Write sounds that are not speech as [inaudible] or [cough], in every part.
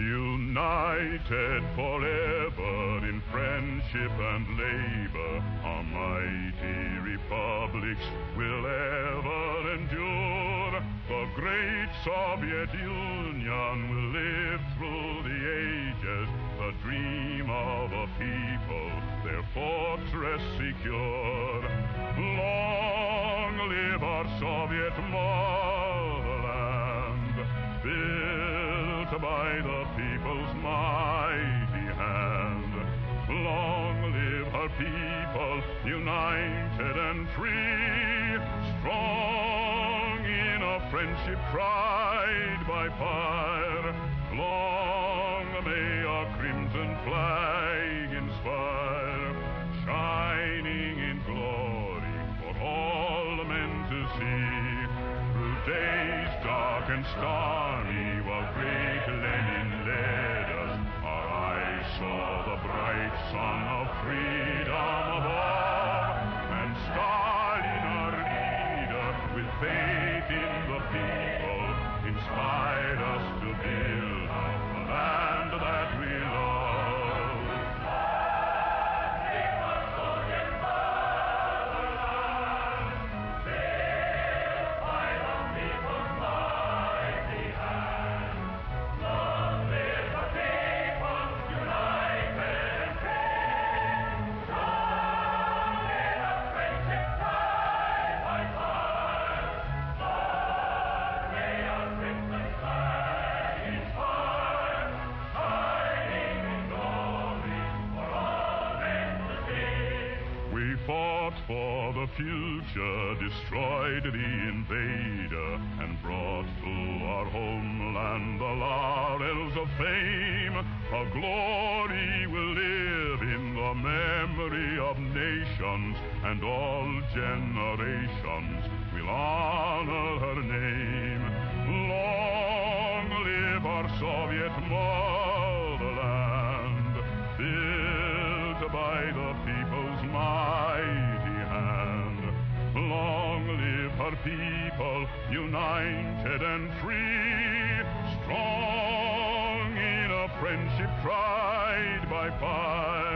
United forever in friendship and labor, our mighty republics will ever endure. The great Soviet Union will live through the ages, the dream of a people, their fortress secure. Long by the people's mighty hand. Long live our people, united and free, strong in a friendship tried by fire. Long may our crimson flag inspire, shining in glory for all men to see. Through days dark and stormy, saw the bright sun of freedom future, destroyed the invader, and brought to our homeland the laurels of fame. Our glory will live in the memory of nations, and all generations will honor her name. Long live our Soviet motherland, her people, united and free, strong in a friendship tried by fire.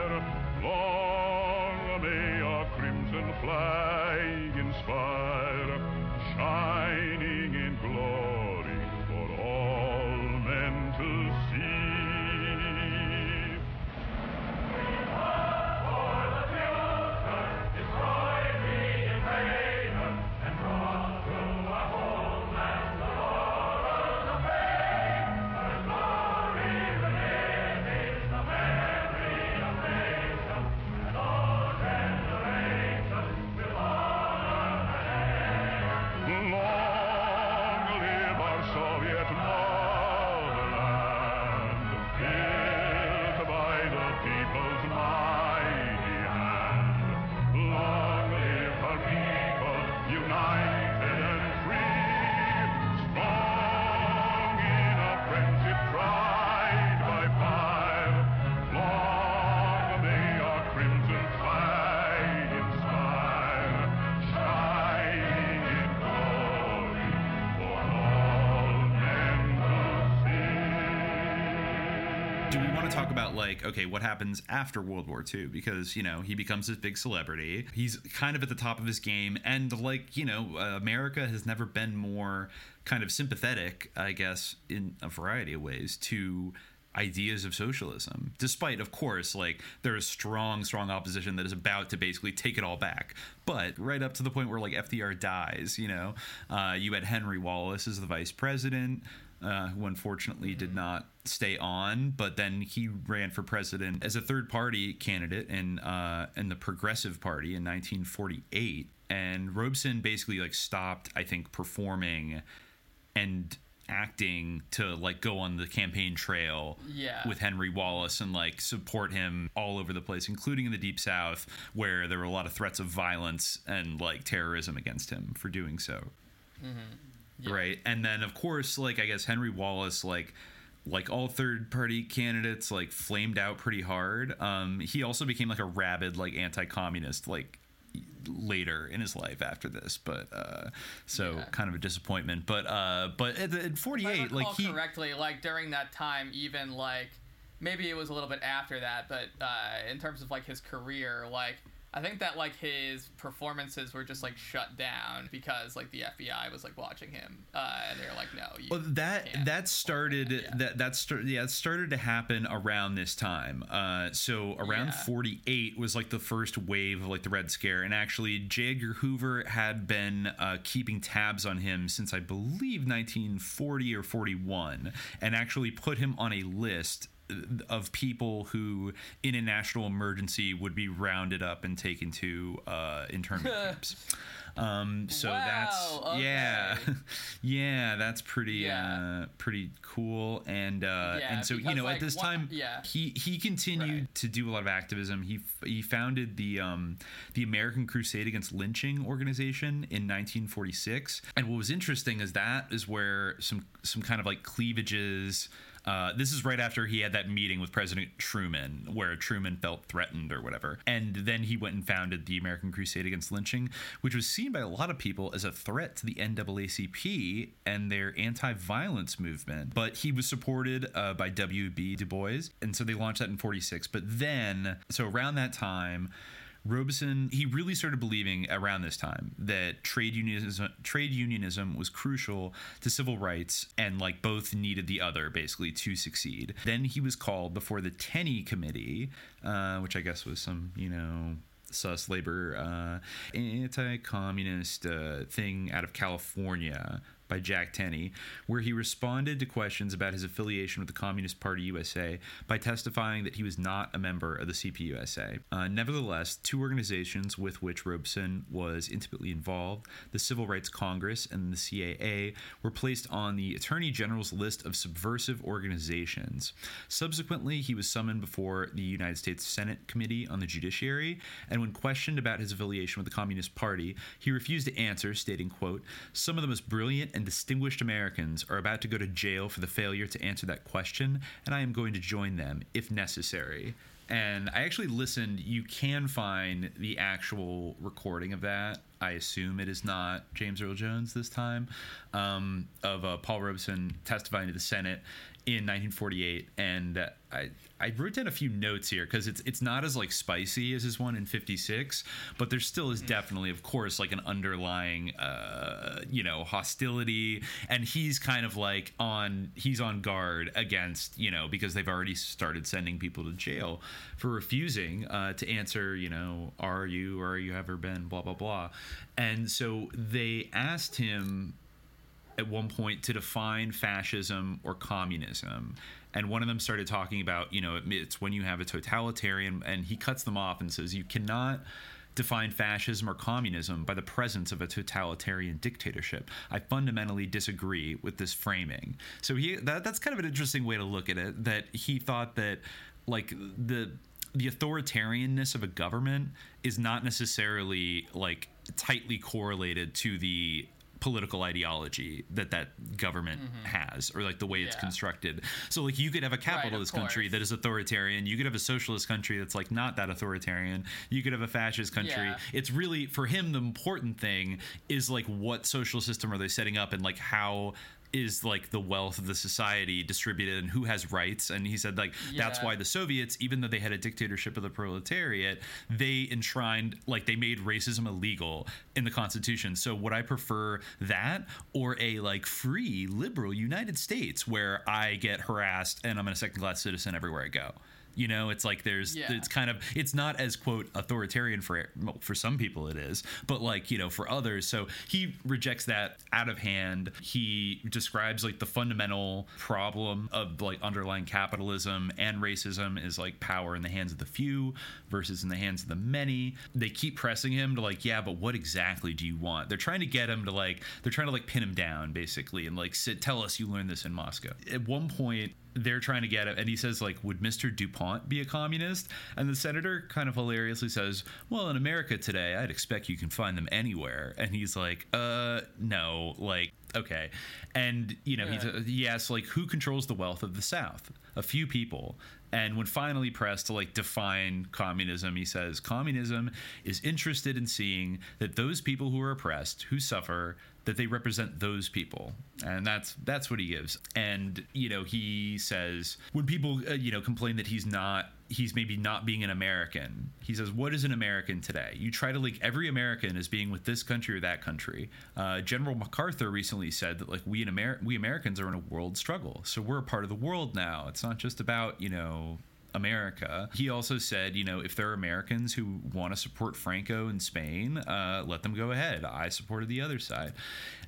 Do we want to talk about like okay what happens after world war ii because you know he becomes this big celebrity. He's kind of at the top of his game and like you know uh, america has never been more kind of sympathetic i guess in a variety of ways to ideas of socialism. Despite of course like there is strong strong opposition that is about to basically take it all back. But right up to the point where like fdr dies you know uh, you had henry wallace as the vice president uh, who unfortunately did not stay on, but then he ran for president as a third party candidate in uh, in the Progressive Party in 1948. And Robeson basically like stopped, I think, performing and acting to like go on the campaign trail Yeah. with Henry Wallace and like support him all over the place, including in the Deep South, where there were a lot of threats of violence and like terrorism against him for doing so right? And then of course like i guess henry wallace like like all third party candidates like flamed out pretty hard. Um he also became like a rabid like anti-communist like later in his life after this but uh so Yeah. kind of a disappointment. But uh but at, at 48 like he correctly, like during that time, even like maybe it was a little bit after that, but uh, in terms of like his career, like I think that like his performances were just like shut down because like the FBI was like watching him, uh, and they were like, no, you Well, that that started Yeah. that that started yeah it started to happen around this time. Uh, so around Yeah. 48 was like the first wave of like the Red Scare, and actually J. Edgar Hoover had been uh, keeping tabs on him since I believe 1940 or 41, and actually put him on a list of people who in a national emergency would be rounded up and taken to uh, internment [laughs] camps. Um, so Wow, that's yeah, okay. [laughs] yeah, that's pretty Yeah. uh, pretty cool. And uh, Yeah, and so you know like, at this one- time, yeah. he he continued Right. to do a lot of activism. He he founded the um, the American Crusade Against Lynching organization in 1946. And what was interesting is that is where some some kind of like cleavages. Uh, this is right after he had that meeting with President Truman, where Truman felt threatened or whatever. And then he went and founded the American Crusade Against Lynching, which was seen by a lot of people as a threat to the NAACP and their anti violence movement. But he was supported uh, by W.B. Du Bois. And so they launched that in 46. But then, so around that time, Robeson, he really started believing around this time that trade unionism, trade unionism was crucial to civil rights and like both needed the other basically to succeed. Then he was called before the Tenney Committee, uh, which I guess was some, you know, sus labor uh, anti-communist uh, thing out of California by Jack Tenney, where he responded to questions about his affiliation with the Communist Party USA by testifying that he was not a member of the CPUSA. Uh, nevertheless, two organizations with which Robeson was intimately involved, the Civil Rights Congress and the CAA, were placed on the Attorney General's list of subversive organizations. Subsequently, he was summoned before the United States Senate Committee on the Judiciary, and when questioned about his affiliation with the Communist Party, he refused to answer, stating, quote, Some of the most brilliant and distinguished Americans are about to go to jail for the failure to answer that question, and I am going to join them if necessary. And I actually listened. You can find the actual recording of that. I assume it is not James Earl Jones this time, um, of uh, Paul Robeson testifying to the Senate in 1948. And uh, I I wrote down a few notes here because it's it's not as like spicy as his one in 56, but there still is definitely, of course, like an underlying uh, you know hostility, and he's kind of like on he's on guard against you know because they've already started sending people to jail for refusing uh, to answer you know are you or are you ever been blah blah blah, and so they asked him at one point to define fascism or communism. And one of them started talking about, you know, it's when you have a totalitarian, and he cuts them off and says, you cannot define fascism or communism by the presence of a totalitarian dictatorship. I fundamentally disagree with this framing. So he that, that's kind of an interesting way to look at it. That he thought that like the the authoritarianness of a government is not necessarily like tightly correlated to the political ideology that that government mm-hmm. has or like the way it's constructed. So like you could have a capitalist country course. that is authoritarian. You could have a socialist country that's like not that authoritarian. You could have a fascist country. Yeah. it's really for him the important thing is like what social system are they setting up and like how is like the wealth of the society distributed and who has rights. And he said like that's why the soviets even though they had a dictatorship of the proletariat they enshrined like they made racism illegal in the constitution. So would i prefer that or a like free liberal united states where i get harassed and i'm a second class citizen everywhere i go you know it's like there's Yeah. it's kind of it's not as quote authoritarian for well, for some people it is but like you know for others. So he rejects that out of hand. He describes like the fundamental problem of like underlying capitalism and racism is like power in the hands of the few versus in the hands of the many. They keep pressing him to like yeah but what exactly do you want? They're trying to get him to like they're trying to like pin him down basically and like sit, tell us you learned this in moscow. At one point they're trying to get him, and he says like, "Would Mr. Dupont be a communist?" And the senator kind of hilariously says, "Well, in America today, I'd expect you can find them anywhere." And he's like, "Uh, no, like." Okay, and you know Yeah. he's he asks like who controls the wealth of the South? A few people. And when finally pressed to like define communism, he says communism is interested in seeing that those people who are oppressed, who suffer, that they represent those people, and that's that's what he gives. And you know he says when people uh, you know complain that he's not he's maybe not being an American. He says, "What is an American today? You try to link every American as being with this country or that country." Uh, General MacArthur recently said that like we in Amer- we Americans are in a world struggle, so we're a part of the world now. It's not just about you know America. He also said, you know, if there are Americans who want to support Franco in Spain, uh, let them go ahead. I supported the other side.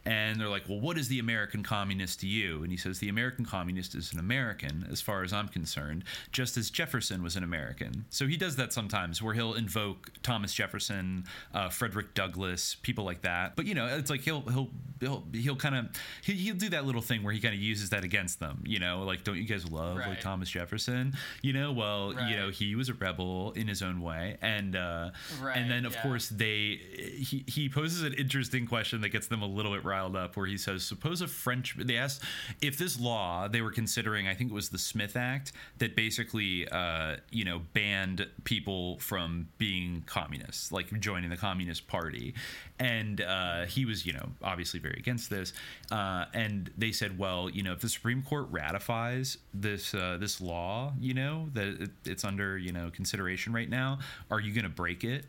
And they're like, well, what is the American communist to you? And he says, the American communist is an American, as far as I'm concerned, just as Jefferson was an American. So he does that sometimes, where he'll invoke Thomas Jefferson, uh, Frederick Douglass, people like that. But you know, it's like he'll he'll he'll he'll kind of he, he'll do that little thing where he kind of uses that against them. You know, like don't you guys love like Thomas Jefferson? You know, well, you know, he was a rebel in his own way, and uh, Right, and then of yeah. course they he he poses an interesting question that gets them a little bit riled up, where he says, suppose a French they asked if this law they were considering, I think it was the Smith Act that basically uh, you know banned people from being communists, like joining the Communist Party, and uh, he was you know obviously very against this, uh, and they said, well, you know, if the Supreme Court ratifies this uh, this law, you know that it, it's under you know consideration right now, are you going to break it?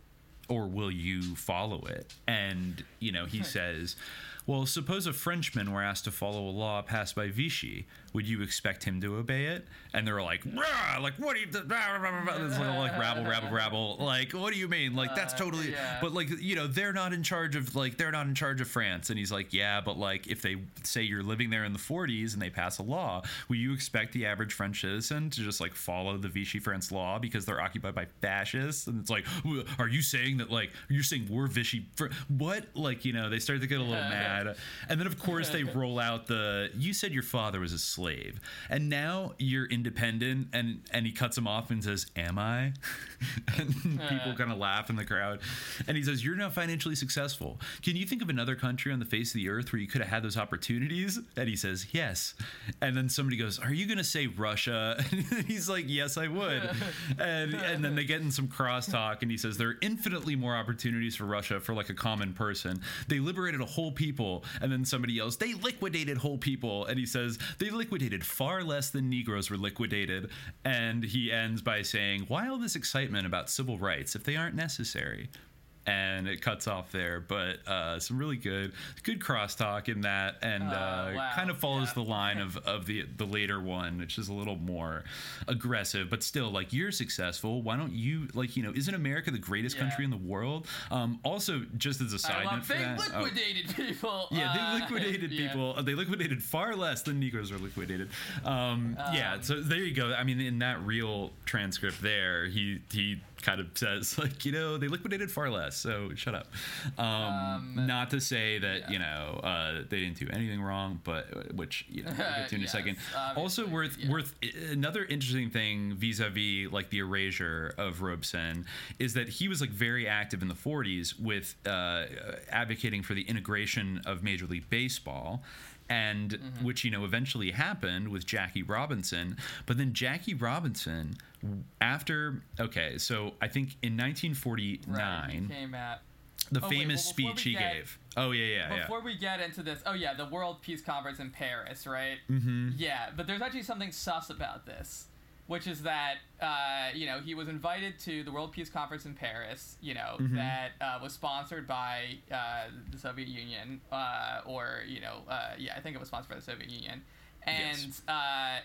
or will you follow it? And, you know, he says, well, suppose a Frenchman were asked to follow a law passed by Vichy. Would you expect him to obey it? And they're like, "Rah!" like, what do you, rah, rah, rah, rah. It's like, like rabble, rabble, rabble. Like, what do you mean? Like, that's Uh, totally, yeah. but like, you know, they're not in charge of, like, they're not in charge of France. And he's like, yeah, but like, if they say you're living there in the 40s and they pass a law, will you expect the average French citizen to just like follow the Vichy France law because they're occupied by fascists? And it's like, "W- are you saying that like you're saying we're Vichy? Fr- what? Like you know, they start to get a little [laughs] mad, and then of course they roll out the you said your father was a slave, and now you're independent, and and he cuts him off and says, "Am I?" [laughs] and people uh. kind of laugh in the crowd, and he says, "You're now financially successful. Can you think of another country on the face of the earth where you could have had those opportunities?" And he says, "Yes," and then somebody goes, "Are you going to say Russia?" [laughs] And he's like, "Yes, I would," [laughs] and and then they get in some crosstalk, and he says there are infinitely more opportunities for Russia for like a common person. They liberated a whole people, and then somebody yells, "They liquidated whole people," and he says they liquidated far less than Negroes were liquidated, and he ends by saying, "Why all this excitement about civil rights if they aren't necessary?" And it cuts off there, but uh, some really good, good crosstalk in that, and uh, Uh, wow. kind of follows Yeah. the line of, [laughs] of the the later one, which is a little more aggressive, but still like you're successful. Why don't you like you know? Isn't America the greatest Yeah. country in the world? Um, also, just as a side note, love for they that, oh, liquidated people. yeah, they Uh, liquidated [laughs] yeah. people. They liquidated far less than Negroes were liquidated. Um, yeah, so there you go. I mean, in that real transcript, there he he kind of says [laughs] like, you know, they liquidated far less. So shut up. Um, Um, not to say that yeah. you know uh, they didn't do anything wrong, but uh, which you know we'll get to in [laughs] Yes, a second. Also worth yeah. worth another interesting thing vis-a-vis like the erasure of Robeson is that he was like very active in the 40s with uh, advocating for the integration of Major League Baseball and Mm-hmm. which you know eventually happened with Jackie Robinson but then Jackie Robinson after okay so I think in 1949 Right, came at. the Oh, wait, famous well, speech he get- gave oh yeah yeah yeah Before we get into this, oh yeah, the World Peace Conference in Paris, right? Mm-hmm. Yeah, but there's actually something sus about this, which is that uh, you know he was invited to the World Peace Conference in Paris, you know Mm-hmm. that uh, was sponsored by uh, the Soviet Union, uh, or you know, uh, yeah, I think it was sponsored by the Soviet Union, and. Yes. Uh,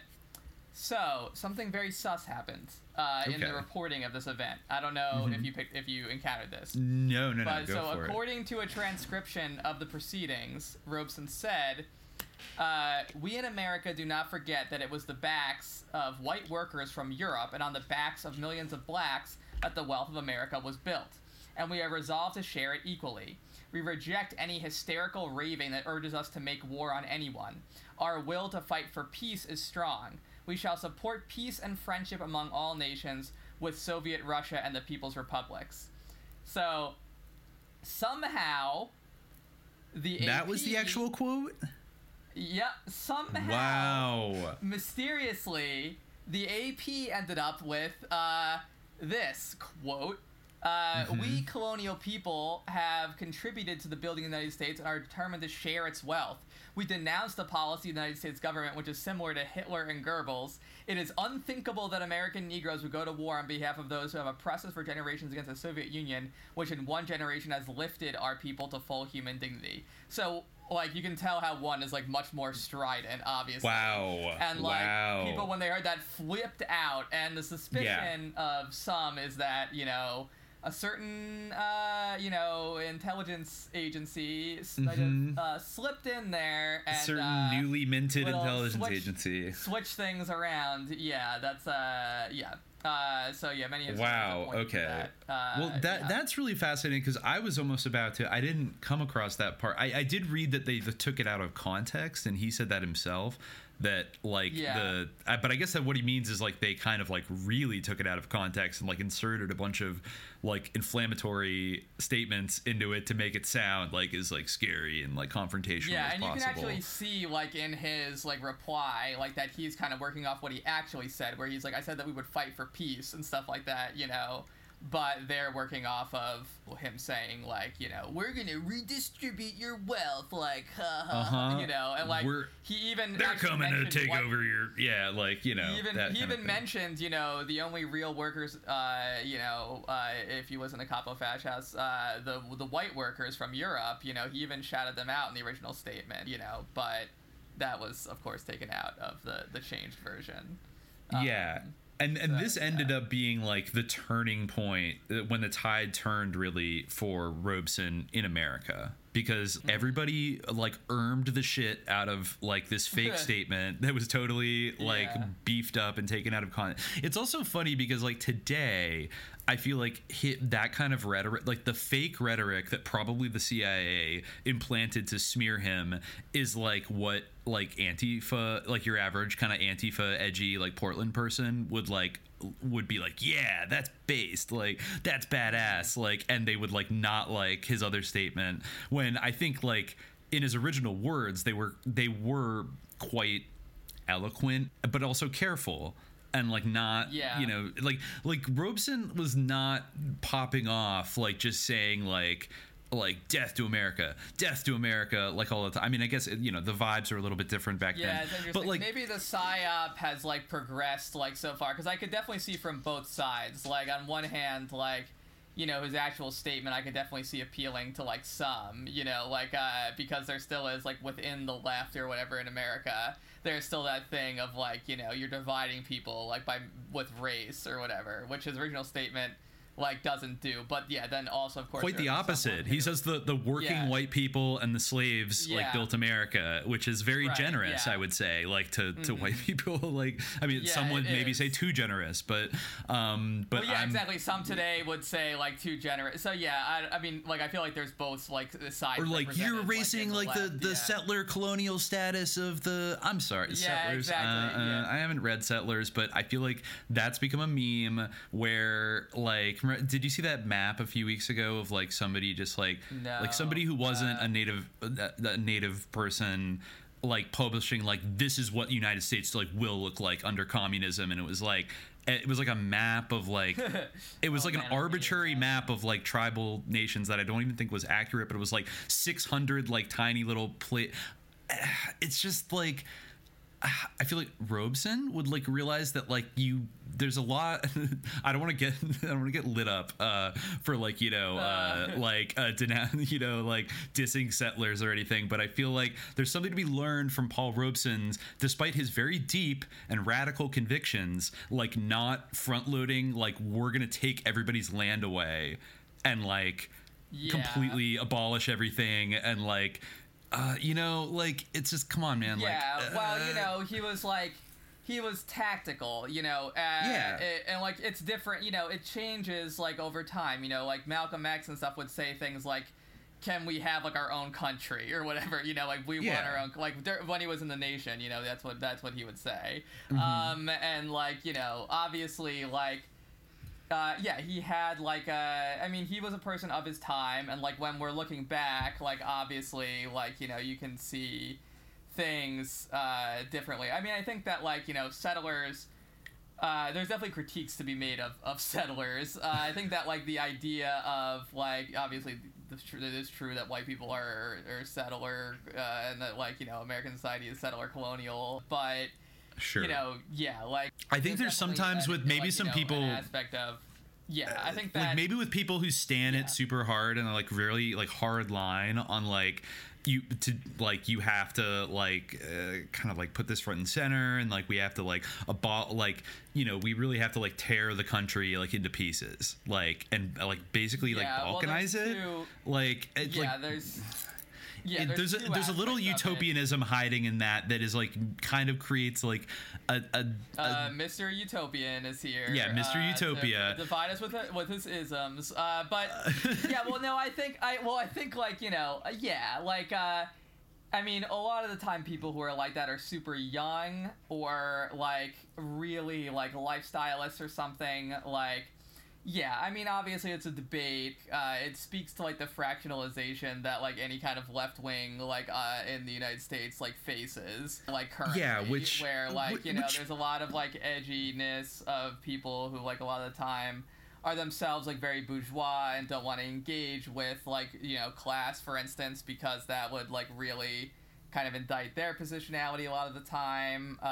so something very sus happened uh, in the reporting of this event. I don't know if you picked, if you encountered this. no no no But go so, for it according to a transcription of the proceedings, Robeson said, uh, "We in America do not forget that it was the backs of white workers from Europe and on the backs of millions of blacks that the wealth of America was built, and we are resolved to share it equally. We reject any hysterical raving that urges us to make war on anyone. Our will to fight for peace is strong." we shall support peace and friendship among all nations with Soviet Russia and the People's Republics. So somehow the That was the actual quote? Yep, somehow Wow. mysteriously, the AP ended up with uh, this quote. Uh, Mm-hmm. We colonial people have contributed to the building of the United States and are determined to share its wealth. We denounce the policy of the United States government, which is similar to Hitler and Goebbels. It is unthinkable that American Negroes would go to war on behalf of those who have oppressed us for generations against the Soviet Union, which in one generation has lifted our people to full human dignity. So, like, you can tell how one is like much more strident, obviously. Wow. And like wow. people when they heard that flipped out, and the suspicion of some is that you know a certain uh, you know intelligence agency Mhm. uh, slipped in there and certain uh, newly minted intelligence switch- agency. switch things around. Yeah, that's uh yeah. Uh, so yeah, many. instances Wow, have pointed to okay. That. Uh, Well, that yeah. that's really fascinating because I was almost about to. I didn't come across that part. I, I did read that they took it out of context, and he said that himself. That like Yeah. the, uh, but I guess that what he means is like they kind of like really took it out of context and like inserted a bunch of like inflammatory statements into it to make it sound like is like scary and like confrontational Yeah, as and you can actually see like in his like reply, like that he's kind of working off what he actually said, where he's like, "I said that we would fight for peace and stuff like that," you know. But they're working off of him saying like, you know, we're gonna redistribute your wealth, like, ha, ha, ha," Uh-huh. you know, and like We're- he even They're coming to take what- over your yeah, like you know. he even that he even thing. mentioned, you know, the only real workers, uh, you know, uh, if you listen to Capo Fash House, uh, the the white workers from Europe, you know, he even shouted them out in the original statement, you know, but that was of course taken out of the the changed version. yeah and and so, this ended yeah. up being like the turning point uh, when the tide turned really for robeson in america because Mm-hmm. everybody like earned the shit out of like this fake [laughs] statement that was totally like Yeah. beefed up and taken out of context it's also funny because like today I feel like hit that kind of rhetoric, like the fake rhetoric that probably the CIA implanted to smear him, is like what like Antifa, like your average kind of Antifa edgy like Portland person would like would be like, yeah, that's based, like that's badass, like, and they would like not like his other statement when I think like in his original words they were they were quite eloquent but also careful and like not Yeah. you know like like robeson was not popping off like just saying like like death to america death to america like all the time i mean i guess you know the vibes are a little bit different back Yeah, then but like maybe the psyop has like progressed like so far because I could definitely see from both sides. Like on one hand, like you know his actual statement, I could definitely see appealing to like some, you know, like uh, because there still is like within the left or whatever in America, there's still that thing of like you know you're dividing people like by with race or whatever, which his original statement like doesn't do. But yeah, then also of course quite the there are some opposite. He says the the working Yeah. white people and the slaves like built America, which is very Right, generous, yeah. I would say. Like to, to white [laughs] people, like I mean, Yeah, some would maybe is. say too generous, but um, but well, yeah, I'm, exactly. Some today would say like too generous. So yeah, I, I mean, like I feel like there's both like the sides. or like you're in erasing like, the, left, the yeah. settler colonial status of the i'm sorry Yeah, settlers exactly, uh, uh, yeah. i haven't read settlers but i feel like that's become a meme where like did you see that map a few weeks ago of like somebody just like No, like somebody who wasn't uh, a native a, a native person like publishing like this is what the united states like will look like under communism and it was like it was like a map of like [laughs] it was Oh, like man, an arbitrary map of like tribal nations that I don't even think was accurate, but it was like 600 like tiny little plate. It's just like I feel like Robeson would like realize that like you there's a lot [laughs] I don't want to get [laughs] I don't want to get lit up uh for like you know uh, Uh. [laughs] like uh you know like dissing settlers or anything but I feel like there's something to be learned from Paul Robeson's despite his very deep and radical convictions like not front loading like we're going to take everybody's land away and like Yeah. completely abolish everything and like uh, you know, like it's just come on, man. Yeah, like, well, you uh, know, he was like, he was tactical, you know, uh, Yeah. it- and like it's different, you know, it changes like over time, you know, like Malcolm X and stuff would say things like, can we have like our own country or whatever you know like we want our own like there- when he was in the nation you know that's what that's what he would say Mm-hmm. um and like you know obviously like uh, yeah, he had like a. I mean, he was a person of his time, and like when we're looking back, like obviously, like you know, you can see things uh, differently. I mean, I think that like you know, settlers. Uh, there's definitely critiques to be made of, of [laughs] settlers. Uh, I think that like the idea of like obviously it is true that white people are, are settler uh, and that like you know American society is settler colonial, but Sure. you know yeah like I think there's definitely sometimes with maybe like, you some know, people- aspect of yeah I think that like maybe with people who stand Yeah. it super hard and like really like hard line on like you to like you have to like uh, kind of like put this front and center and like we have to like abol like you know we really have to like tear the country like into pieces. Like and like basically like Yeah, well, balkanize there's it like it, yeah like there's yeah it- there's two a, there's a little utopianism hiding in that that is like kind of creates like a, a, a Uh, Mr. Utopian is here. Yeah, Mr. uh, Utopia. To divide us with with his isms. Uh, but [laughs] yeah, well, no, I think I well, I think like you know, uh, yeah, like uh, I mean, a lot of the time, people who are like that are super young or like really like lifestyleists or something. Like, yeah, I mean, obviously it's a debate. Uh, it speaks to like the fractionalization that like any kind of left wing like uh, in the United States like faces like currently. Yeah, which- where like you know which- there's a lot of like edginess of people who like a lot of the time are themselves like very bourgeois and don't want to engage with like you know class for instance because that would like really kind of indict their positionality a lot of the time uh,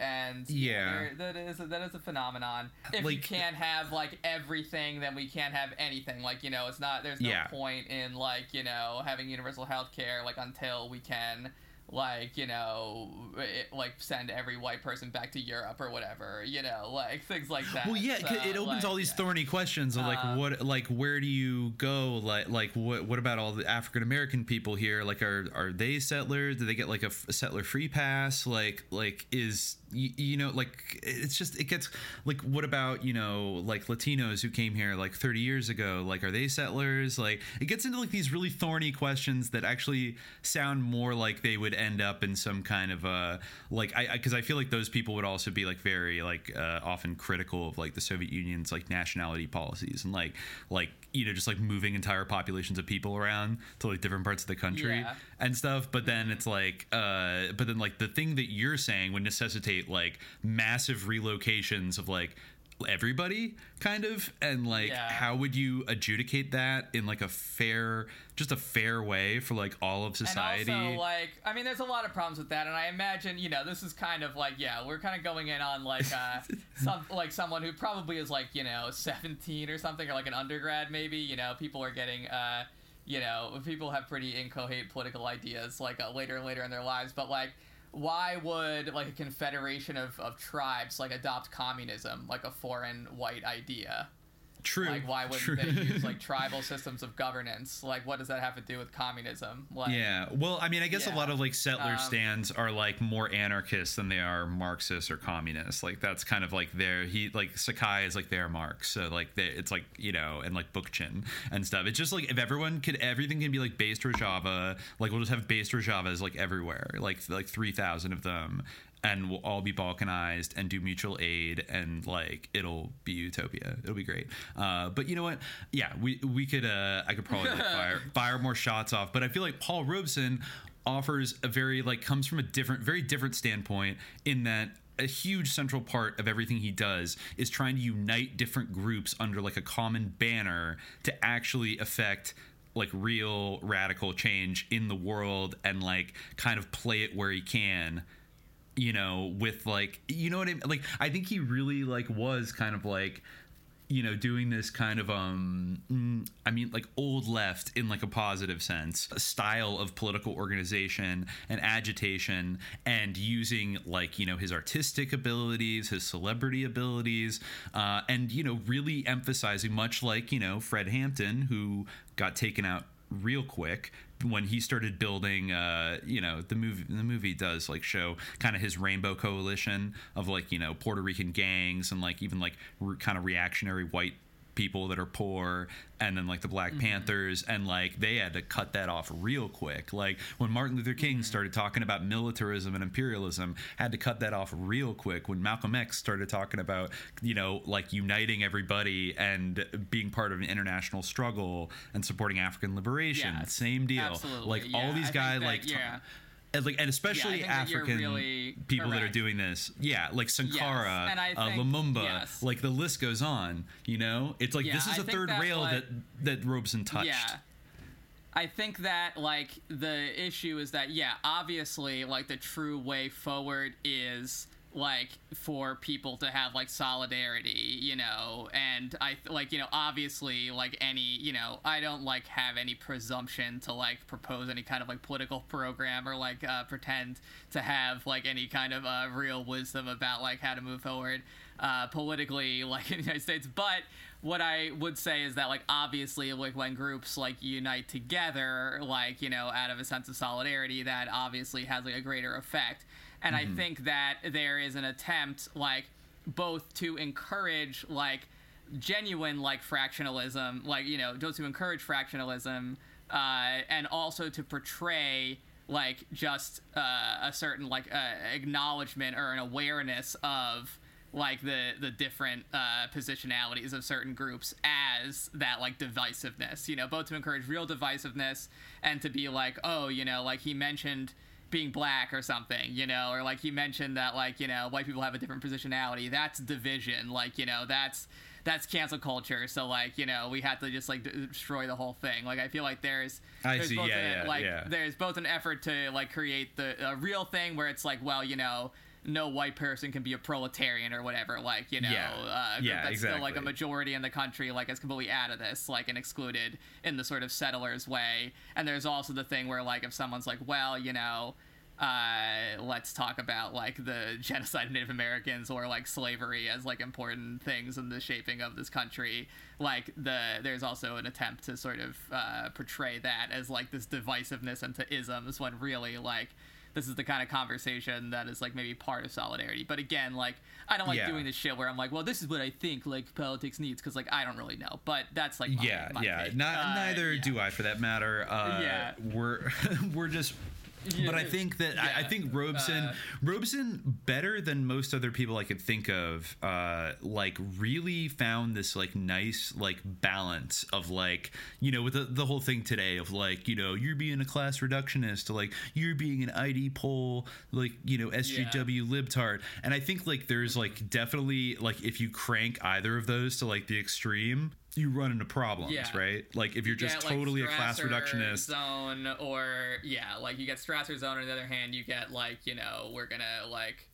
and Yeah. that is a, that is a phenomenon if we Like- can't have like everything then we can't have anything like you know it's not there's no Yeah. point in like you know having universal health care like until we can like you know it, like send every white person back to Europe or whatever you know like things like that Well, yeah So, it opens like, all these yeah. thorny questions of like Uh, what, like where do you go? Like, like what, what about all the African American people here? Like, are are they settlers? Do they get like a settler free pass? Like, like is you, you know like it's just it gets like what about you know like Latinos who came here like 30 years ago? Like, are they settlers? Like, it gets into like these really thorny questions that actually sound more like they would end up in some kind of uh like I because I, feel like those people would also be like very like uh, often critical of like the Soviet Union's like nationality policies and like like you know just like moving entire populations of people around to like different parts of the country Yeah. and stuff but then it's like uh but then like the thing that you're saying would necessitate like massive relocations of like everybody kind of and like Yeah. how would you adjudicate that in like a fair just a fair way for like all of society And also, like, I mean, there's a lot of problems with that, and I imagine, you know, this is kind of like, yeah, we're kind of going in on like, uh, [laughs] some like someone who probably is like, you know, 17 or something, or like an undergrad maybe. You know, people are getting, uh, you know, people have pretty incoherent political ideas like uh, later and later in their lives, but like. Why would like a confederation of, of tribes like adopt communism like a foreign white idea? True Like, why wouldn't true. they use like [laughs] tribal systems of governance? Like, what does that have to do with communism? Like, Yeah. Well, I mean, I guess a lot of like settler Um, stands are like more anarchists than they are Marxists or communists. Like that's kind of like their he like Sakai is like their Marx. So like they, it's like you know and like Bookchin and stuff. It's just like if everyone could everything can be like based Rojava. Like we'll just have based Rojavas like everywhere. Like like three thousand of them. And we'll all be balkanized and do mutual aid, and like it'll be utopia. It'll be great. Uh, but you know what? Yeah, we we could. Uh, I could probably like, [laughs] fire fire more shots off. But I feel like Paul Robeson offers a very like comes from a different, very different standpoint in that a huge central part of everything he does is trying to unite different groups under like a common banner to actually affect like real radical change in the world and like kind of play it where he can you know with like you know what i mean like i think he really like was kind of like you know doing this kind of um mm, i mean like old left in like a positive sense a style of political organization and agitation and using like you know his artistic abilities his celebrity abilities uh, and you know really emphasizing much like you know fred hampton who got taken out real quick when he started building uh you know the movie the movie does like show kind of his rainbow coalition of like you know Puerto Rican gangs and like even like re- kind of reactionary white people that are poor and then like the Black Panthers and like they had to cut that off real quick. Like when Martin Luther King started talking about militarism and imperialism, had to cut that off real quick. When Malcolm X started talking about, you know, like uniting everybody and being part of an international struggle and supporting African liberation, Yes, same deal. absolutely, Like all these guys like t- yeah. And like and especially that African really people that are doing this. Yeah, like Sankara, I uh, think- Lumumba, yes. like the list goes on. You know, it's like Yeah, this is I a third that, rail like- that that Robeson touched. Yeah. I think that like the issue is that yeah, obviously like the true way forward is like for people to have like solidarity, you know, and I like you know obviously like any you know I don't like have any presumption to like propose any kind of like political program or like uh, pretend to have like any kind of uh, real wisdom about like how to move forward uh, politically [laughs] like in the United States, but what I would say is that like obviously like when groups like unite together like you know out of a sense of solidarity that obviously has like a greater effect and I think that there is an attempt like both to encourage like genuine like fractionalism like you know to encourage fractionalism uh, and also to portray like just uh, a certain like uh, acknowledgement or an awareness of like the the different uh, positionalities of certain groups as that like divisiveness you know both to encourage real divisiveness and to be like oh you know like he mentioned being black or something you know or like he mentioned that like you know white people have a different positionality. That's division. Like you know that's that's cancel culture. So like you know we had to just like destroy the whole thing. Like i feel like there's I there's see, both yeah, a- yeah, like yeah. there's both an effort to like create the a real thing where it's like well you know no white person can be a proletarian or whatever like you know Yeah. uh, Yeah, that's still like a majority in the country like is completely out of this like and excluded in the sort of settlers way and there's also the thing where like if someone's like well you know uh, let's talk about like the genocide of Native Americans or like slavery as like important things in the shaping of this country. Like the there's also an attempt to sort of uh, portray that as like this divisiveness into isms when really like this is the kind of conversation that is like maybe part of solidarity. But again, like I don't like Yeah. doing this shit where I'm like, well, this is what I think like politics needs because like I don't really know. But that's like my, yeah, my yeah. Not, Uh, neither yeah. do I, for that matter. Uh, Yeah. we're [laughs] we're just. [laughs] But I think that I, I think Robeson, Uh, Robeson, better than most other people I could think of, uh, like really found this like nice like balance of like you know with the, the whole thing today of like you know you're being a class reductionist to like you're being an ID poll like you know SJW libtard, and I think like there's like definitely like if you crank either of those to like the extreme. You run into problems, Yeah. right? Like if you're just get, like, totally a class reductionist, zone or yeah like you get Strasser zone on the other hand you get like you know we're gonna like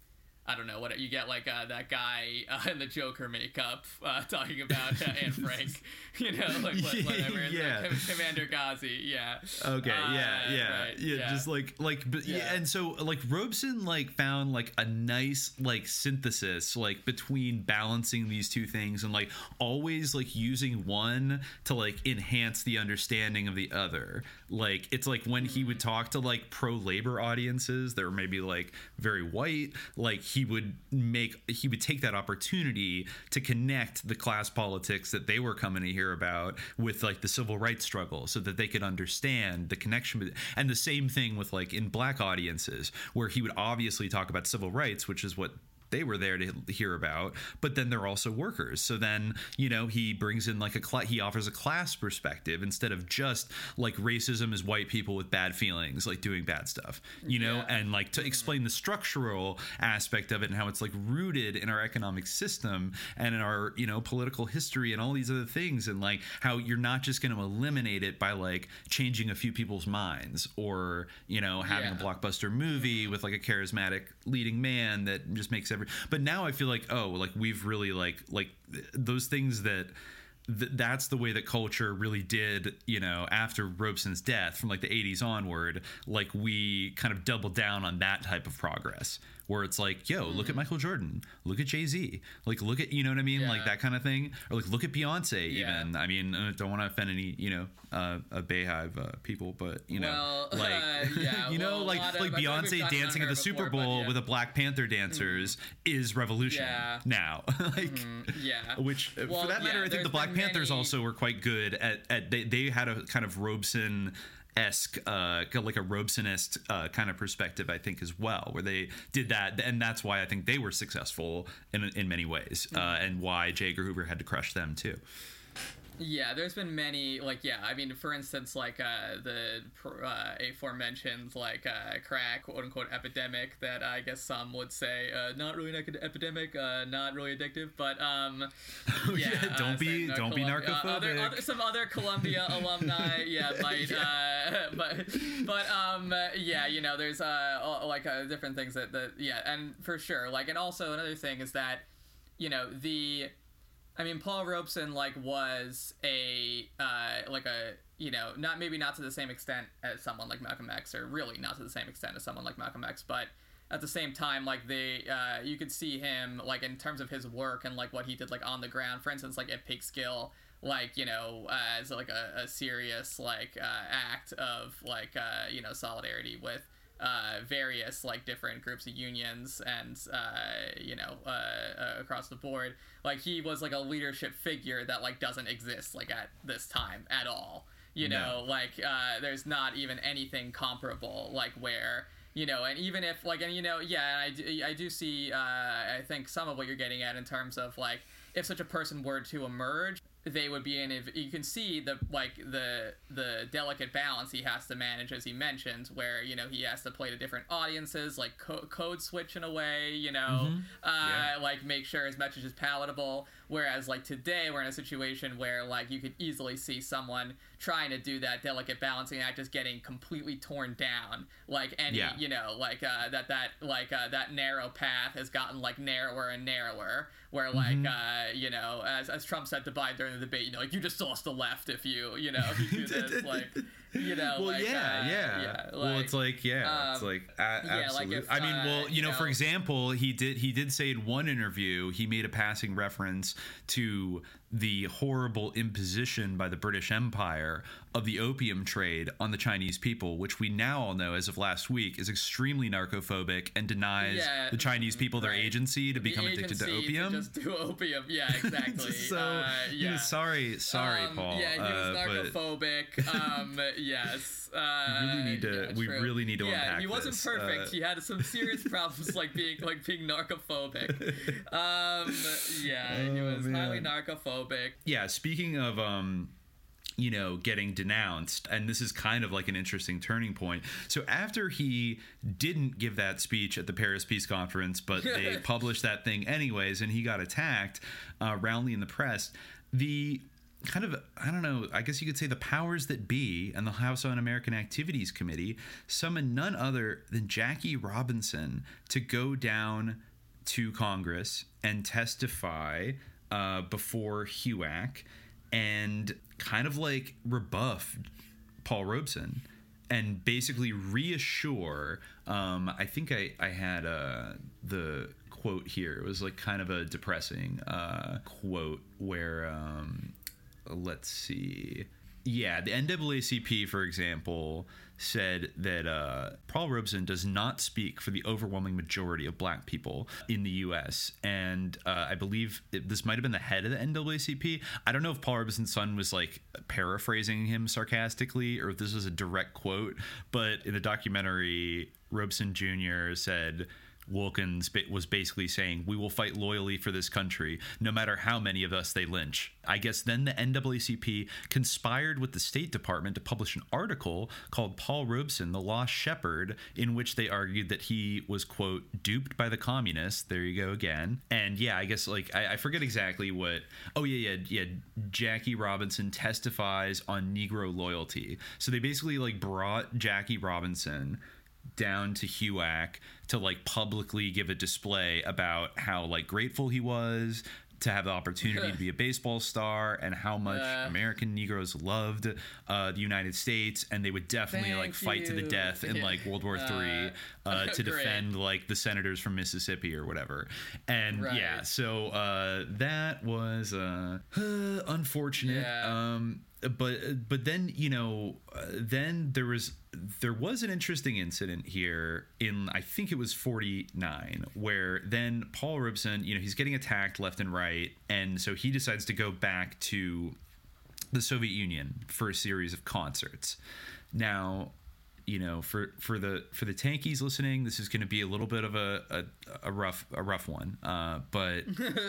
I don't know what you get like uh, that guy uh, in the Joker makeup uh, talking about uh, Anne Frank [laughs] you know like what, [laughs] whatever Yeah. like Commander Ghazi yeah Okay, Uh, yeah, yeah, right, yeah, just like like but yeah. Yeah. and so like Robeson like found like a nice like synthesis like between balancing these two things and like always like using one to like enhance the understanding of the other. Like it's like when he would mm. talk to like pro labor audiences that were maybe like very white, like he would make he would take that opportunity to connect the class politics that they were coming to hear about with like the civil rights struggle so that they could understand the connection and the same thing with like in black audiences where he would obviously talk about civil rights which is what they were there to hear about but then they're also workers. So then you know he brings in like a cla- he offers a class perspective instead of just like racism is white people with bad feelings like doing bad stuff you know? Yeah. and like to mm-hmm. explain the structural aspect of it and how it's like rooted in our economic system and in our you know political history and all these other things and like how you're not just going to eliminate it by like changing a few people's minds or you know having a blockbuster movie mm-hmm. with like a charismatic leading man that just makes every but now i feel like oh like we've really like like th- those things that th- that's the way that culture really did you know after robeson's death from like the 80s onward like we kind of doubled down on that type of progress where it's like yo look at michael jordan look at jay-z like look at you know what i mean like that kind of thing or like look at beyonce Yeah. even i mean i don't want to offend any you know uh, a Beyhive uh, people, but you know, Well, [laughs] like uh, yeah, [laughs] you know, well, a like of- like I feel like we've Beyonce dancing at the Super before, but Bowl yeah. with a Black Panther dancers is revolution Yeah. now. [laughs] like, yeah which uh, Well, for that matter, yeah, I think the Black Black Panthers many- also were quite good at, at they, they had a kind of Robeson esque uh like a Robesonist uh kind of perspective I think as well where they did that and that's why I think they were successful in in many ways uh Mm-hmm. and why J. Edgar Hoover had to crush them too Yeah, there's been many like yeah. I mean, for instance, like uh, the uh, aforementioned like uh, crack quote unquote epidemic that I guess some would say uh, not really an epidemic, uh, not really addictive, but um, [laughs] yeah, yeah, don't uh, be- uh, don't be Colum- uh, other, narcophobic. other, some other Columbia [laughs] alumni, yeah, [laughs] might, uh, but but um, yeah, you know, there's uh uh, like uh, different things that that yeah, and for sure, like, and also another thing is that you know the I mean, Paul Robeson like was a uh, like a you know not maybe not to the same extent as someone like Malcolm X, or really not to the same extent as someone like Malcolm X, but at the same time, like they uh, you could see him like in terms of his work and like what he did like on the ground. For instance, like at Peekskill, like you know uh, as like a, a serious like uh, act of like uh, you know solidarity with uh, various like different groups of unions and uh, you know uh, uh, across the board. Like he was like a leadership figure that like doesn't exist like at this time at all. You know like uh, there's not even anything comparable like where you know and even if like and you know yeah and I do, I do see uh, I think some of what you're getting at in terms of like if such a person were to emerge they would be in if you can see the like the the delicate balance he has to manage as he mentioned where you know he has to play to different audiences like co- code switch in a way you know uh, Yeah. like make sure his message is palatable whereas like today we're in a situation where like you could easily see someone trying to do that delicate balancing act just getting completely torn down like any Yeah. you know like uh, that that like uh, that narrow path has gotten like narrower and narrower where like Mm-hmm. uh, you know as, as trump said to biden during the debate you know like you just lost the left if you you know if you do [laughs] this like you know well like, yeah uh, yeah, well it's like yeah it's um, like a- yeah, like absolutely if, i mean uh, well you, you know, for example he did he did say in one interview he made a passing reference to the horrible imposition by the british empire of the opium trade on the chinese people which we now all know as of last week is extremely narcophobic and denies Yeah, the chinese people their agency to the become addicted to agency opium. just do opium. Yeah [laughs] exactly. So uh, yeah. sorry sorry Um, paul Yeah, he was uh, but- narcophobic. um, [laughs] yes. Uh, We really need to- yeah, we true. really need to yeah, unpack he wasn't this. perfect. Uh, he had some serious problems, [laughs] like being like being narcophobic. Um, yeah, he Oh, was highly man. narcophobic. yeah speaking of um you know getting denounced and this is kind of like an interesting turning point so after he didn't give that speech at the paris peace conference but [laughs] they published that thing anyways and he got attacked uh, roundly in the press the kind of i don't know i guess you could say the powers that be and the house un-american activities committee summoned none other than jackie robinson to go down to Congress and testify uh, before HUAC and kind of like rebuff Paul Robeson and basically reassure. Um, I think I, I had uh, the quote here. It was like kind of a depressing uh, quote where, um, let's see. Yeah, the NAACP, for example, said that uh, Paul Robeson does not speak for the overwhelming majority of black people in the U.S. And uh, I believe it, this might have been the head of the NAACP. I don't know if Paul Robeson's son was like paraphrasing him sarcastically or if this was a direct quote, but in the documentary, Robeson Jr. said, Wilkins was basically saying, We will fight loyally for this country, no matter how many of us they lynch. I guess then the NAACP conspired with the State Department to publish an article called Paul Robeson, the Lost Shepherd, in which they argued that he was, quote, duped by the communists. There you go again. And yeah, I guess, like, I, I forget exactly what. Oh, yeah, yeah, yeah. Jackie Robinson testifies on Negro loyalty. So they basically, like, brought Jackie Robinson down to HUAC to like publicly give a display about how like grateful he was to have the opportunity to be a [laughs] baseball star and how much Uh. American Negroes loved uh, the United States and they would definitely like fight to the death in like World War Three Uh, [laughs] to defend like the senators from Mississippi or whatever. And yeah, so uh, that was uh, [sighs] unfortunate. Yeah. Um, but but then you know uh, then there was there was an interesting incident here in I think it was 49 where then Paul Robeson you know he's getting attacked left and right and so he decides to go back to the Soviet Union for a series of concerts. Now, you know, for for the for the tankies listening, this is going to be a little bit of a a, a rough a rough one. Uh, but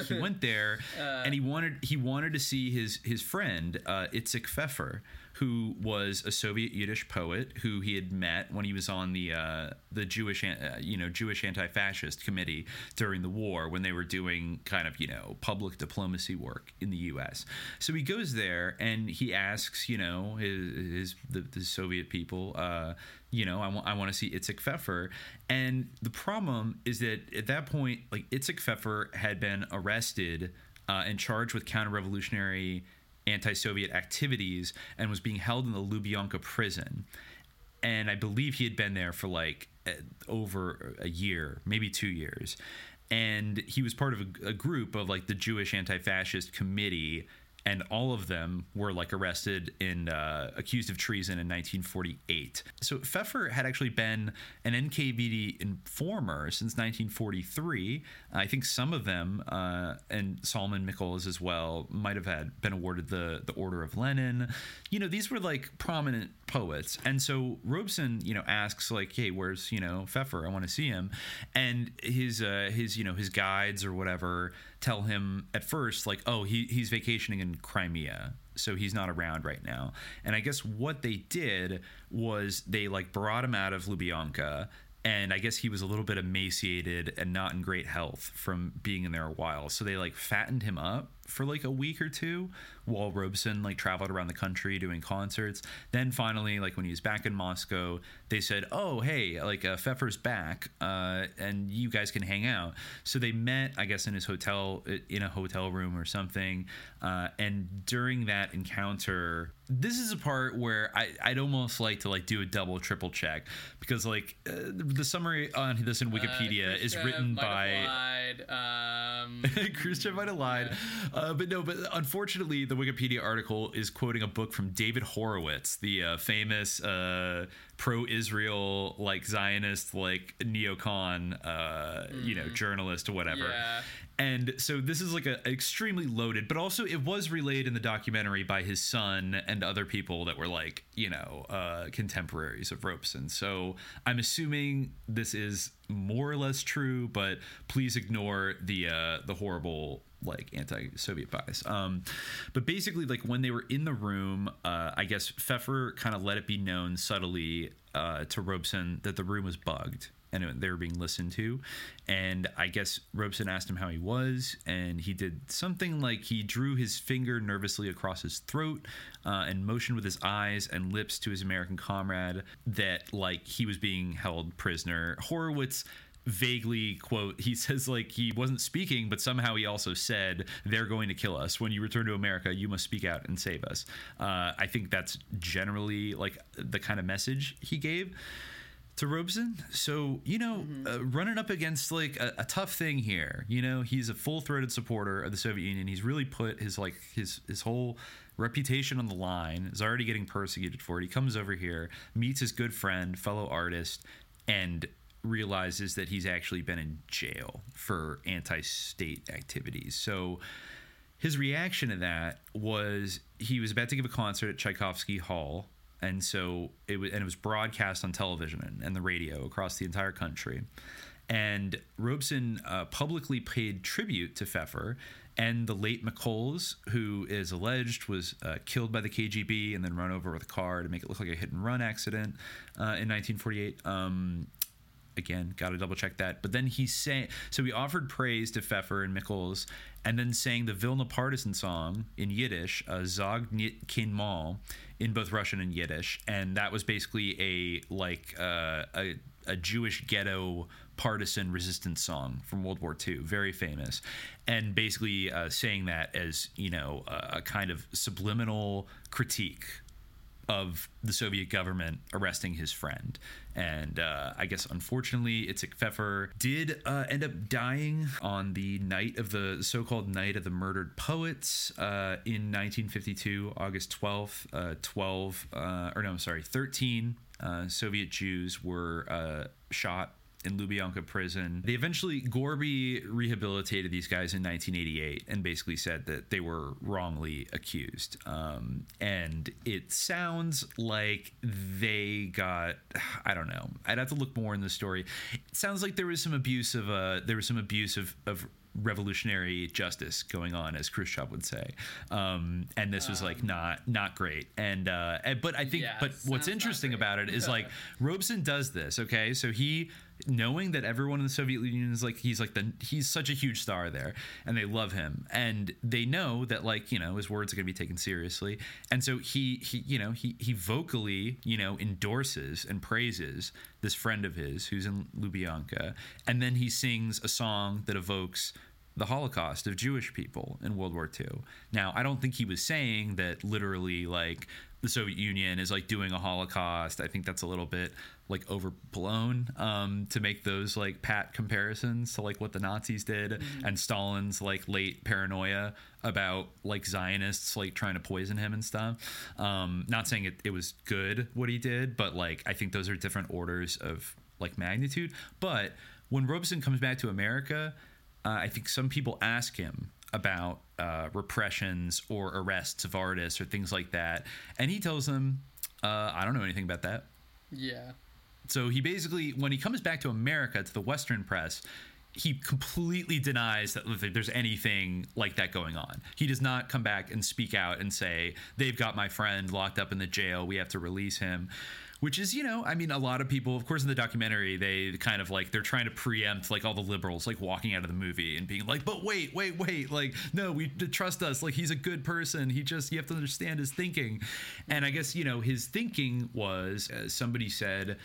he [laughs] went there and he wanted he wanted to see his his friend uh, Itzik Fefer, who was a Soviet Yiddish poet who he had met when he was on the uh, the Jewish uh, you know Jewish anti-fascist committee during the war when they were doing kind of you know public diplomacy work in the U.S. So he goes there and he asks you know his, his the, the Soviet people uh, you know I want I want to see Itzik Fefer and the problem is that at that point like Itzik Fefer had been arrested uh, and charged with counter-revolutionary anti-Soviet activities and was being held in the Lubyanka prison. And I believe he had been there for like uh, over a year, maybe two years. And he was part of a, a group of like the Jewish anti-fascist committee and all of them were like arrested and uh, accused of treason in 1948. So Fefer had actually been an NKVD informer since 1943. I think some of them, uh, and Solomon Mikhoels as well, might have had been awarded the the Order of Lenin. You know, these were like prominent poets, and so Robeson, you know, asks like, "Hey, where's you know Fefer? I want to see him," and his uh, his you know his guides or whatever tell him at first like oh he, he's vacationing in crimea so he's not around right now. And i guess what they did was they like brought him out of lubyanka and i guess he was a little bit emaciated and not in great health from being in there a while. So they like fattened him up for like a week or two while Robeson like traveled around the country doing concerts. Then finally, like when he was back in Moscow, they said, "Oh, hey, like uh, Fefer's back, uh, and you guys can hang out." So they met, I guess, in his hotel, in a hotel room or something. Uh, and during that encounter, this is a part where I, I'd almost like to like do a double, triple check because like uh, the summary on this in Wikipedia is written by. Um, [laughs] Khrushchev might have lied, uh, but no. But unfortunately, the Wikipedia article is quoting a book from David Horowitz, the uh, famous uh, pro-Israel, like Zionist, like neocon, uh, you know, journalist or whatever. Yeah. And so this is like a extremely loaded, but also it was relayed in the documentary by his son and other people that were like, you know, uh, contemporaries of Robeson. So I'm assuming this is more or less true, but please ignore the uh, the horrible like anti-Soviet bias. Um, but basically, like when they were in the room, uh, I guess Fefer kind of let it be known subtly uh, to Robeson that the room was bugged and they were being listened to. And I guess Robeson asked him how he was, and he did something like he drew his finger nervously across his throat uh, and motioned with his eyes and lips to his American comrade that like he was being held prisoner. Horowitz vaguely quote he [laughs] says like he wasn't speaking but somehow he also said they're going to kill us when you return to america you must speak out and save us uh, i think that's generally like the kind of message he gave to Robeson. So, you know, uh, running up against like a, a tough thing here. You know, he's a full-throated supporter of the Soviet Union. He's really put his like his his whole reputation on the line. Is already getting persecuted for it. He comes over here, meets his good friend, fellow artist, and realizes that he's actually been in jail for anti-state activities. So, his reaction to that was he was about to give a concert at Tchaikovsky Hall, and so it was and it was broadcast on television and, and the radio across the entire country. And Robeson uh, publicly paid tribute to Fefer and the late Mikhoels, who is alleged was uh, killed by the KGB and then run over with a car to make it look like a hit and run accident uh, in 1948. Um, again, got to double check that. But then he sang, so he offered praise to Fefer and Mikhoels, and then sang the Vilna Partisan song in Yiddish, uh, Zog Kin Mal, in both Russian and Yiddish, and that was basically a like uh, a a Jewish ghetto partisan resistance song from World War II, very famous, and basically uh, saying that as you know a kind of subliminal critique of the Soviet government arresting his friend. And uh, I guess unfortunately, Itzik Fefer did uh, end up dying on the night of the so called Night of the Murdered Poets uh, in 1952, August 12th. Uh, 12, uh, or no, I'm sorry, 13 uh, Soviet Jews were shot in Lubyanka prison. They eventually, Gorby rehabilitated these guys in 1988 and basically said that they were wrongly accused. Um, and it sounds like they got, I don't know, I'd have to look more in the story. It sounds like there was some abuse of, uh, there was some abuse of, of revolutionary justice going on, as Khrushchev would say, um, and this was like not not great. And, uh, and but I think, yeah, but what's interesting about it is like [laughs] Robeson does this. Okay, so he knowing that everyone in the Soviet Union is like he's like the he's such a huge star there, and they love him, and they know that like you know his words are going to be taken seriously, and so he he you know he he vocally you know endorses and praises this friend of his who's in Lubyanka, and then he sings a song that evokes the Holocaust of Jewish people in World War II. Now, I don't think he was saying that literally like the Soviet Union is like doing a Holocaust. I think that's a little bit like overblown um, to make those like pat comparisons to like what the Nazis did and Stalin's like late paranoia about like Zionists like trying to poison him and stuff. Um, not saying it, it was good what he did, but like I think those are different orders of like magnitude. But when Robeson comes back to America, uh, I think some people ask him about uh, repressions or arrests of artists or things like that, and he tells them, uh, "I don't know anything about that." Yeah. So he basically, when he comes back to America to the Western press, he completely denies that there's anything like that going on. He does not come back and speak out and say they've got my friend locked up in the jail. We have to release him. Which is, you know, I mean, a lot of people, of course, in the documentary, they kind of like they're trying to preempt like all the liberals like walking out of the movie and being like, "But wait, wait, wait! Like, no, we trust us. Like, he's a good person. He just you have to understand his thinking." And I guess you know his thinking was, as somebody said,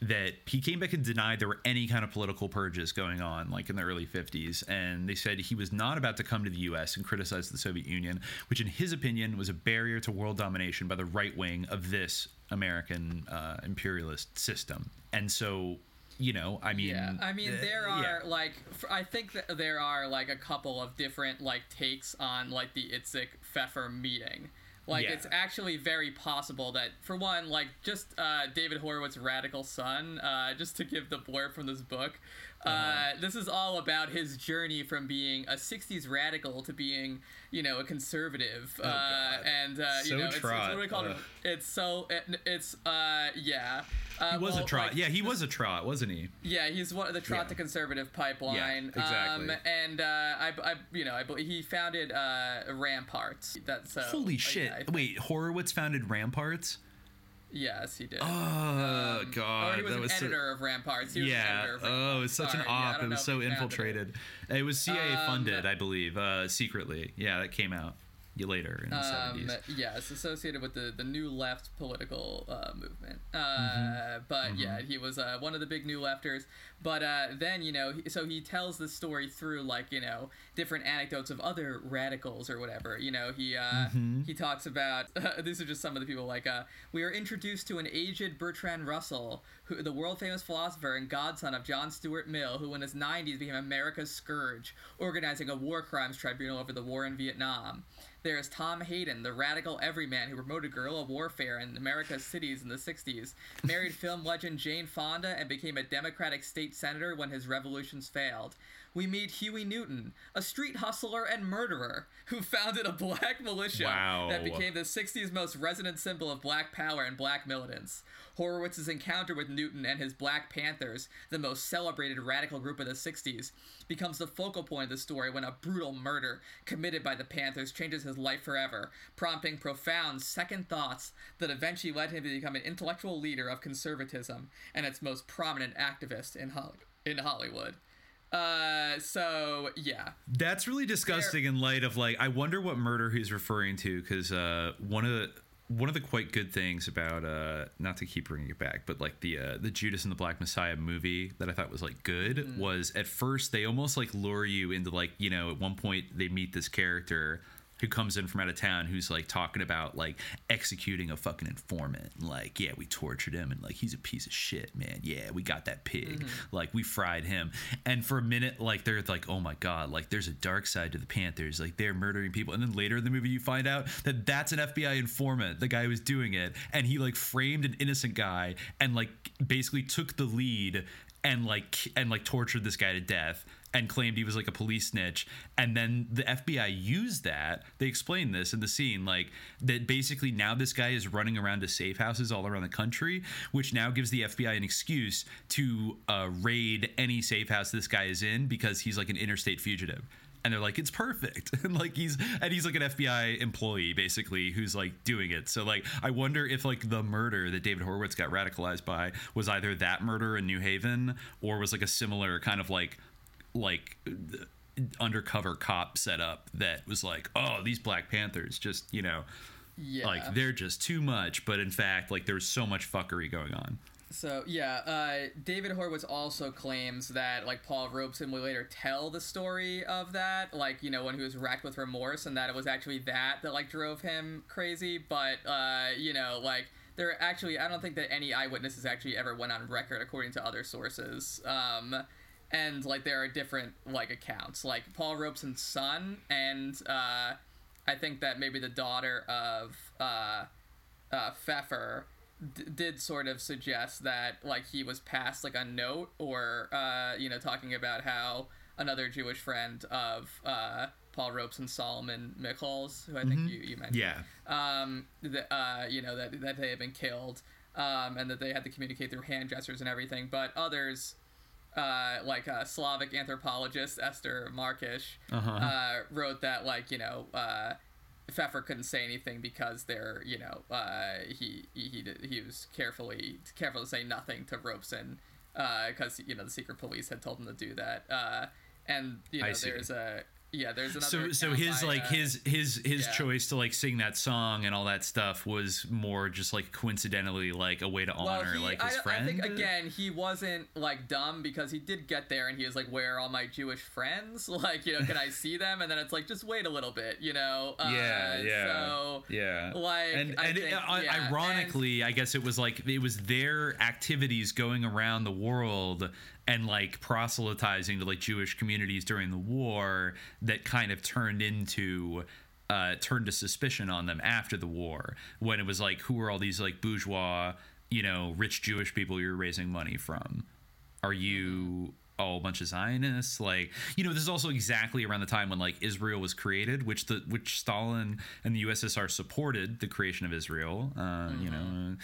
that he came back and denied there were any kind of political purges going on like in the early 50s and they said he was not about to come to the US and criticize the Soviet Union which in his opinion was a barrier to world domination by the right wing of this American uh, imperialist system and so you know I mean Yeah, I mean uh, there yeah. are like i think that there are like a couple of different like takes on like the Itzik Fefer meeting. Like Yeah. it's actually very possible that for one, like just uh, David Horowitz's radical son, uh, just to give the blurb from this book, uh, this is all about his journey from being a '60s radical to being, you know, a conservative, uh, Oh, God. and uh, So you know, it's, it's trot. literally called. Ugh. It's so it, it's uh yeah. Uh, he was well, a trot like, yeah he was a trot wasn't he yeah, he's one of the trot Yeah. to conservative pipeline. Yeah, exactly. Um, and uh, I, I, you know, I believe he founded uh, Ramparts. That's uh, holy shit think- wait Horowitz founded Ramparts Yes, he did. oh Um, god or he was that an was so- editor of Ramparts. He was yeah. editor of Oh, it was such an Sorry, yeah, I op. don't it was so founded it. infiltrated. It. was CIA Um, funded, I believe, uh, secretly. Yeah, that came out later in the Um, seventies. yes, associated with the, the new left political uh, movement. Uh, Mm-hmm. But yeah, he was uh, one of the big new lefters. But uh, then, you know, he, so he tells the story through like, you know, different anecdotes of other radicals or whatever. You know, he uh, Mm-hmm. he talks about, [laughs] these are just some of the people like, uh, we are introduced to an aged Bertrand Russell, who the world famous philosopher and godson of John Stuart Mill, who in his 90s became America's scourge, organizing a war crimes tribunal over the war in Vietnam. There is Tom Hayden, the radical everyman who promoted guerrilla warfare in America's cities in the 60s, married film legend Jane Fonda, and became a Democratic state senator when his revolutions failed. We meet Huey Newton, a street hustler and murderer who founded a black militia Wow. that became the 60s most resonant symbol of black power and black militants. Horowitz's encounter with Newton and his Black Panthers, the most celebrated radical group of the 60s, becomes the focal point of the story when a brutal murder committed by the Panthers changes his life forever, prompting profound second thoughts that eventually led him to become an intellectual leader of conservatism and its most prominent activist in, Hol- in Hollywood. Uh, so yeah, That's really disgusting in light of like I wonder what murder he's referring to because uh, one of the one of the quite good things about uh, not to keep bringing it back, but like the uh, the Judas and the Black Messiah movie that I thought was like good was at first they almost like lure you into like you know at one point they meet this character who comes in from out of town who's like talking about like executing a fucking informant. And like yeah we tortured him and like he's a piece of shit man. Yeah we got that pig. Mm-hmm. Like we fried him. And for a minute like they're like oh my god like there's a dark side to the panthers. Like they're murdering people. And then later in the movie you find out that that's an fbi informant the guy who was doing it. And he like framed an innocent guy and like basically took the lead and like and like tortured this guy to death and claimed he was like a police snitch. And then the FBI used that. They explained this in the scene like that basically now this guy is running around to safe houses all around the country which now gives the FBI an excuse to uh, raid any safe house this guy is in because he's like an interstate fugitive. And they're like it's perfect. [laughs] And like he's and he's like an FBI employee basically who's like doing it. So like I wonder if like the murder that David Horowitz got radicalized by was either that murder in New Haven or was like a similar kind of like like undercover cop setup that was like oh these Black Panthers just you know Yeah. like they're just too much but in fact like there's so much fuckery going on So yeah, uh, David Horowitz also claims that like Paul Robeson would later tell the story of that, like you know when he was racked with remorse, and that it was actually that that like drove him crazy. But uh, you know, like there actually, I don't think that any eyewitnesses actually ever went on record, according to other sources. Um, and like there are different like accounts, like Paul Robeson's son, and uh, I think that maybe the daughter of uh, uh, Fefer d- did sort of suggest that like he was passed like a note or uh, you know talking about how another Jewish friend of uh, Paul Robeson, Solomon Mikhoels, who I think you, you mentioned, yeah um, that uh, you know that that they had been killed, um, and that they had to communicate through hand gestures and everything. But others, uh, like uh, Slavic anthropologist Esther Markish, Uh-huh. uh, wrote that like you know. Uh, Fefer couldn't say anything because they're, you know, uh, he, he he was carefully careful to say nothing to Robeson because you know the secret police had told him to do that. Uh, and you know, there's a yeah, there's another. so so his by, like uh, his his his yeah. choice to like sing that song and all that stuff was more just like coincidentally like a way to honor he- like his I, friend I think again he wasn't like dumb because he did get there and he was like, "Where are all my Jewish friends? [laughs] Like, you know, can I see them?" And then it's like, just wait a little bit, you know. Uh, yeah yeah So yeah like, and, I and think- it- uh, yeah, ironically i guess it was like it was their activities going around the world and like proselytizing to like jewish communities during the war that kind of turned into uh turned to suspicion on them after the war when it was like who are all these like bourgeois you know rich jewish people you're raising money from? Are you all a bunch of Zionists? Like, you know, this is also exactly around the time when like Israel was created, which the which Stalin and the USSR supported the creation of Israel. Uh, You know,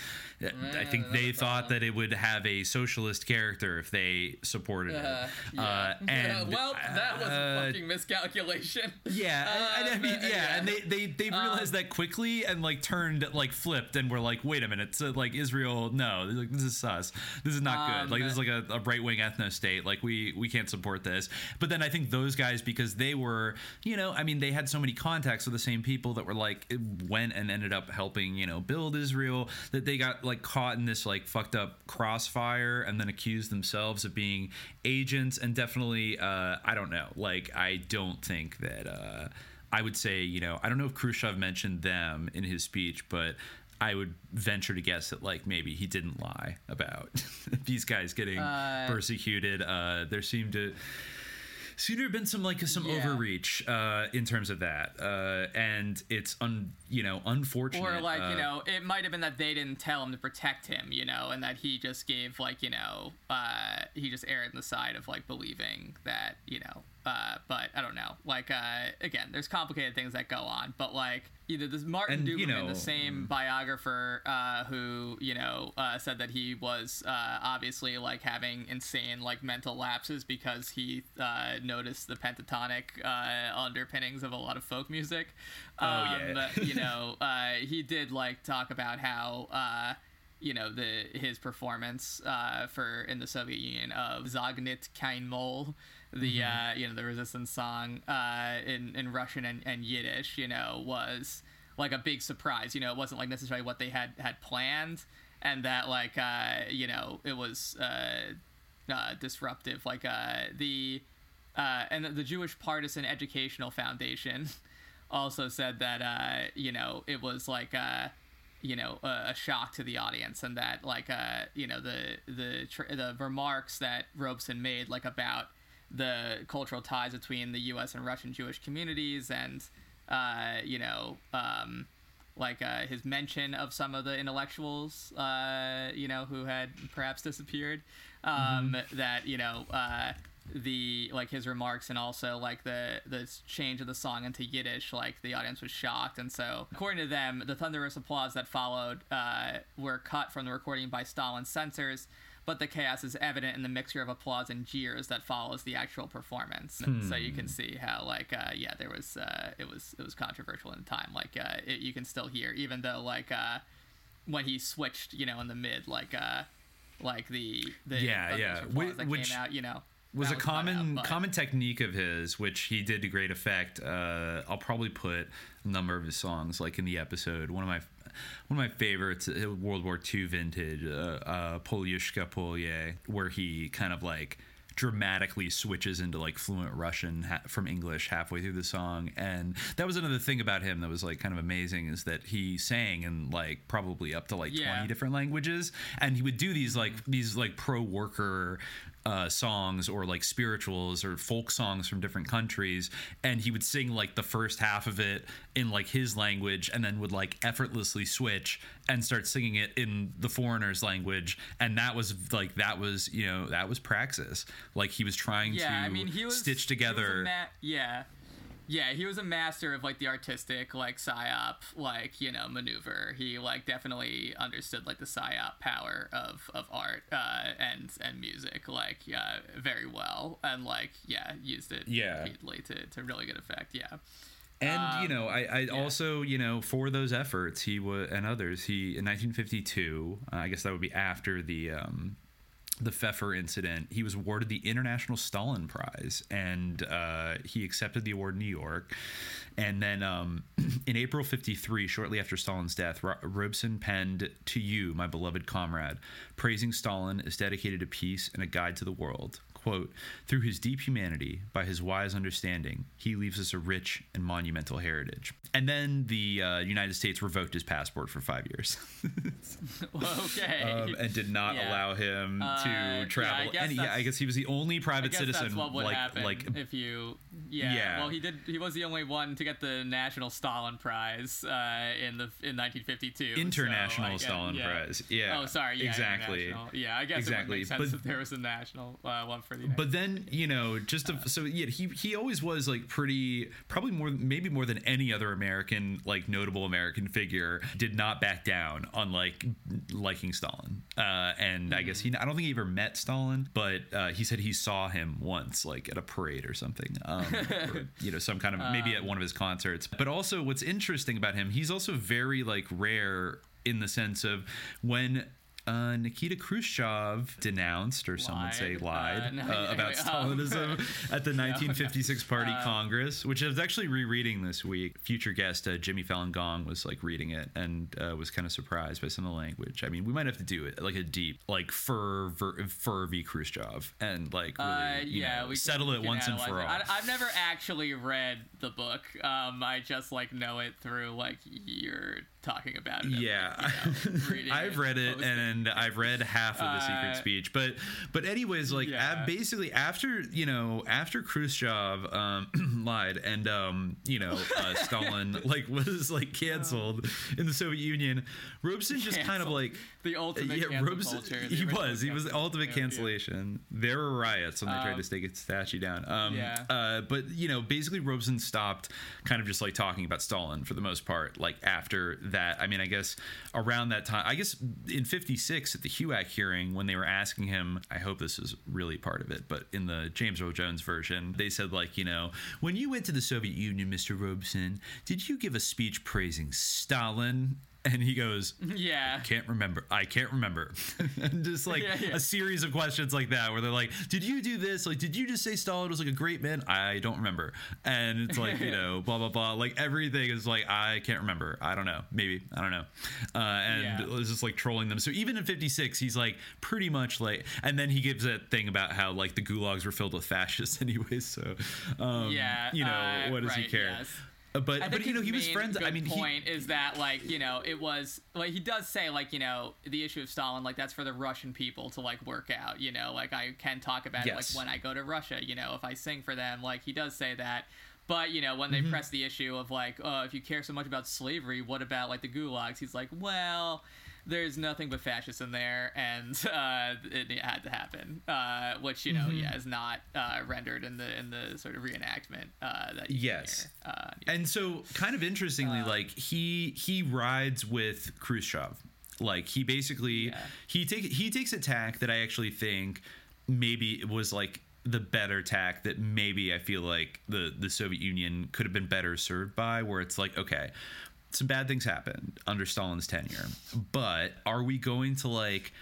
uh, I think they thought that it would have a socialist character if they supported Uh, it. yeah. Uh, [laughs] and well, that was uh, a fucking miscalculation. yeah, and, and I Um, mean, yeah, yeah. and they they they realized that quickly and like turned like flipped and were like, wait a minute, so like Israel, no, like, this is sus, this is not good. Um, Like this is like a, a right wing ethno state. Like we we can't support this. But then I think those guys because they were, you know, I mean, they had so many contacts with the same people that were like went and ended up helping, you know, build Israel that they got like caught in this like fucked up crossfire and then accused themselves of being agents and definitely uh I don't know. Like I don't think that uh I would say, you know, I don't know if Khrushchev mentioned them in his speech, but I would venture to guess that like maybe he didn't lie about [laughs] these guys getting Uh, persecuted. Uh, there seemed to seem to have been some like some Yeah. overreach uh, in terms of that, uh, and it's un you know unfortunate. Or like uh, you know, it might have been that they didn't tell him to protect him, you know, and that he just gave like you know, uh, he just erred on the side of like believing that you know. Uh, but I don't know. Like uh, again, there's complicated things that go on, but like either this Martin And, you know, the same biographer uh, who you know uh, said that he was uh, obviously like having insane like mental lapses because he uh, noticed the pentatonic uh, underpinnings of a lot of folk music. Oh, yeah. you know, uh, he did like talk about how uh, you know the his performance uh, for in the Soviet Union of Zog Nit Keyn Mol, the Mm-hmm. uh, you know the resistance song uh, in in Russian and, and Yiddish, you know, was like a big surprise. You know, it wasn't like necessarily what they had had planned, and that like uh, you know it was uh, uh, disruptive. Like uh, the uh, and the, the Jewish Partisan Educational Foundation [laughs] also said that uh, you know it was like uh, you know a, a shock to the audience, and that like uh, you know the the tr- the remarks that Robeson made like about the cultural ties between the U.S. and Russian Jewish communities, and uh, you know. Um, like uh, his mention of some of the intellectuals, uh, you know, who had perhaps disappeared. Um, That you know, uh, the like his remarks and also like the the change of the song into Yiddish, like the audience was shocked, and so according to them, the thunderous applause that followed uh, were cut from the recording by Stalin's censors. But the chaos is evident in the mixture of applause and jeers that follows the actual performance. So you can see how, like, uh, yeah, there was uh, it was it was controversial in the time. Like, uh, it, you can still hear, even though like uh, when he switched, you know, in the mid, like uh, like the the Yeah, yeah. Whi- that which came out, you know, was a out, common but- common technique of his, which he did to great effect. Uh, I'll probably put a number of his songs like in the episode. One of my one of my favorites, uh, World War II vintage, uh, uh, Polyushko Polye, where he kind of like dramatically switches into like fluent Russian ha- from English halfway through the song, and that was another thing about him that was like kind of amazing is that he sang in like probably up to like Yeah. twenty different languages, and he would do these like these like pro worker uh, songs or like spirituals or folk songs from different countries, and he would sing like the first half of it in like his language, and then would like effortlessly switch and start singing it in the foreigner's language, and that was like that was you know that was praxis. Like he was trying yeah, to I mean, he was stitch he was together. ma- yeah, yeah, he was a master of like the artistic, like psyop, like you know, maneuver. He like definitely understood like the psyop power of of art uh, and and music, like yeah, very well, and like yeah, used it Yeah. repeatedly to to really good effect. Yeah. And you Um, know, I, I also you know for those efforts he was and others he in 1952 uh, I guess that would be after the um, the Fefer incident he was awarded the International Stalin Prize and uh, he accepted the award in New York. And then um, [clears throat] in April 53 shortly after Stalin's death Ro- Robeson penned to you my beloved comrade praising Stalin as dedicated to peace and a guide to the world quote through his deep humanity by his wise understanding he leaves us a rich and monumental heritage and then the uh, united states revoked his passport for five years [laughs] [laughs] okay. um, and did not Yeah. allow him Uh, yeah, to I travel guess and yeah i guess he was the only I private citizen what would like happen like if you yeah, Yeah. well he did he was the only one to get the national stalin prize uh, in the in 1952 international uh, Stalin yeah. Prize. Yeah. oh sorry yeah, exactly. yeah i guess Exactly, it sense but- if there was a national uh, one for the United But then you know, just to, so yeah, he he always was like pretty, probably more, maybe more than any other American, like notable American figure, did not back down on like liking Stalin. Uh, and I guess he, I don't think he ever met Stalin, but uh, he said he saw him once, like at a parade or something, um, or, you know, some kind of maybe at um, one of his concerts. But also, what's interesting about him, he's also very like rare in the sense of when uh, Nikita Khrushchev denounced, or some would say Lied. Uh, no, uh, about [laughs] wait, Stalinism [laughs] at the 1956 Party Uh, Congress, which I was actually rereading this week. Future guest uh, Jimmy Fallon Gong was like reading it and uh, was kind of surprised by some of the language. I mean, we might have to do it like a deep, like Furr v Khrushchev, and like really, Uh, yeah, know, we settle can, it we once and for it. all. I, I've never actually read the book. Um, I just like know it through like you're talking about it. yeah like, you know, [laughs] i've read it and i've read half of the secret Uh, speech but but anyways like Yeah. basically after you know after khrushchev um [clears throat] lied and um you know uh, [laughs] stalin like was like canceled in the soviet union robeson just kind of like the ultimate yeah, cancel Robeson, culture. the he was. He was the ultimate yeah, yeah. cancellation. There were riots when they tried Um, to take his statue down. Um, yeah. uh, but you know, basically, Robeson stopped kind of just like talking about Stalin for the most part. Like after that, I mean, I guess around that time, I guess in '56 at the HUAC hearing when they were asking him, I hope this is really part of it, but in the James Earl Jones version, they said like, you know, when you went to the Soviet Union, Mr. Robeson, did you give a speech praising Stalin? [laughs] And he goes, Yeah. I can't remember. I can't remember. [laughs] and just like Yeah, yeah. a series of questions like that where they're like, Did you do this? Like, did you just say Stalin was like a great man? I don't remember. And it's like, you [laughs] know, blah, blah, blah. Like everything is like, I can't remember. I don't know. Maybe. I don't know. Uh, and Yeah. it's just like trolling them. So even in 56, he's like pretty much like, and then he gives that thing about how like the gulags were filled with fascists anyway. So, um, Yeah, you know, uh, what does he care? yes. But but you know he was friends. I mean, he, point is that like you know it was like he does say like you know the issue of Stalin like that's for the Russian people to like work out. You know, like I can talk about Yes. it like when I go to Russia. You know, if I sing for them, like he does say that. But you know, when they Mm-hmm. press the issue of like, oh, if you care so much about slavery, what about like the gulags? He's like, well, there's nothing but fascists in there, and [laughs] uh, it, it had to happen. Uh, which you know, Mm-hmm. yeah, is not uh, rendered in the in the sort of reenactment uh, that you Yes. hear. Uh, and so kind of interestingly like he he rides with khrushchev like he basically Yeah. he take he takes a tack that i actually think maybe it was like the better tack that maybe i feel like the the soviet union could have been better served by where it's like okay some bad things happened under stalin's tenure but are we going to like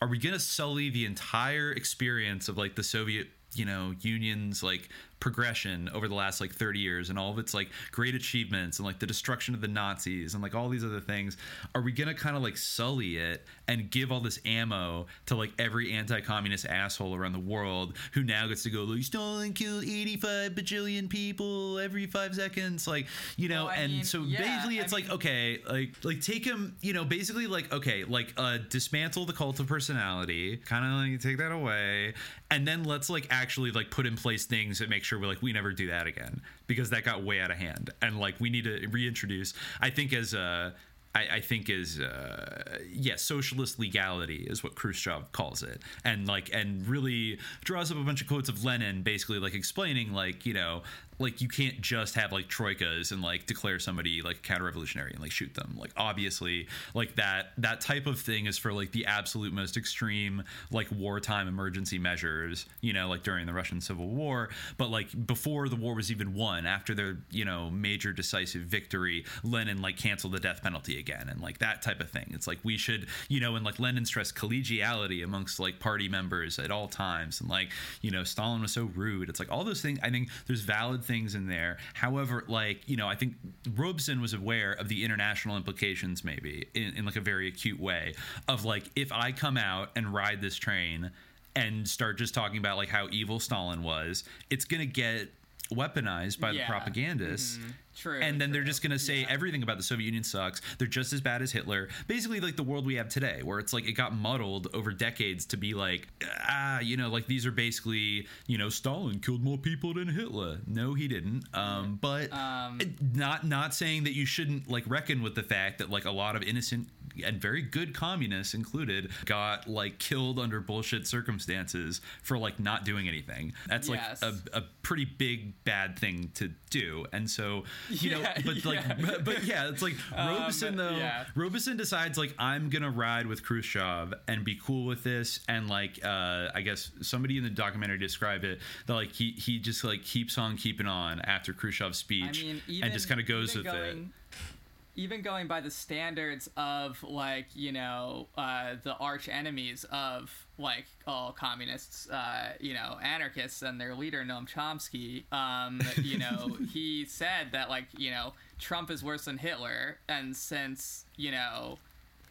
are we going to sully the entire experience of like the Soviet, you know, Union's like progression over the last like 30 years and all of its like great achievements and like the destruction of the Nazis and like all these other things? Are we going to kind of like sully it and give all this ammo to like every anti-communist asshole around the world who now gets to go like Stalin killed 85 bajillion people every 5 seconds like, you know, Well, and mean, so yeah, basically I it's like mean- okay, like like take him, you know, basically like okay, like uh dismantle the cult of personality, kind of like take that away, and then let's like actually like put in place things that make sure we're like we never do that again because that got way out of hand, and like we need to reintroduce. I think as a I, I think is uh, yeah socialist legality is what Khrushchev calls it, and like and really draws up a bunch of quotes of Lenin, basically like explaining like you know like you can't just have like troikas and like declare somebody like counter-revolutionary and like shoot them. Like obviously like that that type of thing is for like the absolute most extreme like wartime emergency measures you know like during the russian civil war. But like before the war was even won after their you know major decisive victory lenin like canceled the death penalty again and like that type of thing. It's like we should you know and like lenin stressed collegiality amongst like party members at all times and like you know stalin was so rude. It's like all those things i think there's valid things in there. However like you know i think robeson was aware of the international implications maybe in, in like a very acute way of like if i come out and ride this train and start just talking about like how evil stalin was it's gonna get weaponized by the Yeah. propagandists True. and then they're just going to say Yeah. everything about the Soviet Union sucks. They're just as bad as Hitler. Basically, like the world we have today, where it's like it got muddled over decades to be like, ah, you know, like these are basically, you know, Stalin killed more people than Hitler. No, he didn't. Um, but Um, not not saying that you shouldn't like reckon with the fact that like a lot of innocent and very good communists included got like killed under bullshit circumstances for like not doing anything. That's Yes. like a, a pretty big bad thing to do. And so you know, Yeah, but like, yeah. but, but yeah, it's like [laughs] Robeson though. yeah. Robeson decides like I'm gonna ride with Khrushchev and be cool with this, and like uh, I guess somebody in the documentary described it that like he he just like keeps on keeping on after Khrushchev's I speech mean, even, and just kind of goes with it. Even going by the standards of like you know uh, the arch enemies of like all communists, uh, you know anarchists and their leader Noam Chomsky, um, you know [laughs] he said that like you know Trump is worse than Hitler, and since you know.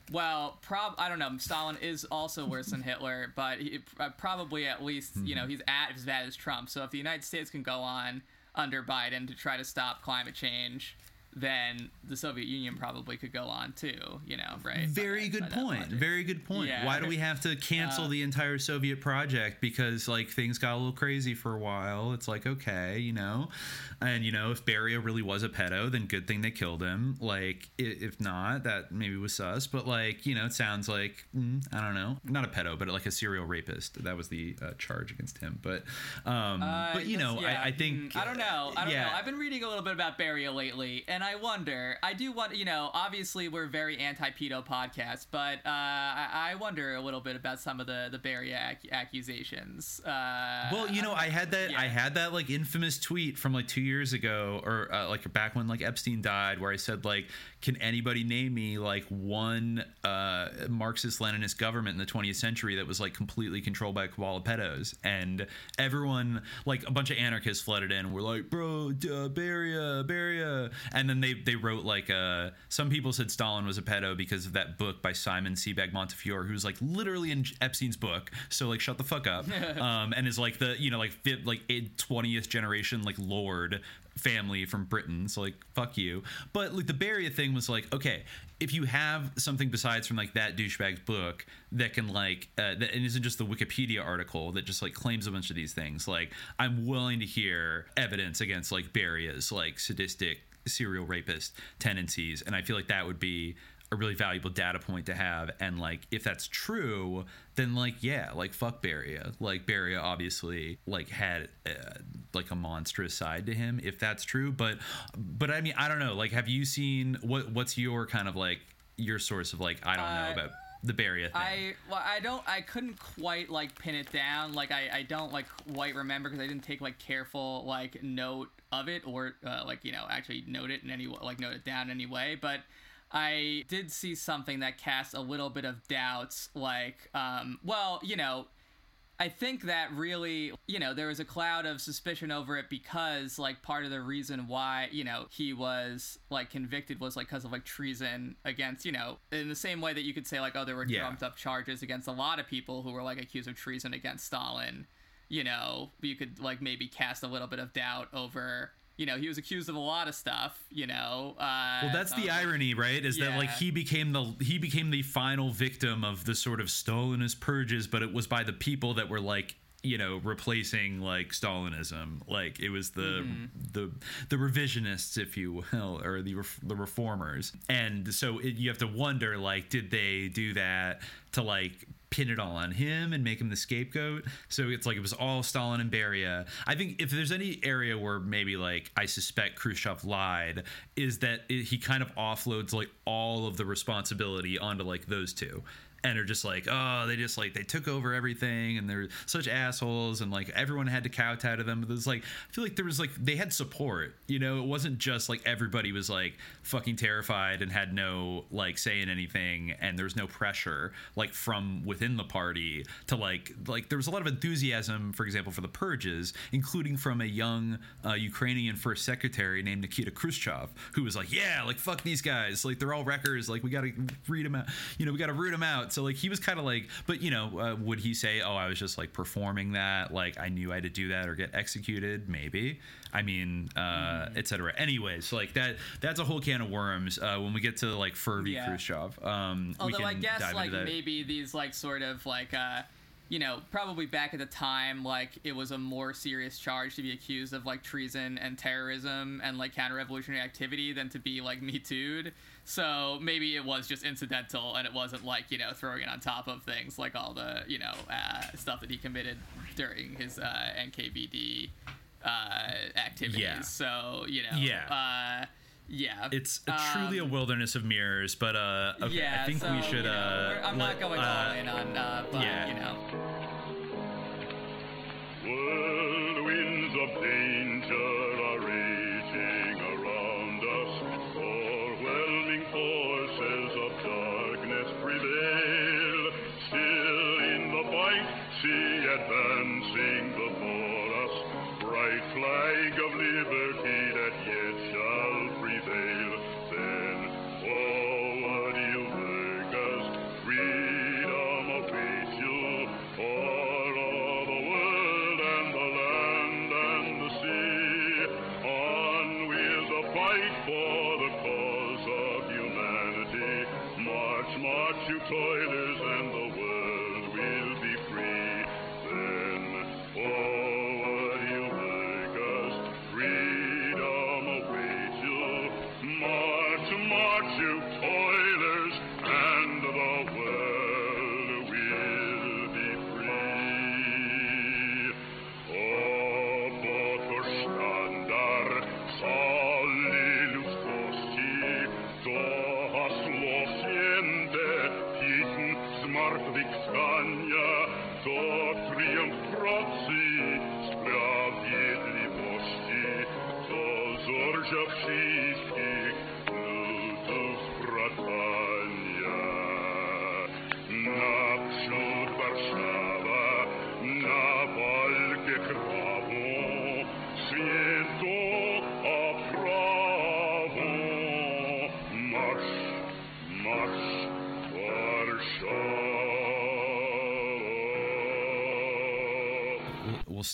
Well, prob I don't know. Stalin is also worse than [laughs] Hitler, but he, uh, probably at least you know he's at as bad as Trump. So if the United States can go on under Biden to try to stop climate change, then the Soviet Union probably could go on too. You know, right? Very that- good point. Very good point. Yeah. Why do we have to cancel Uh, the entire Soviet project because like things got a little crazy for a while? It's like okay, you know, and you know if Beria really was a pedo, then good thing they killed him. Like if not, that maybe was sus. But like you know, it sounds like mm, I don't know, not a pedo, but like a serial rapist. That was the uh, charge against him. But um, Uh, but you know, yeah, I, I think mm, I don't know. I don't yeah. know. I've been reading a little bit about Beria lately, and I wonder. I do want you know. Obviously, we're very anti-pedo podcast, but uh, I, I wonder a little bit about some of the the Beria ac- accusations. Uh, Well, you know, I had that Yeah. I had that like infamous tweet from like 2 years ago or uh, like back when like Epstein died where I said like can anybody name me like one uh Marxist Leninist government in the 20th century that was like completely controlled by of pedos and everyone like a bunch of anarchists flooded in and were like bro duh, Beria Beria and then then they they wrote like uh some people said Stalin was a pedo because of that book by Simon Sebag Montefiore, who's like literally in Epstein's book. So like shut the fuck up. [laughs] um, and is like the you know like fifth, like twentieth generation like lord family from Britain. So like fuck you. But like the Beria thing was like okay, if you have something besides from like that douchebag's book that can like uh, that and isn't just the Wikipedia article that just like claims a bunch of these things, like I'm willing to hear evidence against like Beria's like sadistic serial rapist tendencies, and I feel like that would be a really valuable data point to have and like if that's true then like yeah like fuck Beria like Beria obviously like had uh, like a monstrous side to him if that's true but but I mean I don't know like have you seen what what's your kind of like your source of like I don't Uh, know about the Beria thing I well, I don't I couldn't quite like pin it down. Like I, I don't like quite remember because I didn't take like careful like note of it or uh, like you know actually note it in any like note it down anyway. But I did see something that cast a little bit of doubts. Like um well you know I think that really, you know, there was a cloud of suspicion over it because, like, part of the reason why, you know, he was, like, convicted was, like, because of, like, treason against, you know, in the same way that you could say, like, oh, there were Yeah. trumped up charges against a lot of people who were, like, accused of treason against Stalin. You know, you could, like, maybe cast a little bit of doubt over, you know, he was accused of a lot of stuff, you know. Uh, Well, that's the irony, right? Is that like he became the he became the final victim of the sort of Stalinist purges, but it was by the people that were like you know replacing like Stalinism. Like it was the Mm-hmm. the the revisionists, if you will, or the the reformers. And so it, you have to wonder, like, did they do that to like pin it all on him and make him the scapegoat. So it's like it was all Stalin and Beria. I think if there's any area where maybe like I suspect Khrushchev lied, is that it, he kind of offloads like all of the responsibility onto like those two. And are just like, oh, they just like they took over everything, and they're such assholes, and like everyone had to kowtow to them. But it's like I feel like there was like they had support, you know. It wasn't just like everybody was like fucking terrified and had no like say in anything, and there was no pressure like from within the party to like like there was a lot of enthusiasm, for example, for the purges, including from a young uh, Ukrainian first secretary named Nikita Khrushchev, who was like, yeah, like fuck these guys, like they're all wreckers, like we got to read them out, you know, we got to root them out. So like he was kind of like, but you know, uh, would he say, oh, I was just like performing that, like I knew I had to do that or get executed? Maybe. I mean, uh, etc. Anyways, like that that's a whole can of worms. Uh, when we get to like Furby Yeah. Khrushchev, um, we Although can I guess like maybe these like sort of like uh you know probably back at the time like it was a more serious charge to be accused of like treason and terrorism and like counter-revolutionary activity than to be like me too'd so maybe it was just incidental and it wasn't like you know throwing it on top of things like all the you know uh, stuff that he committed during his uh, NKVD uh, activities Yeah. so you know Yeah. uh, yeah It's a, truly a Um, wilderness of mirrors, but uh, okay, yeah, I think so, we should. you know, uh, I'm let- not going uh, all in on, uh, but yeah. you know. Whirlwinds of danger see advancing before us. Bright flag of liberty that yet shall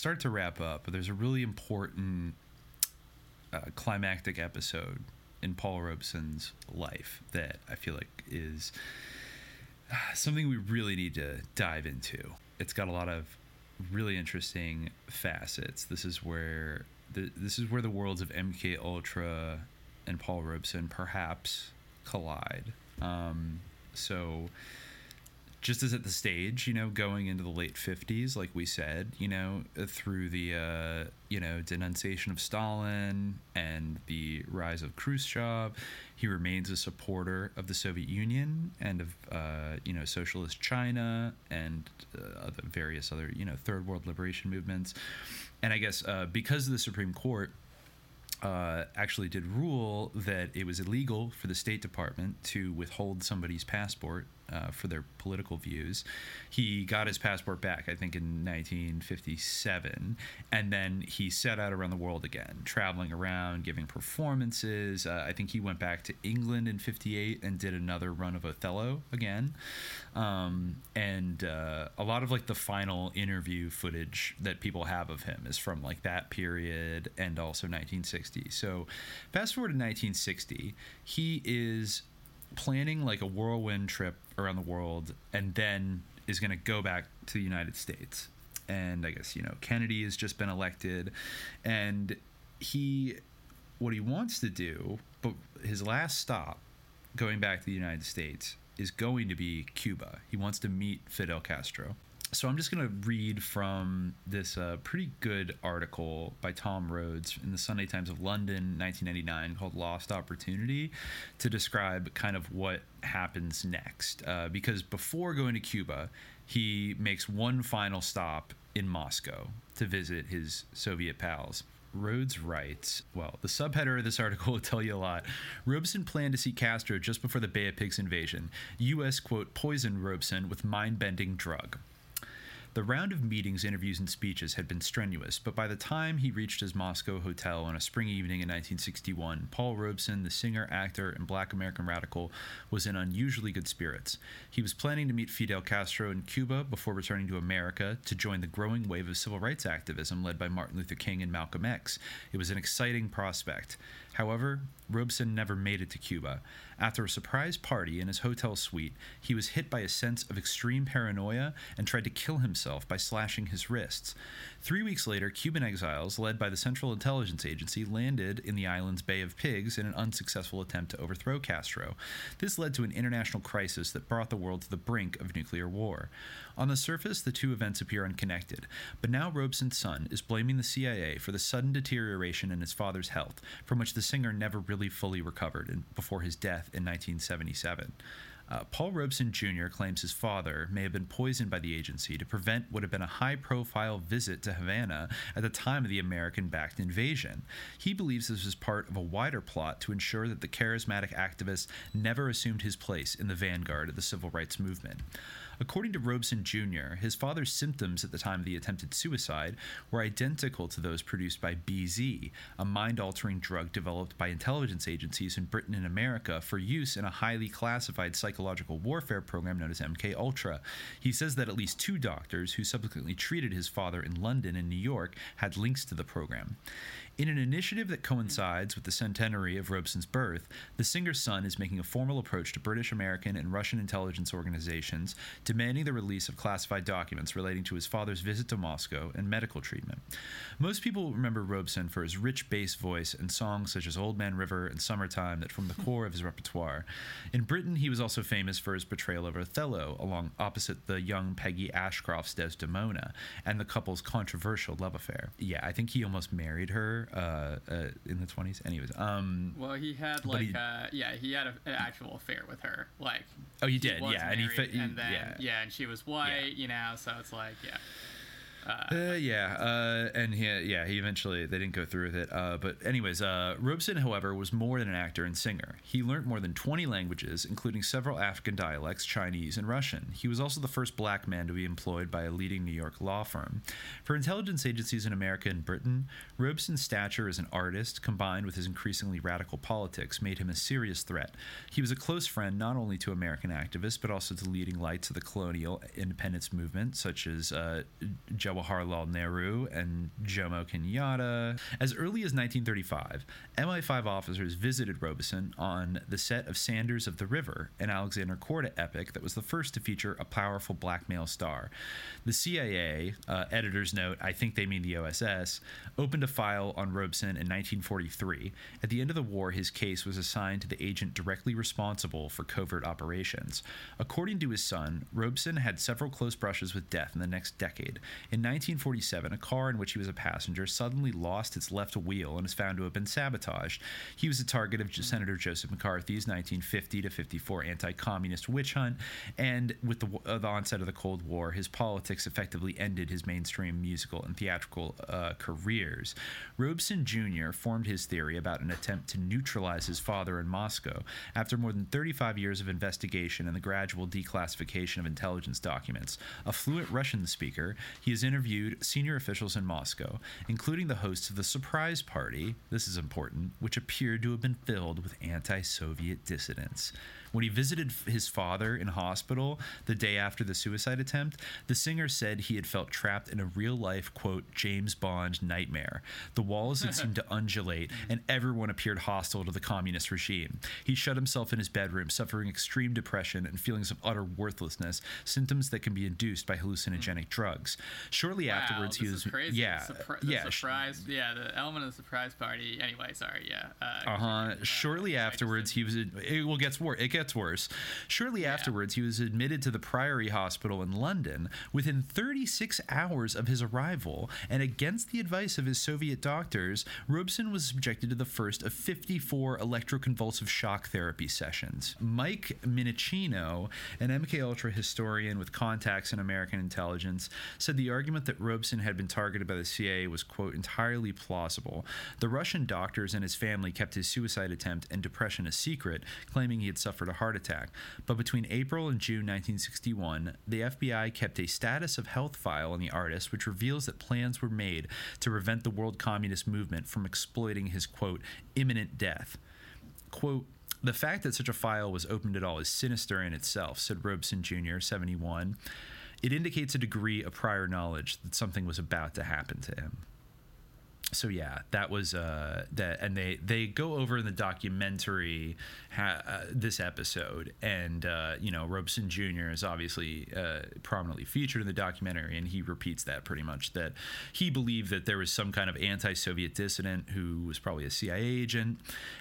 start to wrap up, but there's a really important uh, climactic episode in Paul Robeson's life that I feel like is uh, something we really need to dive into. It's got a lot of really interesting facets. This is where the, this is where the worlds of MK Ultra and Paul Robeson perhaps collide. Um, so just as at the stage, you know, going into the late 50s, like we said, you know, through the, uh, you know, denunciation of Stalin and the rise of Khrushchev, he remains a supporter of the Soviet Union and of, uh, you know, socialist China and uh, various other, you know, third world liberation movements. And I guess uh, because of the Supreme Court, uh, actually did rule that it was illegal for the State Department to withhold somebody's passport uh, for their political views. He got his passport back, I think, in 1957, and then he set out around the world again, traveling around, giving performances. Uh, I think he went back to England in 58 and did another run of Othello again. Um, and uh, a lot of like the final interview footage that people have of him is from like that period and also 1960. So, fast forward to 1960, he is planning like a whirlwind trip around the world and then is going to go back to the United States. And I guess, you know, Kennedy has just been elected and he what he wants to do, but his last stop going back to the United States is going to be Cuba. He wants to meet Fidel Castro. So I'm just going to read from this uh, pretty good article by Tom Rhodes in the Sunday Times of London, 1999, called "Lost Opportunity," to describe kind of what happens next. Uh, because before going to Cuba, he makes one final stop in Moscow to visit his Soviet pals. Rhodes writes, well, the subheader of this article [laughs] will tell you a lot. Robeson planned to see Castro just before the Bay of Pigs invasion. U.S., quote, poisoned Robeson with mind bending drug. The round of meetings, interviews, and speeches had been strenuous, but by the time he reached his Moscow hotel on a spring evening in 1961, Paul Robeson, the singer, actor, and black American radical, was in unusually good spirits. He was planning to meet Fidel Castro in Cuba before returning to America to join the growing wave of civil rights activism led by Martin Luther King and Malcolm X. It was an exciting prospect. However, Robeson never made it to Cuba. After a surprise party in his hotel suite, he was hit by a sense of extreme paranoia and tried to kill himself by slashing his wrists. Three weeks later, Cuban exiles, led by the Central Intelligence Agency, landed in the island's Bay of Pigs in an unsuccessful attempt to overthrow Castro. This led to an international crisis that brought the world to the brink of nuclear war. On the surface, the two events appear unconnected, but now Robeson's son is blaming the CIA for the sudden deterioration in his father's health, from which the singer never really fully recovered before his death in 1977. Uh, Paul Robeson Jr. claims his father may have been poisoned by the agency to prevent what had been a high profile visit to Havana at the time of the American backed invasion. He believes this was part of a wider plot to ensure that the charismatic activist never assumed his place in the vanguard of the civil rights movement. According to Robeson Jr., his father's symptoms at the time of the attempted suicide were identical to those produced by BZ, a mind altering drug developed by intelligence agencies in Britain and America for use in a highly classified psychological warfare program known as MK Ultra. He says that at least two doctors who subsequently treated his father in London and New York had links to the program. In an initiative that coincides with the centenary of Robeson's birth, the singer's son is making a formal approach to British, American, and Russian intelligence organizations, demanding the release of classified documents relating to his father's visit to Moscow and medical treatment. Most people remember Robeson for his rich bass voice and songs such as Old Man River and Summertime that form the [laughs] core of his repertoire. In Britain, he was also famous for his portrayal of Othello, along opposite the young Peggy Ashcroft's Desdemona, and the couple's controversial love affair. Yeah, I think he almost married her uh, uh, in the 20s. Anyways, um, Well, he had like, he, uh, yeah, he had a, an actual affair with her. Like, oh, he did, yeah, and he, and then, yeah, yeah, and she was white, yeah. you know, so it's like, yeah. Uh, yeah, uh, and he, yeah, he eventually they didn't go through with it. Uh, but anyways, uh, Robeson, however, was more than an actor and singer. He learned more than 20 languages, including several African dialects, Chinese, and Russian. He was also the first black man to be employed by a leading New York law firm. For intelligence agencies in America and Britain, Robeson's stature as an artist, combined with his increasingly radical politics, made him a serious threat. He was a close friend not only to American activists but also to leading lights of the colonial independence movement, such as uh, Jawaharlal Nehru and Jomo Kenyatta. As early as 1935, MI5 officers visited Robeson on the set of Sanders of the River, an Alexander Korda epic that was the first to feature a powerful black male star. The CIA, uh, editor's note, I think they mean the OSS, opened a file on Robeson in 1943. At the end of the war, his case was assigned to the agent directly responsible for covert operations. According to his son, Robeson had several close brushes with death in the next decade. In 1947, a car in which he was a passenger suddenly lost its left wheel and is found to have been sabotaged. He was the target of Senator Joseph McCarthy's 1950 to 54 anti-communist witch hunt, and with the, uh, the onset of the Cold War, his politics effectively ended his mainstream musical and theatrical uh, careers. Robeson Jr. formed his theory about an attempt to neutralize his father in Moscow after more than 35 years of investigation and the gradual declassification of intelligence documents. A fluent Russian speaker, he has interviewed senior officials in Moscow, including the hosts of the surprise party, this is important, which appeared to have been filled with anti Soviet dissidents. When he visited his father in hospital the day after the suicide attempt, the singer said he had felt trapped in a real life, quote, James Bond nightmare. The walls had seemed to [laughs] undulate, and everyone appeared hostile to the communist regime. He shut himself in his bedroom, suffering extreme depression and feelings of utter worthlessness, symptoms that can be induced by hallucinogenic drugs. Shortly Wow, afterwards, he was crazy. yeah, the, surpri- the yeah, surprise, yeah, the element of the surprise party. Anyway, sorry, yeah. Uh, Uh huh. Shortly afterwards, he was. It well gets worse. It gets worse. Shortly afterwards, he was admitted to the Priory Hospital in London within 36 hours of his arrival, and against the advice of his Soviet doctors, Robeson was subjected to the first of 54 electroconvulsive shock therapy sessions. Mike Minnicino, an MK Ultra historian with contacts in American intelligence, said the argument that Robeson had been targeted by the CIA was quote entirely plausible. The Russian doctors and his family kept his suicide attempt and depression a secret, claiming he had suffered a heart attack. But between April and June 1961, the FBI kept a status of health file on the artist, which reveals that plans were made to prevent the world communist movement from exploiting his quote imminent death. Quote, the fact that such a file was opened at all is sinister in itself, said Robeson Jr., 71. It indicates a degree of prior knowledge that something was about to happen to him so yeah that was uh that and they they go over in the documentary ha, uh, this episode and uh you know robeson jr is obviously uh prominently featured in the documentary and he repeats that pretty much that he believed that there was some kind of anti-soviet dissident who was probably a cia agent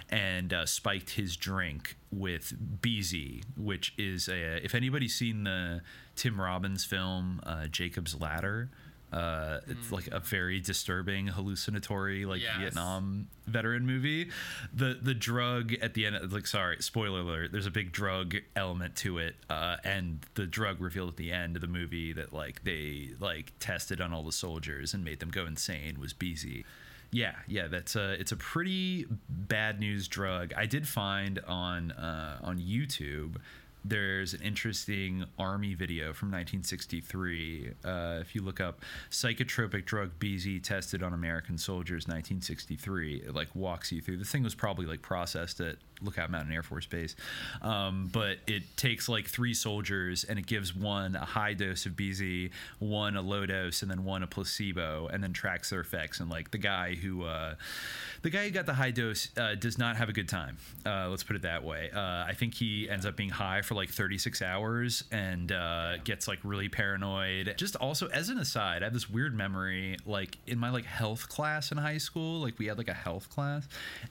and uh, spiked his drink with bz which is a if anybody's seen the tim robbins film uh jacob's ladder uh, it's like a very disturbing, hallucinatory, like Yes. Vietnam veteran movie. The the drug at the end, like sorry, spoiler alert. There's a big drug element to it, uh, and the drug revealed at the end of the movie that like they like tested on all the soldiers and made them go insane was BZ. Yeah, yeah, that's a it's a pretty bad news drug. I did find on uh, on YouTube there's an interesting army video from 1963. Uh, if you look up psychotropic drug BZ tested on American soldiers 1963, it like walks you through. The thing was probably like processed at Lookout Mountain Air Force Base, um, but it takes like three soldiers and it gives one a high dose of BZ, one a low dose, and then one a placebo, and then tracks their effects. And like the guy who uh, the guy who got the high dose uh, does not have a good time. Uh, let's put it that way. Uh, I think he ends up being high for like 36 hours and uh, gets like really paranoid. Just also as an aside, I have this weird memory like in my like health class in high school. Like we had like a health class,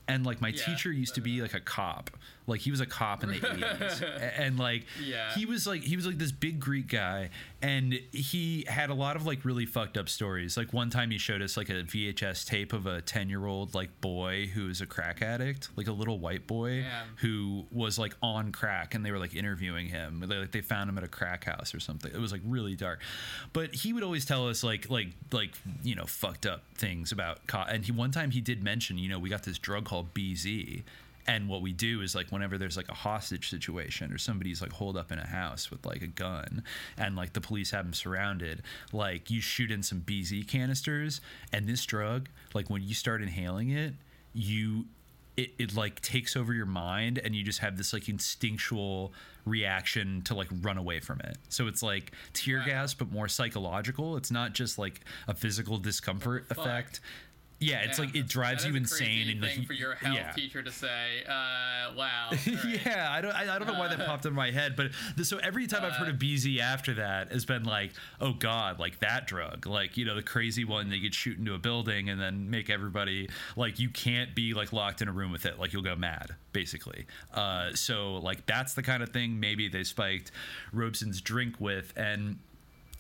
and like my Yeah, teacher used to be like a cop. Like he was a cop in the [laughs] 80s, and like Yeah. he was like he was like this big Greek guy, and he had a lot of like really fucked up stories. Like one time he showed us like a VHS tape of a 10 year old like boy who was a crack addict, like a little white boy who was like on crack, and they were like interviewing him. They, like they found him at a crack house or something. It was like really dark, but he would always tell us like like like you know fucked up things about. Co- and he one time he did mention you know we got this drug called BZ. And what we do is like whenever there's like a hostage situation or somebody's like holed up in a house with like a gun and like the police have them surrounded, like you shoot in some BZ canisters and this drug, like when you start inhaling it, you it, it like takes over your mind and you just have this like instinctual reaction to like run away from it. So it's like tear Wow. gas but more psychological. It's not just like a physical discomfort effect yeah it's Yeah, like it drives you is a crazy insane and like for your health yeah. teacher to say. Uh, wow. right. [laughs] Yeah, I don't, I, I don't know why that popped in my head, but the, so every time I've heard Uh, of BZ after that has been like, oh god, like that drug, like you know the crazy one that you could shoot into a building and then make everybody like you can't be like locked in a room with it, like you'll go mad, basically. Uh, so like that's the kind of thing maybe they spiked Robeson's drink with, and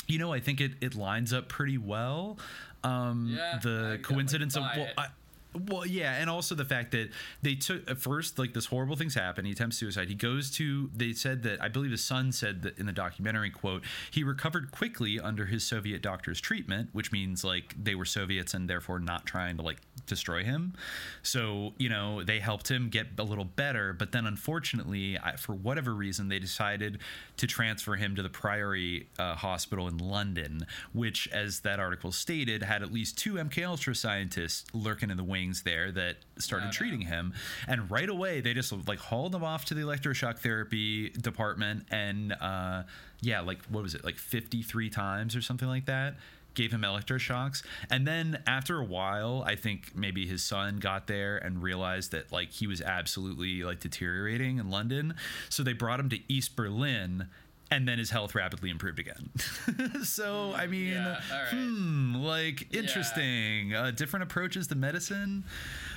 you know I think it it lines up pretty well. Um, Yeah, the coincidence of well. I, well, yeah, and also the fact that they took at first like this horrible things happen. He attempts suicide. He goes to. They said that I believe his son said that in the documentary quote he recovered quickly under his Soviet doctor's treatment, which means like they were Soviets and therefore not trying to like destroy him. So you know they helped him get a little better, but then unfortunately, I, for whatever reason, they decided to transfer him to the Priory uh, Hospital in London, which, as that article stated, had at least two MK Ultra scientists lurking in the wings there that started no. treating him. And right away, they just like hauled him off to the electroshock therapy department, and uh, yeah, like what was it, like fifty three times or something like that. Gave him electroshocks, and then after a while, I think maybe his son got there and realized that like he was absolutely like deteriorating in London, so they brought him to East Berlin, and then his health rapidly improved again. [laughs] so I mean, Yeah, right. hmm, like interesting, uh, different approaches to medicine,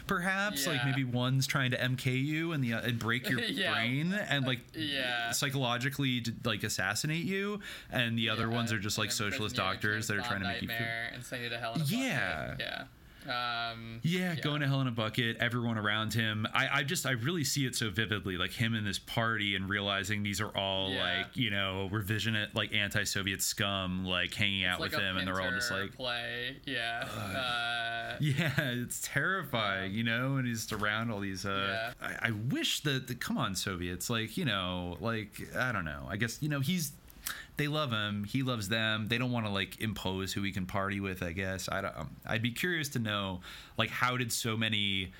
perhaps. Like maybe one's trying to MK you and the uh, and break [laughs] your Yeah. brain and like Yeah. psychologically like assassinate you, and the other Yeah, ones are just like socialist you in a doctors that are trying to make you feel. and send you to hell in a Yeah. Yeah. Um, Yeah, going to hell in a bucket. Everyone around him. I, I just, I really see it so vividly, like him in this party and realizing these are all Yeah. like, you know, revisionist, like anti-Soviet scum, like hanging out like with him, and they're all just like, play. Yeah. Uh, yeah, it's terrifying, you know, and he's just around all these. Uh, I, I wish that, the, come on, Soviets, like, you know, like I don't know. I guess you know he's. They love him. He loves them. They don't want to like impose who he can party with. I guess I don't. Um, I'd be curious to know, like, how did so many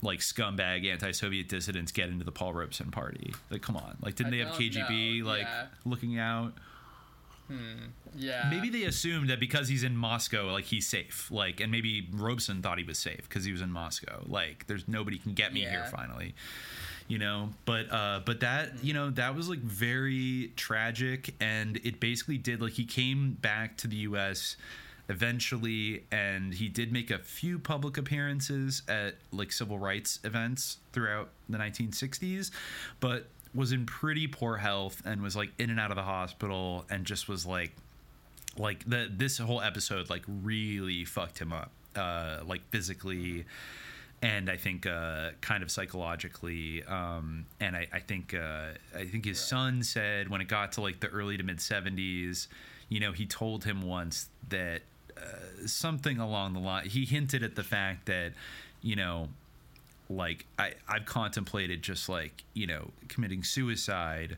like scumbag anti-Soviet dissidents get into the Paul Robeson party? Like, come on, like, didn't I they have KGB know, like yeah. looking out? yeah. Maybe they assumed that because he's in Moscow, like he's safe. Like, and maybe Robeson thought he was safe because he was in Moscow. Like, there's nobody can get me here finally, you know. But uh, but that you know that was like very tragic, and it basically did like he came back to the U.S. eventually, and he did make a few public appearances at like civil rights events throughout the 1960s, but was in pretty poor health and was like in and out of the hospital and just was like like the this whole episode like really fucked him up uh like physically and i think uh kind of psychologically um and i i think uh i think his son said when it got to like the early to mid 70s you know he told him once that uh, something along the line he hinted at the fact that you know like I, I've contemplated just like, you know, committing suicide,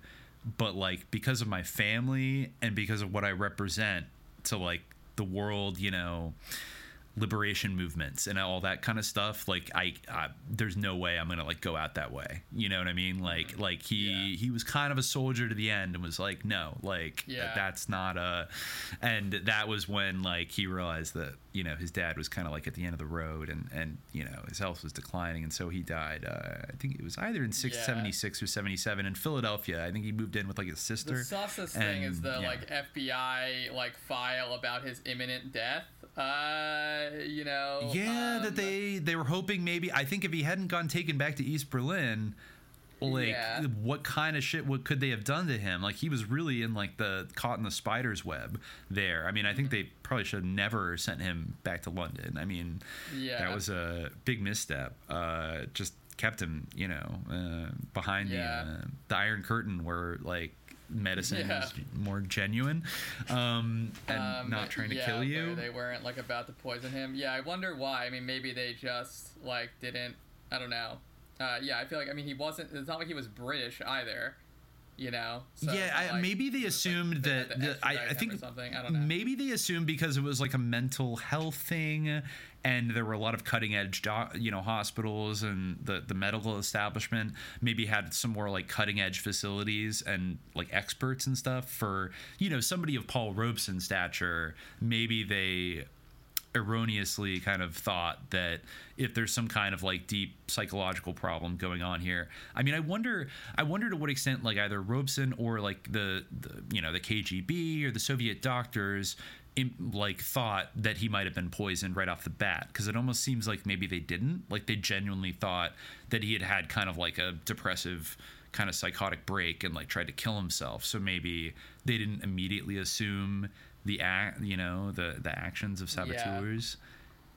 but like because of my family and because of what I represent to like the world, you know, liberation movements and all that kind of stuff like I, I there's no way i'm gonna like go out that way you know what i mean like mm-hmm. like he Yeah. he was kind of a soldier to the end and was like no like Yeah. that's not a and that was when like he realized that you know his dad was kind of like at the end of the road and and you know his health was declining and so he died uh, i think it was either in six, Yeah. 76 or 77 in philadelphia i think he moved in with like his sister The sauceless thing is the yeah. like FBI like file about his imminent death. Uh, you know. Yeah, um, that they they were hoping maybe. I think if he hadn't gone taken back to East Berlin, like Yeah. what kind of shit what could they have done to him? Like he was really in like the caught in the spider's web there. I mean, I think Mm-hmm. they probably should have never sent him back to London. I mean, Yeah. that was a big misstep. Uh, just kept him, you know, uh, behind Yeah. the uh, the Iron Curtain, where like medicine Yeah. is more genuine um, and um, not trying to yeah, kill you. They weren't like about to poison him. Yeah, I wonder why. I mean, maybe they just like didn't. I don't know. Uh, yeah, I feel like I mean he wasn't. It's not like he was British either. you know. So, yeah, I, like, maybe they was, like, assumed that to the, I, I think something. I don't know. maybe they assumed because it was like a mental health thing, and there were a lot of cutting edge, doc, you know, hospitals and the the medical establishment maybe had some more like cutting edge facilities and like experts and stuff for you know somebody of Paul Robeson's stature. Maybe they erroneously kind of thought that if there's some kind of like deep psychological problem going on here. I mean i wonder i wonder to what extent like either robeson or like the, the you know the kgb or the soviet doctors im like thought that he might have been poisoned right off the bat. Because it almost seems like maybe they didn't. Like they genuinely thought that he had had kind of like a depressive kind of psychotic break and like tried to kill himself. So maybe they didn't immediately assume the act you know the the actions of saboteurs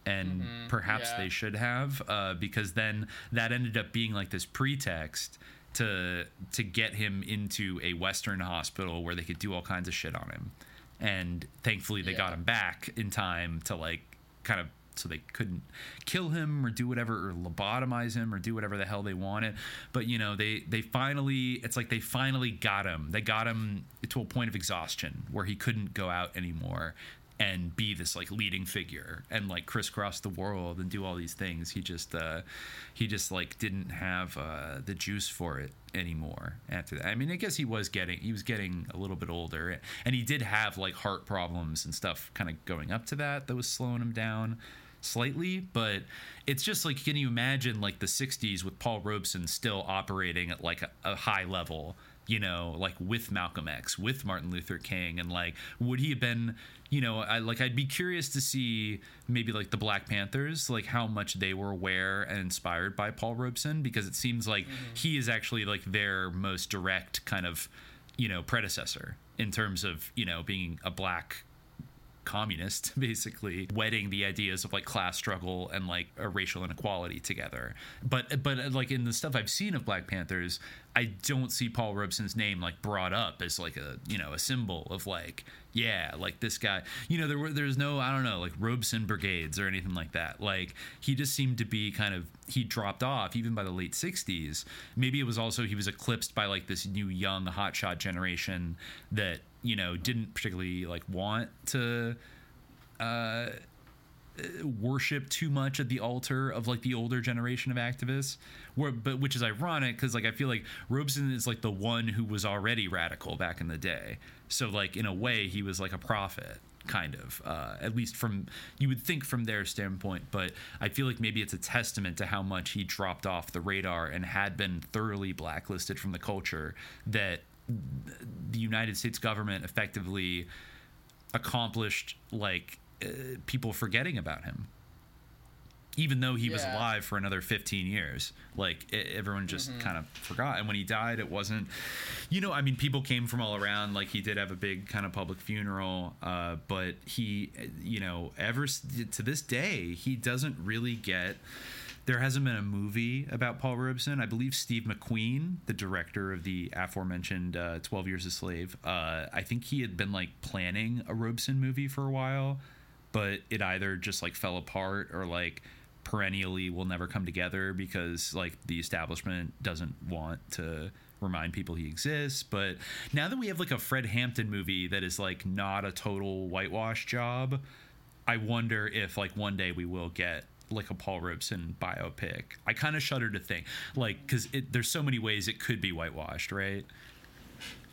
and perhaps yeah. they should have uh, because then that ended up being like this pretext to to get him into a western hospital where they could do all kinds of shit on him. And thankfully they got him back in time to like kind of so they couldn't kill him or do whatever or lobotomize him or do whatever the hell they wanted. But you know they they finally it's like they finally got him. They got him to a point of exhaustion where he couldn't go out anymore and be this like leading figure and like crisscross the world and do all these things. He just uh he just like didn't have uh the juice for it anymore after that. I mean i guess he was getting he was getting a little bit older and he did have like heart problems and stuff kind of going up to that that was slowing him down slightly but it's just like can you imagine like the 60s with paul robeson still operating at like a, a high level you know like with malcolm x with martin luther king and like would he have been you know i like i'd be curious to see maybe like the black panthers like how much they were aware and inspired by paul robeson because it seems like mm-hmm. he is actually like their most direct kind of you know predecessor in terms of you know being a black communist [laughs] basically wedding the ideas of like class struggle and like a racial inequality together. But but like in the stuff i've seen of black panthers i don't see paul robeson's name like brought up as like a you know a symbol of like yeah like this guy you know there were there's no i don't know like robeson brigades or anything like that. Like he just seemed to be kind of he dropped off even by the late 60s maybe it was also he was eclipsed by like this new young hotshot generation that you know didn't particularly like want to uh worship too much at the altar of like the older generation of activists where but which is ironic because like i feel like robeson is like the one who was already radical back in the day. So like in a way he was like a prophet kind of uh, at least from you would think from their standpoint but i feel like maybe it's a testament to how much he dropped off the radar and had been thoroughly blacklisted from the culture that the united states government effectively accomplished like uh, people forgetting about him even though he was alive for another 15 years like e everyone just kind of forgot. And when he died it wasn't you know i mean people came from all around. Like he did have a big kind of public funeral uh, but he you know ever to this day he doesn't really get there hasn't been a movie about Paul Robeson. I believe Steve McQueen, the director of the aforementioned uh, 12 Years a Slave, uh, I think he had been like planning a Robeson movie for a while, but it either just like fell apart or like perennially will never come together because like the establishment doesn't want to remind people he exists. But now that we have like a Fred Hampton movie that is like not a total whitewash job, I wonder if like one day we will get like a Paul Robeson biopic. I kind of shudder to think like because there's so many ways it could be whitewashed, right?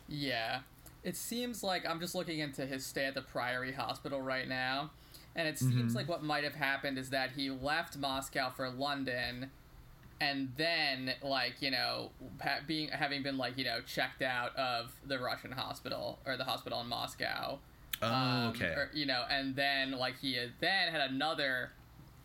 Yeah. It seems like I'm just looking into his stay at the Priory Hospital right now. And it seems like what might have happened is that he left Moscow for London and then like, you know, ha- being having been like, you know, checked out of the Russian hospital or the hospital in Moscow. Oh, Um, okay. or, you know, and then like he had then had another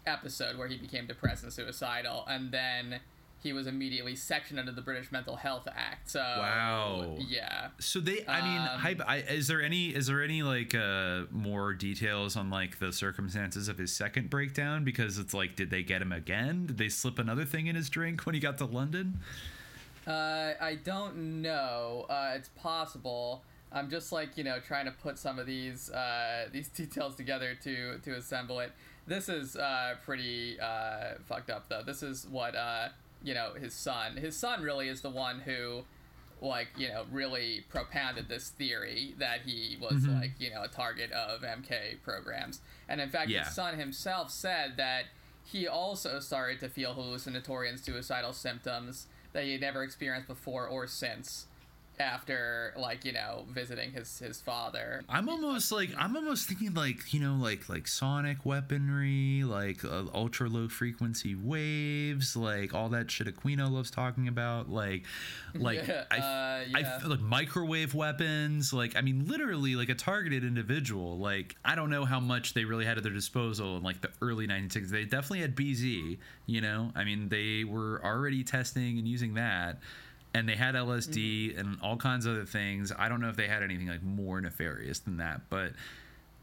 episode where he became depressed and suicidal, and then he was immediately sectioned under the British Mental Health Act. So Wow. yeah. So they, I mean, Um, hype, I, is there any, is there any like uh more details on like the circumstances of his second breakdown? Because it's like, did they get him again? Did they slip another thing in his drink when he got to London? Uh, I don't know. Uh, it's possible. I'm just like you know trying to put some of these uh, [laughs] these details together to to assemble it. This is uh, pretty uh, fucked up though. This is what uh, you know his son. His son really is the one who like you know really propounded this theory that he was mm-hmm. like you know a target of MK programs, and in fact Yeah. his son himself said that he also started to feel hallucinatory and suicidal symptoms that he had never experienced before or since after like you know visiting his his father I'm almost like I'm almost thinking like you know like like sonic weaponry, like uh, ultra low frequency waves, like all that shit Aquino loves talking about, like [laughs] like Yeah, I, uh, yeah. feel like microwave weapons, like I mean literally like a targeted individual. Like I don't know how much they really had at their disposal in like the early 1960s. They definitely had BZ, you know. I mean they were already testing and using that. And they had LSD Mm-hmm. and all kinds of other things. I don't know if they had anything like more nefarious than that, but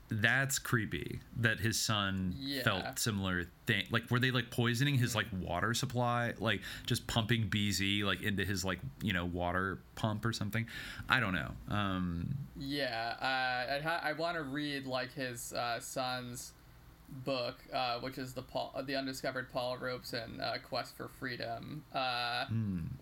that's creepy that his son Yeah. felt similar thing like were they like poisoning his like water supply like just pumping bz like into his like you know water pump or something i don't know um Yeah, uh, ha- I want to read like his uh, son's book, uh, which is the Paul, the undiscovered Paul Robeson uh, quest for freedom, uh,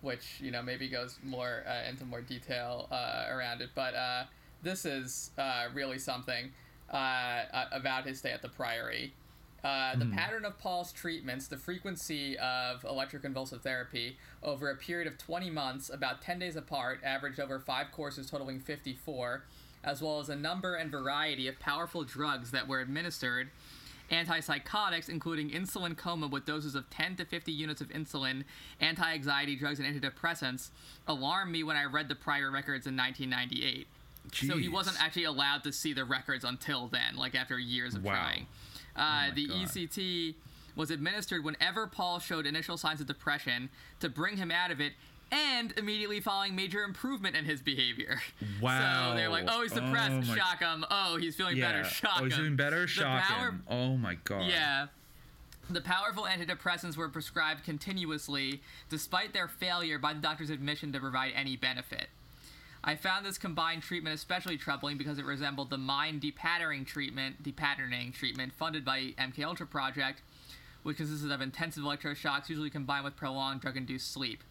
which you know maybe goes more uh, into more detail uh, around it. But uh, this is uh, really something about his stay at the Priory. Uh, the pattern of Paul's treatments, the frequency of electroconvulsive therapy over a period of 20 months, about 10 days apart, averaged over five courses totaling 54, as well as a number and variety of powerful drugs that were administered, antipsychotics, including insulin coma with doses of 10 to 50 units of insulin, anti anxiety drugs, and antidepressants, alarmed me when I read the prior records in 1998. So he wasn't actually allowed to see the records until then, like after years of Wow. trying. Uh, my the God. ECT was administered whenever Paul showed initial signs of depression to bring him out of it and immediately following major improvement in his behavior. [laughs] Wow. So they're like, oh, he's Oh depressed, my- shock him. Oh, he's feeling yeah oh, better, shock him. oh he's doing better shock power- him oh my god yeah. The powerful antidepressants were prescribed continuously, despite their failure by the doctor's admission to provide any benefit. I found this combined treatment especially troubling because it resembled the mind depatterning treatment, depatterning treatment funded by MK Ultra Project, which consisted of intensive electroshocks, usually combined with prolonged drug-induced sleep.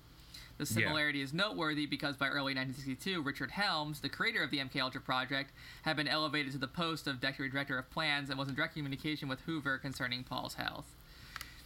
The similarity is noteworthy because by early 1962, Richard Helms, the creator of the MK Ultra project, had been elevated to the post of deputy director of plans and was in direct communication with Hoover concerning Paul's health.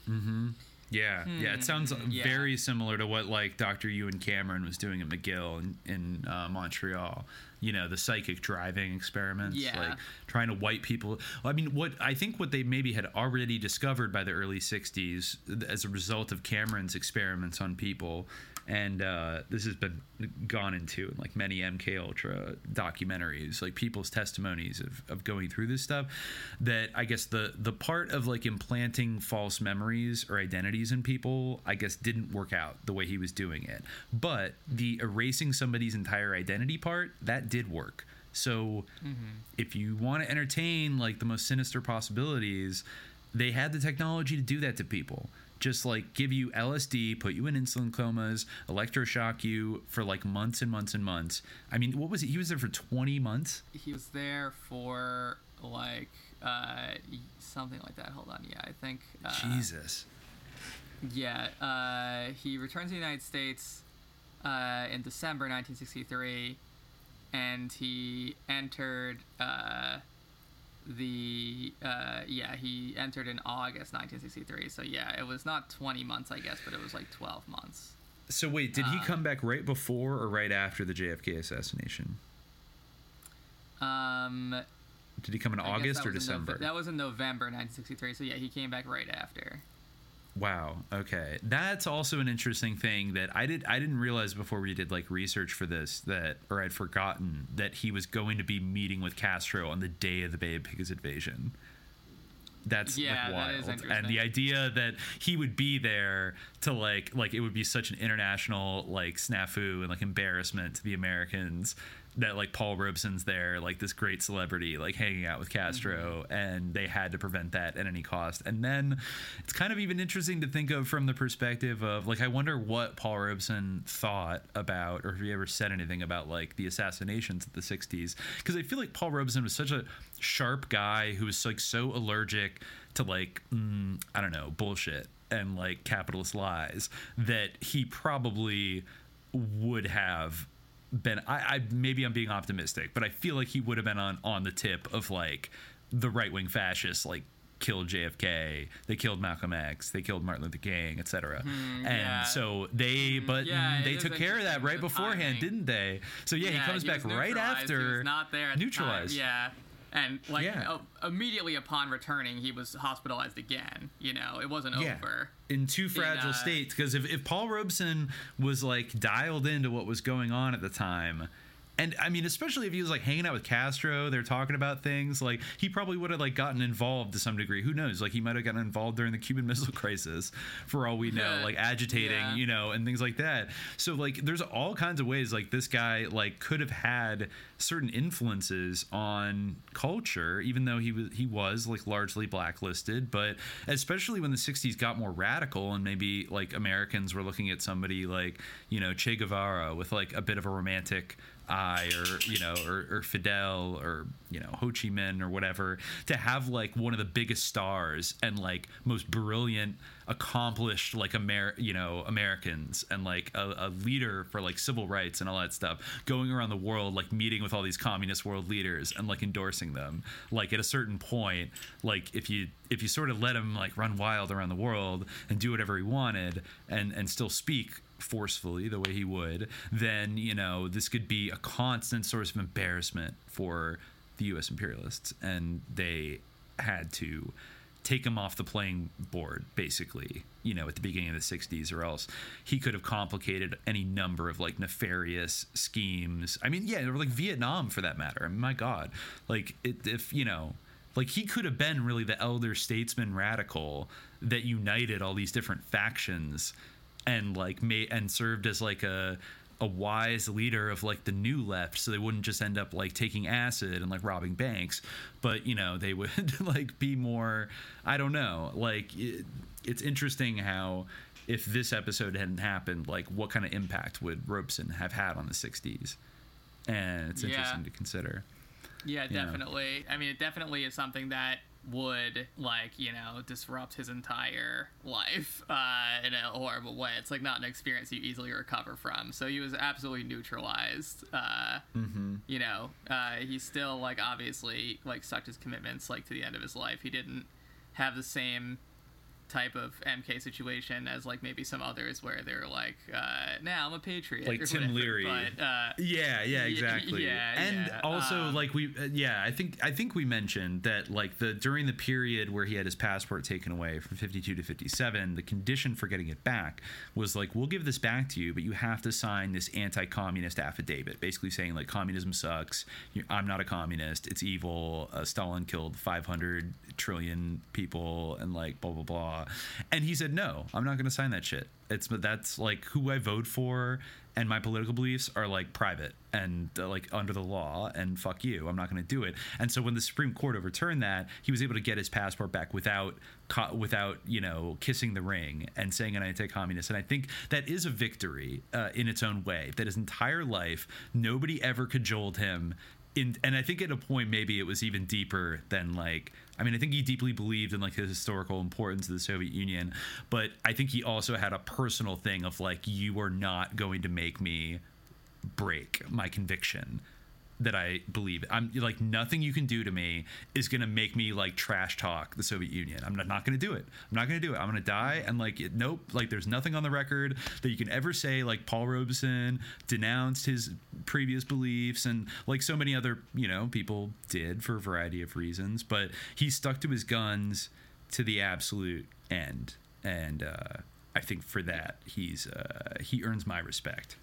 Hmm. yeah yeah it sounds Hmm, yeah. very similar to what like dr ewen cameron was doing at mcgill in, in uh, montreal you know the psychic driving experiments Yeah. like trying to wipe people i mean what i think what they maybe had already discovered by the early 60s as a result of cameron's experiments on people and uh, this has been gone into in like many mk ultra documentaries like people's testimonies of, of going through this stuff that i guess the the part of like implanting false memories or identities in people i guess didn't work out the way he was doing it. But the erasing somebody's entire identity part that did work. So if you want to entertain like the most sinister possibilities they had the technology to do that to people just like give you lsd put you in insulin comas electroshock you for like months and months and months i mean what was it he was there for 20 months He was there for like uh, something like that. Hold on, yeah, I think. Uh, jesus Yeah, uh, he returned to the United States uh, in December 1963, and he entered uh, the uh, yeah he entered in August 1963. So yeah, it was not 20 months, I guess, but it was like 12 months. so wait did he Uh, come back right before or right after the jfk assassination Um, did he come in I august or was in Nove- december that was in November 1963. So yeah, he came back right after. Wow. Okay. That's also an interesting thing that I did I didn't realize before we did like research for this that or I'd forgotten that he was going to be meeting with Castro on the day of the Bay of Pigs invasion. That's Yeah, like that wild. and the idea that he would be there to like like it would be such an international like snafu and like embarrassment to the Americans that like Paul Robeson's there, like this great celebrity, like hanging out with Castro, Mm-hmm. and they had to prevent that at any cost. And then it's kind of even interesting to think of from the perspective of like I wonder what Paul Robeson thought about, or if he ever said anything about like the assassinations of the '60s, because I feel like Paul Robeson was such a sharp guy who was like so allergic to like mm, I don't know bullshit and like capitalist lies that he probably would have been. I, I maybe I'm being optimistic, but I feel like he would have been on on the tip of like the right wing fascists, like killed JFK, they killed Malcolm X, they killed Martin Luther King, etc. Hmm, and yeah. so they, hmm, but yeah, they took care of that right beforehand, timing. didn't they? So yeah, he comes he back right after He was not there. At the neutralized. Yeah. And like Yeah. uh, immediately upon returning, he was hospitalized again. You know, it wasn't Yeah. over. in two fragile uh, states because if, if paul robeson was like dialed into what was going on at the time and i mean especially if he was like hanging out with castro they're talking about things like he probably would have like gotten involved to some degree. Who knows? Like he might have gotten involved during the cuban [laughs] missile crisis for all we know like agitating Yeah. you know and things like that. So like there's all kinds of ways like this guy like could have had certain influences on culture even though he was he was like largely blacklisted. But especially when the 60s got more radical and maybe like americans were looking at somebody like you know che guevara with like a bit of a romantic eye or you know or, or fidel or you know ho chi minh or whatever to have like one of the biggest stars and like most brilliant accomplished like Amer you know Americans and like a, a leader for like civil rights and all that stuff going around the world like meeting with all these communist world leaders and like endorsing them. Like at a certain point like if you if you sort of let him like run wild around the world and do whatever he wanted and and still speak forcefully the way he would then you know this could be a constant source of embarrassment for the US imperialists. And they had to take him off the playing board basically you know at the beginning of the 60s or else he could have complicated any number of like nefarious schemes. I mean yeah or like vietnam for that matter. I mean, my god. Like it, if you know like he could have been really the elder statesman radical that united all these different factions and like made and served as like a a wise leader of like the new left so they wouldn't just end up like taking acid and like robbing banks but you know they [laughs] would like be more i don't know like it, it's interesting how if this episode hadn't happened like what kind of impact would robeson have had on the 60s and it's Yeah. interesting to consider Yeah, you know. definitely. I mean, it definitely is something that would like you know disrupt his entire life uh, in a horrible way. It's like not an experience you easily recover from. So he was absolutely neutralized. Uh, mm-hmm. you know, uh, he still like obviously like stuck to his commitments like to the end of his life. He didn't have the same type of MK situation as like maybe some others where they're like, uh, "Now I'm a patriot," Like Tim whatever. Leary. But uh, Yeah, yeah, Y- exactly. yeah, and yeah, also um, like we uh, yeah, I think I think we mentioned that like the during the period where he had his passport taken away from 52 to 57, the condition for getting it back was like we'll give this back to you, but you have to sign this anti-communist affidavit, basically saying like communism sucks, I'm not a communist, it's evil, uh, Stalin killed 500 trillion people and like blah blah blah. And he said no, I'm not going to sign that shit. It's but that's like who I vote for and my political beliefs are like private and uh, like under the law and fuck you i'm not going to do it and so when the supreme court overturned that he was able to get his passport back without without you know kissing the ring and saying an anti-communist and i think that is a victory uh, in its own way that his entire life nobody ever cajoled him in, and I think at a point maybe it was even deeper than like I mean I think he deeply believed in like the historical importance of the Soviet Union, but I think he also had a personal thing of like you are not going to make me break my conviction that I believe. I'm like nothing you can do to me is gonna make me like trash talk the Soviet Union. I'm not, not gonna do it. I'm not gonna do it. I'm gonna die and like it, nope. Like there's nothing on the record that you can ever say like Paul Robeson denounced his previous beliefs and like so many other you know people did for a variety of reasons. But he stuck to his guns to the absolute end, and uh, I think for that he's uh, he earns my respect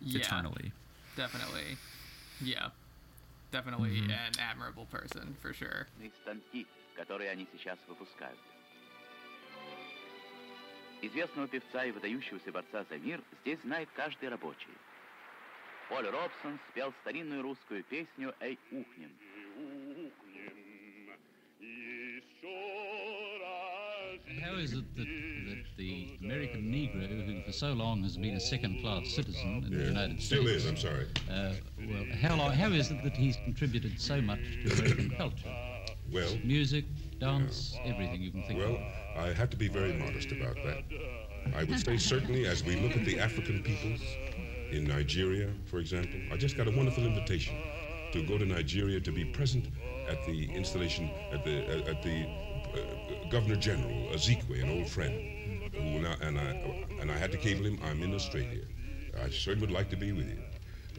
yeah, eternally. definitely. Yeah, definitely Mhm. an admirable person for sure. станки, которые они сейчас выпускают. Известного певца и выдающегося борца за мир здесь знает каждый рабочий. Поль Робсон спел старинную русскую песню «Эй, ухнем». How is it that, that the American Negro, who for so long has been a second-class citizen in the United Still States, still is, I'm sorry. uh, well, how long? How is it that he's contributed so much to American culture? Well, Music, dance, everything you can think well, of. Well, I have to be very modest about that. I would say certainly as we look at the African peoples, in Nigeria, for example. I just got a wonderful invitation to go to Nigeria to be present at the installation at the at the uh, Governor General Azikiwe, an old friend, who now, and I and I had to cable him. I'm in Australia. I certainly would like to be with you,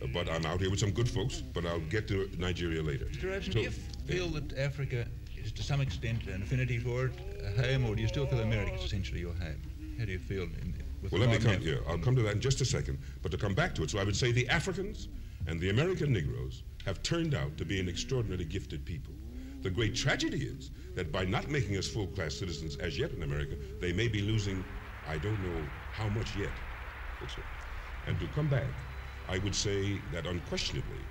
uh, but I'm out here with some good folks. But I'll get to Nigeria later. Mr. Robeson, So- do you feel that Africa is to some extent an affinity for it, a home, or do you still feel America is essentially your home? How do you feel in, with Well, let me come here. Africa? I'll come to that in just a second. But to come back to it, so I would say the Africans and the American Negroes have turned out to be an extraordinarily gifted people. The great tragedy is that by not making us full class citizens as yet in America, they may be losing, I don't know how much yet. And to come back, I would say that unquestionably,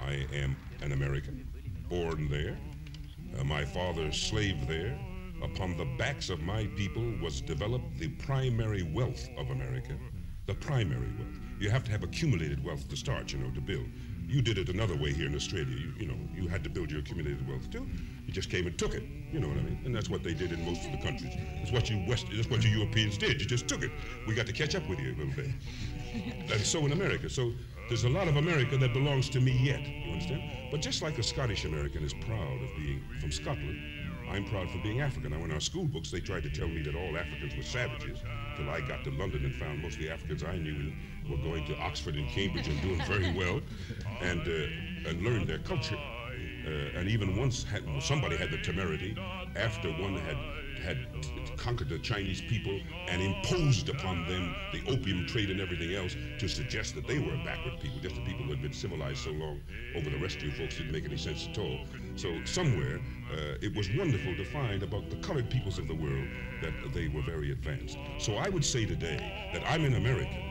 I am an American, born there. Uh, my father slaved there. Upon the backs of my people was developed the primary wealth of America. The primary wealth. You have to have accumulated wealth to start, you know, to build. You did it another way here in Australia. You, you know, you had to build your accumulated wealth too. You just came and took it. You know what I mean? And that's what they did in most of the countries. It's what you West. That's what you Europeans did. You just took it. We got to catch up with you a little bit. [laughs] and so in America. So there's a lot of America that belongs to me yet. You understand? But just like a Scottish American is proud of being from Scotland, I'm proud for being African. Now, in our school books, they tried to tell me that all Africans were savages till I got to London and found most of the Africans I knew were going to Oxford and Cambridge and doing very well and, uh, and learned their culture. Uh, and even once had, somebody had the temerity after one had had conquered the Chinese people and imposed upon them the opium trade and everything else to suggest that they were backward people, just the people who had been civilized so long over the rest of you folks didn't make any sense at all. So somewhere uh, it was wonderful to find about the colored peoples of the world that they were very advanced. So I would say today that I'm an American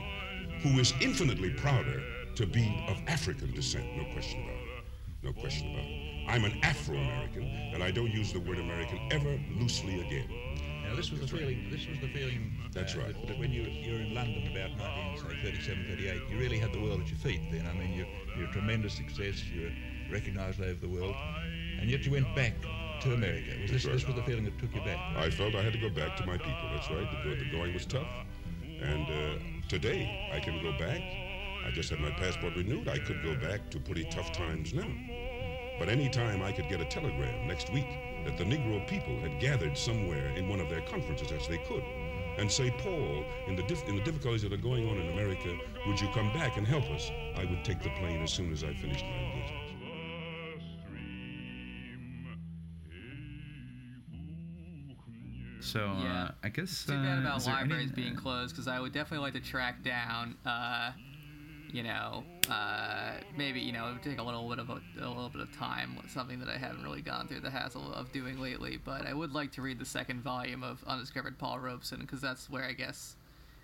who is infinitely prouder to be of African descent, no question about it. No question about it. I'm an Afro-American, and I don't use the word American ever loosely again. Now, this was the feeling. This was the feeling. That's uh, right. That, that when you you were in London about 1937, 38, you really had the world at your feet. Then, I mean, you, you're a tremendous success. You're recognised all over the world, and yet you went back to America. Was this right. this was the feeling that took you back? I felt I had to go back to my people. That's right. The, the going was tough. And uh, today, I can go back. I just had my passport renewed. I could go back to pretty tough times now. But any time I could get a telegram next week that the Negro people had gathered somewhere in one of their conferences as they could and say, Paul, in the, dif- in the difficulties that are going on in America, would you come back and help us? I would take the plane as soon as I finished my engagement. So Yeah. uh, I guess Too bad uh, about there any- libraries being closed because I would definitely like to track down, uh, you know, uh, maybe you know it would take a little bit of a, a little bit of time. Something that I haven't really gone through the hassle of doing lately. But I would like to read the second volume of Undiscovered Paul Robeson because that's where I guess,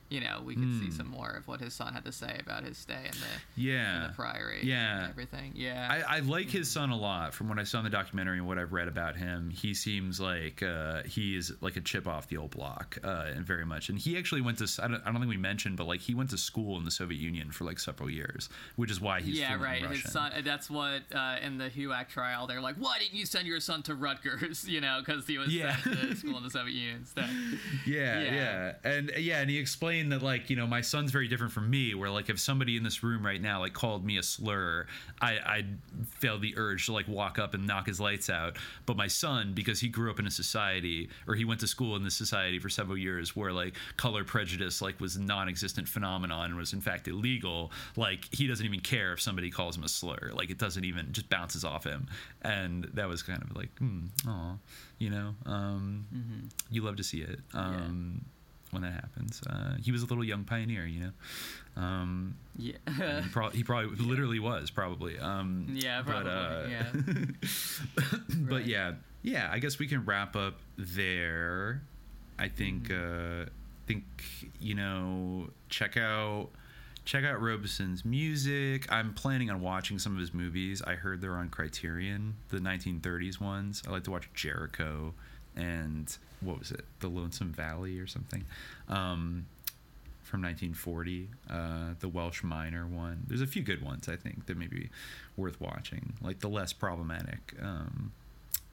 you know, we could see some more of what his son had to say about his stay in the in the Priory. Yeah. and everything. Yeah. I, I like his son a lot from what I saw in the documentary and what I've read about him. He seems like uh, he's like a chip off the old block, uh, and very much. And he actually went to I don't, I don't think we mentioned, but like he went to school in the Soviet Union for like several years, which is why he's yeah, right. Russian. His son. That's what uh, in the HUAC trial they're like, why didn't you send your son to Rutgers? [laughs] You know, because he was Yeah. sent to school in the Soviet Union instead. [laughs] Yeah, Yeah. yeah, and yeah, and he explained that like you know my son's very different from me. Where like if somebody in this room right now like called me a slur, I I'd feel the urge to like walk up and knock his lights out. But my son, because he grew up in a society or he went to school in this society for several years where like color prejudice like was a non-existent phenomenon and was in fact illegal. Like he doesn't even care if somebody calls him a slur. Like it doesn't even just bounces off him. And that was kind of like, hmm, aw, you know, um, you love to see it. Um, when that happens. Uh, he was a little young pioneer, you know. Um, Yeah. he, pro- he probably [laughs] literally was probably. Um, Yeah, but, probably, uh, yeah. [laughs] but yeah, yeah. I guess we can wrap up there. I think. Mm-hmm. Uh, think you know. Check out. Check out Robeson's music. I'm planning on watching some of his movies. I heard they're on Criterion, the 1930s ones. I like to watch Jericho and what was it, The Lonesome Valley or something, um, from 1940. Uh, the Welsh Miner one. There's a few good ones I think that may be worth watching, like the less problematic um,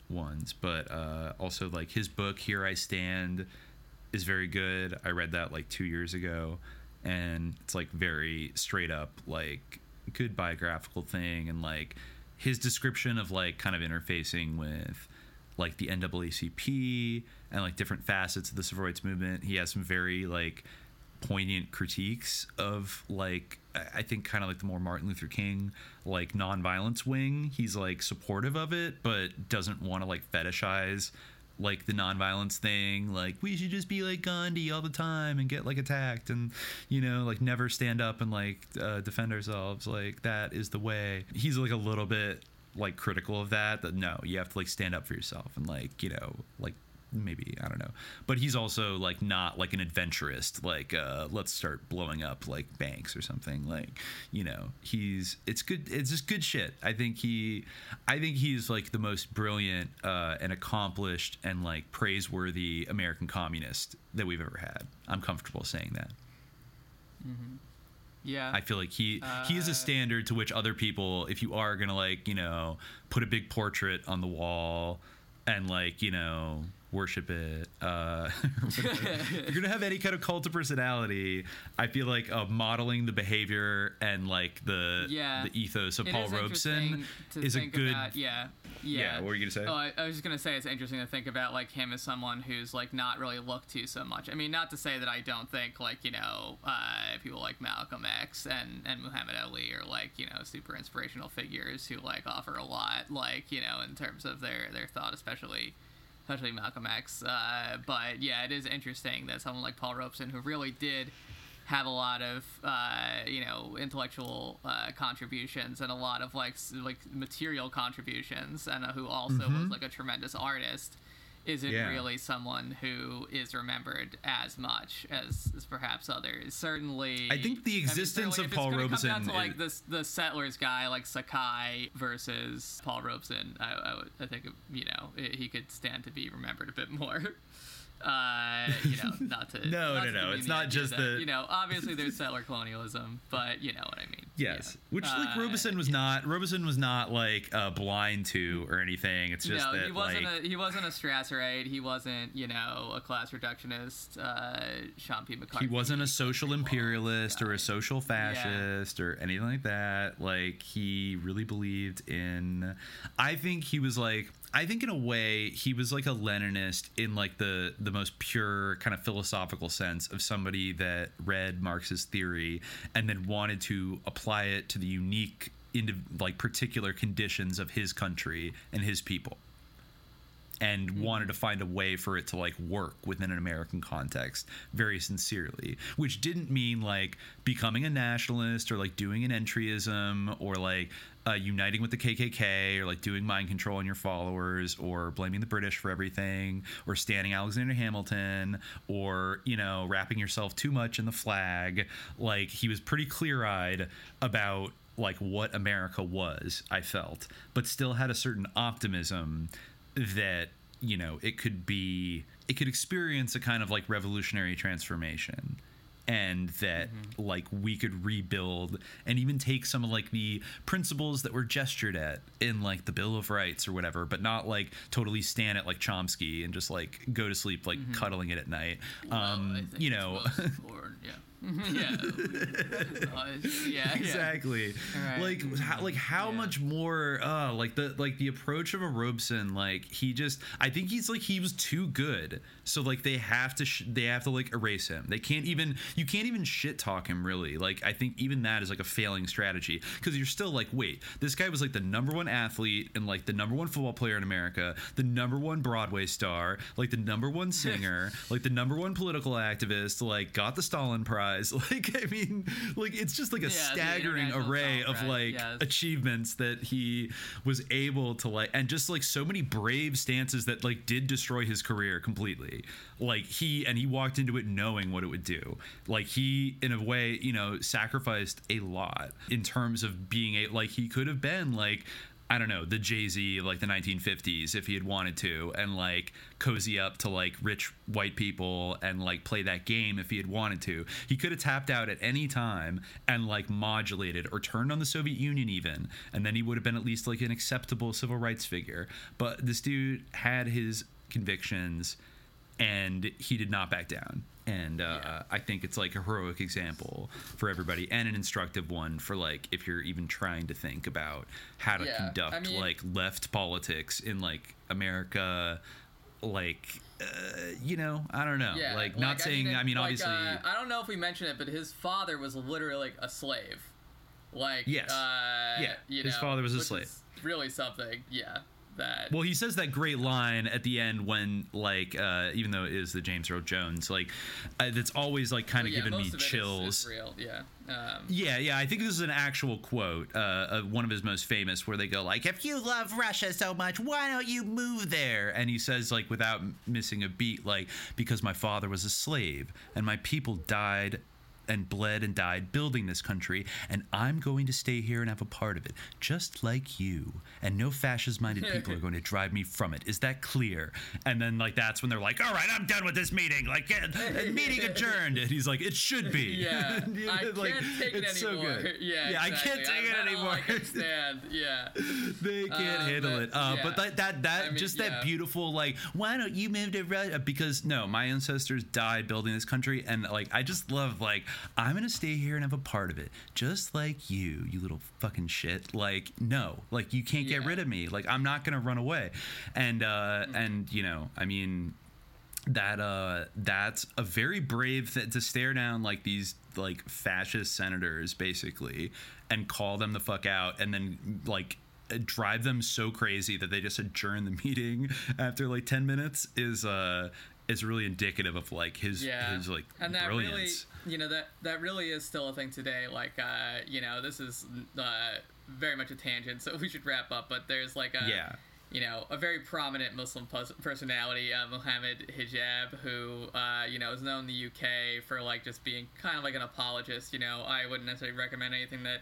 ones. But uh, also like his book Here I Stand is very good. I read that like two years ago. and it's like very straight up like good biographical thing and like his description of like kind of interfacing with like the NAACP and like different facets of the civil rights movement. He has some very like poignant critiques of like I- think kind of like the more Martin Luther King like nonviolence wing. He's like supportive of it, but doesn't want to like fetishize like the nonviolence thing. Like we should just be like Gandhi all the time and get like attacked and you know like never stand up and like uh, defend ourselves. Like that is the way. He's like a little bit like critical of that. That no, you have to like stand up for yourself and like you know like maybe i don't know. But he's also like not like an adventurist like uh let's start blowing up like banks or something like you know he's it's good it's just good shit. I think he i think he's like the most brilliant uh and accomplished and like praiseworthy american communist that we've ever had. I'm comfortable saying that Yeah. I feel like he he is Uh, a standard to which other people, if you are gonna like you know put a big portrait on the wall and like you know worship it, uh, [laughs] you're gonna have any kind of cult of personality. I feel like uh, modeling the behavior and like the Yeah. the ethos of It Paul is Robeson is a good. about- yeah. Yeah. Yeah, what were you gonna say? Oh, I, I was just gonna say it's interesting to think about like him as someone who's like not really looked to so much. I mean, not to say that I don't think like you know uh, people like Malcolm X and and Muhammad Ali are like you know super inspirational figures who like offer a lot like you know in terms of their their thought, especially especially Malcolm X. Uh, but yeah, it is interesting that someone like Paul Robeson, who really did have a lot of uh, you know intellectual uh, contributions and a lot of like like material contributions, and uh, who also was like a tremendous artist, isn't Yeah. really someone who is remembered as much as, as perhaps others. Certainly, I think the mean, existence certainly of if Paul Robeson come down to like this the settlers guy like Sakai versus Paul Robeson, I, I, would, I think you know he could stand to be remembered a bit more. [laughs] Uh, you know, [laughs] not to No, not no, to no, it's not just that, the- you know obviously there's settler colonialism, but you know what I mean. Yes, Yeah. which like Uh, Robeson was not. Robeson was not like uh, blind to or anything. It's just no, that he wasn't like a he wasn't a Strasserite. He wasn't you know a class reductionist. Uh, Sean P. McCarthy. he wasn't a social imperialist or a social fascist or anything like that like he really believed in i think he was like i think in a way he was like a leninist in like the the most pure kind of philosophical sense of somebody that read Marx's theory and then wanted to apply it to the unique into like particular conditions of his country and his people and wanted to find a way for it to like work within an American context very sincerely, which didn't mean like becoming a nationalist or like doing an entryism or like uh, uniting with the KKK or like doing mind control on your followers or blaming the British for everything or standing Alexander Hamilton or you know wrapping yourself too much in the flag. Like he was pretty clear eyed about like what America was, I felt, but still had a certain optimism that you know it could be it could experience a kind of like revolutionary transformation. And that like we could rebuild and even take some of like the principles that were gestured at in like the bill of rights or whatever but not like totally stand it like chomsky and just like go to sleep like cuddling it at night. Well, I um think you know. yeah. Yeah. [laughs] Uh, yeah. Yeah. exactly Right. like how, like how Yeah. much more uh like the like the approach of a robeson like he just i think he's like he was too good so like they have to sh- they have to like erase him they can't even you can't even shit talk him really like i think even that is like a failing strategy because you're still like wait this guy was like the number one athlete and like the number one football player in america the number one broadway star like the number one [laughs] singer like the number one political activist like got the stalin prize [laughs] like i mean like it's just like a Yeah, staggering array of like yes. achievements that he was able to like and just like so many brave stances that like did destroy his career completely. Like he and he walked into it knowing what it would do. Like he in a way you know sacrificed a lot in terms of being a like he could have been like I don't know, the Jay Z like the 1950s if he had wanted to, and like cozy up to like rich white people and like play that game if he had wanted to. He could have tapped out at any time and like modulated or turned on the Soviet Union even, and then he would have been at least like an acceptable civil rights figure. But this dude had his convictions and he did not back down and uh, Yeah. I think it's like a heroic example for everybody and an instructive one for like if you're even trying to think about how to Yeah, conduct I mean- like left politics in like America, like uh, you know I don't know, Yeah, like not saying I mean, like, obviously uh, I don't know if we mentioned it, but his father was literally like a slave. Like, Yes. uh, Yeah, his know, father was a slave. Really something, yeah. That Well, he says that great line at the end when, like, uh, even though it is the James Earl Jones, like, uh, that's always like kind of yeah, giving me it is- chills. is real, yeah. Um, Yeah, yeah, I think this is an actual quote, uh, uh, one of his most famous, where they go like, "If you love Russia so much, why don't you move there?" And he says like, without missing a beat, like, "Because my father was a slave, and my people died." And bled and died building this country, and I'm going to stay here and have a part of it, just like you. And no fascist-minded [laughs] people are going to drive me from it. Is that clear? And then, like, that's when they're like, "All right, I'm done with this meeting. Like, uh, [laughs] meeting adjourned." And he's like, "It should be." Yeah, [laughs] You I can't like, take it it's so anymore. good. Yeah, yeah, I can't exactly. take it That's all I anymore. can stand. Yeah, they can't Uh, handle but, it. Uh, But that that that I mean, just yeah. that beautiful like, why don't you move to Russia? Because no, my ancestors died building this country, and like I just love like I'm gonna stay here and have a part of it, just like you, you little fucking shit. Like no, like you can't get rid of me. Like I'm not gonna run away, and uh Mm-hmm. and you know, I mean that uh that's a very brave th- to stare down like these like fascist senators basically and call them the fuck out and then like drive them so crazy that they just adjourn the [laughs] meeting after like 10 minutes is uh is really indicative of like his yeah. his like and that brilliance really, you know, that that really is still a thing today. Like, uh, you know, this is uh, very much a tangent, so [laughs] we should wrap up. But there's like a yeah you know, a very prominent Muslim personality, uh, Mohammed Hijab, who, uh, you know, is known in the UK for, like, just being kind of like an apologist. You know, I wouldn't necessarily recommend anything that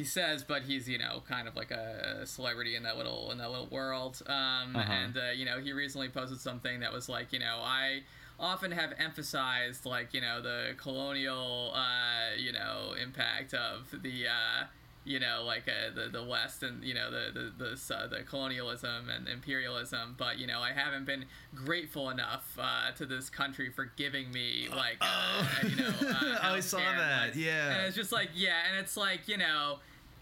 he says, but he's, you know, kind of like a celebrity in that little in that little world. Um, Uh-huh. And, uh, you know, he recently posted something that was like, you know, I often have emphasized, like, you know, the colonial, uh, you know, impact of the, uh, you know, like uh, the the West and you know the the the, uh, the colonialism and imperialism, but you know I haven't been grateful enough uh, to this country for giving me like uh, you know. Uh, I saw that, like- yeah. And it's just like yeah, and it's like you know.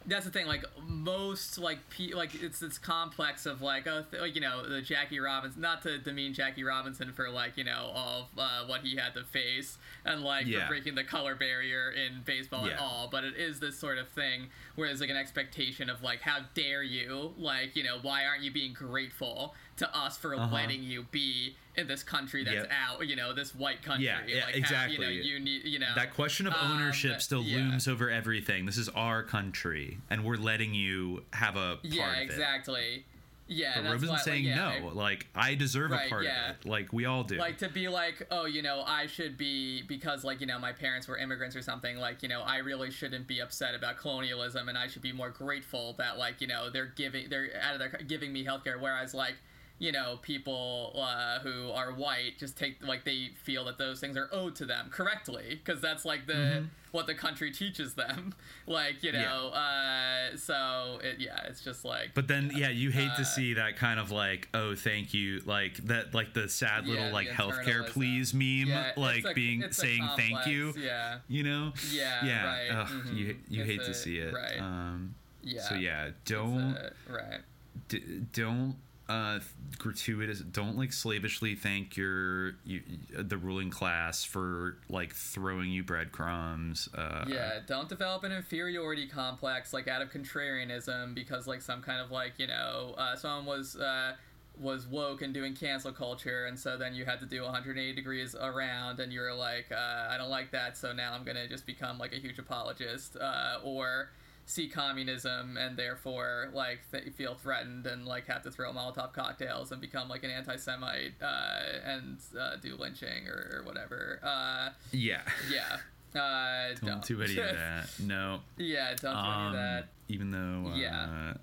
That's the thing. Like most, like pe- like it's this complex of like, oh, th- like you know, the Jackie Robinson. Not to demean Jackie Robinson for like you know all of, uh, what he had to face and like Yeah. for breaking the color barrier in baseball at all. But it is this sort of thing where there's like an expectation of like, how dare you? Like you know, why aren't you being grateful to us for Uh-huh. letting you be in this country that's Yep. out? You know, this white country. Yeah, yeah, like, How, you know, exactly. you need you know that question of um, ownership still yeah. looms over everything this is our country and we're letting you have a part Yeah, of it exactly. Yeah, But and that's Robinson's why, saying like, yeah, no. Like I deserve Right, a part yeah. of it. Like we all do. like to be like oh you know i should be because like you know my parents were immigrants or something like you know i really shouldn't be upset about colonialism and i should be more grateful that like you know they're giving they're out of their giving me healthcare whereas like you know people uh, who are white just take like they feel that those things are owed to them correctly because that's like the what the country teaches them [laughs] like you Mm-hmm. Yeah. know uh, so it, yeah it's just like but then yeah, you hate Uh, to see that kind of like oh thank you like that like the sad little the like healthcare please meme Yeah, like a- being a saying thank you. yeah You know. Yeah, Yeah. right, Ugh, mhm. You you It's hate to see it. right. Um, yeah So yeah, don't right d- don't uh gratuitous don't like slavishly thank your you, the ruling class for like throwing you breadcrumbs uh yeah don't develop an inferiority complex like out of contrarianism because like some kind of like you know uh, someone was uh, was woke and doing cancel culture and so then you had to do 180 degrees around and you're like uh, i don't like that so now i'm gonna just become like a huge apologist uh, or see communism and therefore like th- feel threatened and like have to throw molotov cocktails and become like an anti-semite uh, and uh, do lynching or, or whatever uh, yeah yeah uh, don't do any of [laughs] that no Yeah, don't do any of Um, that. even though uh, Yeah.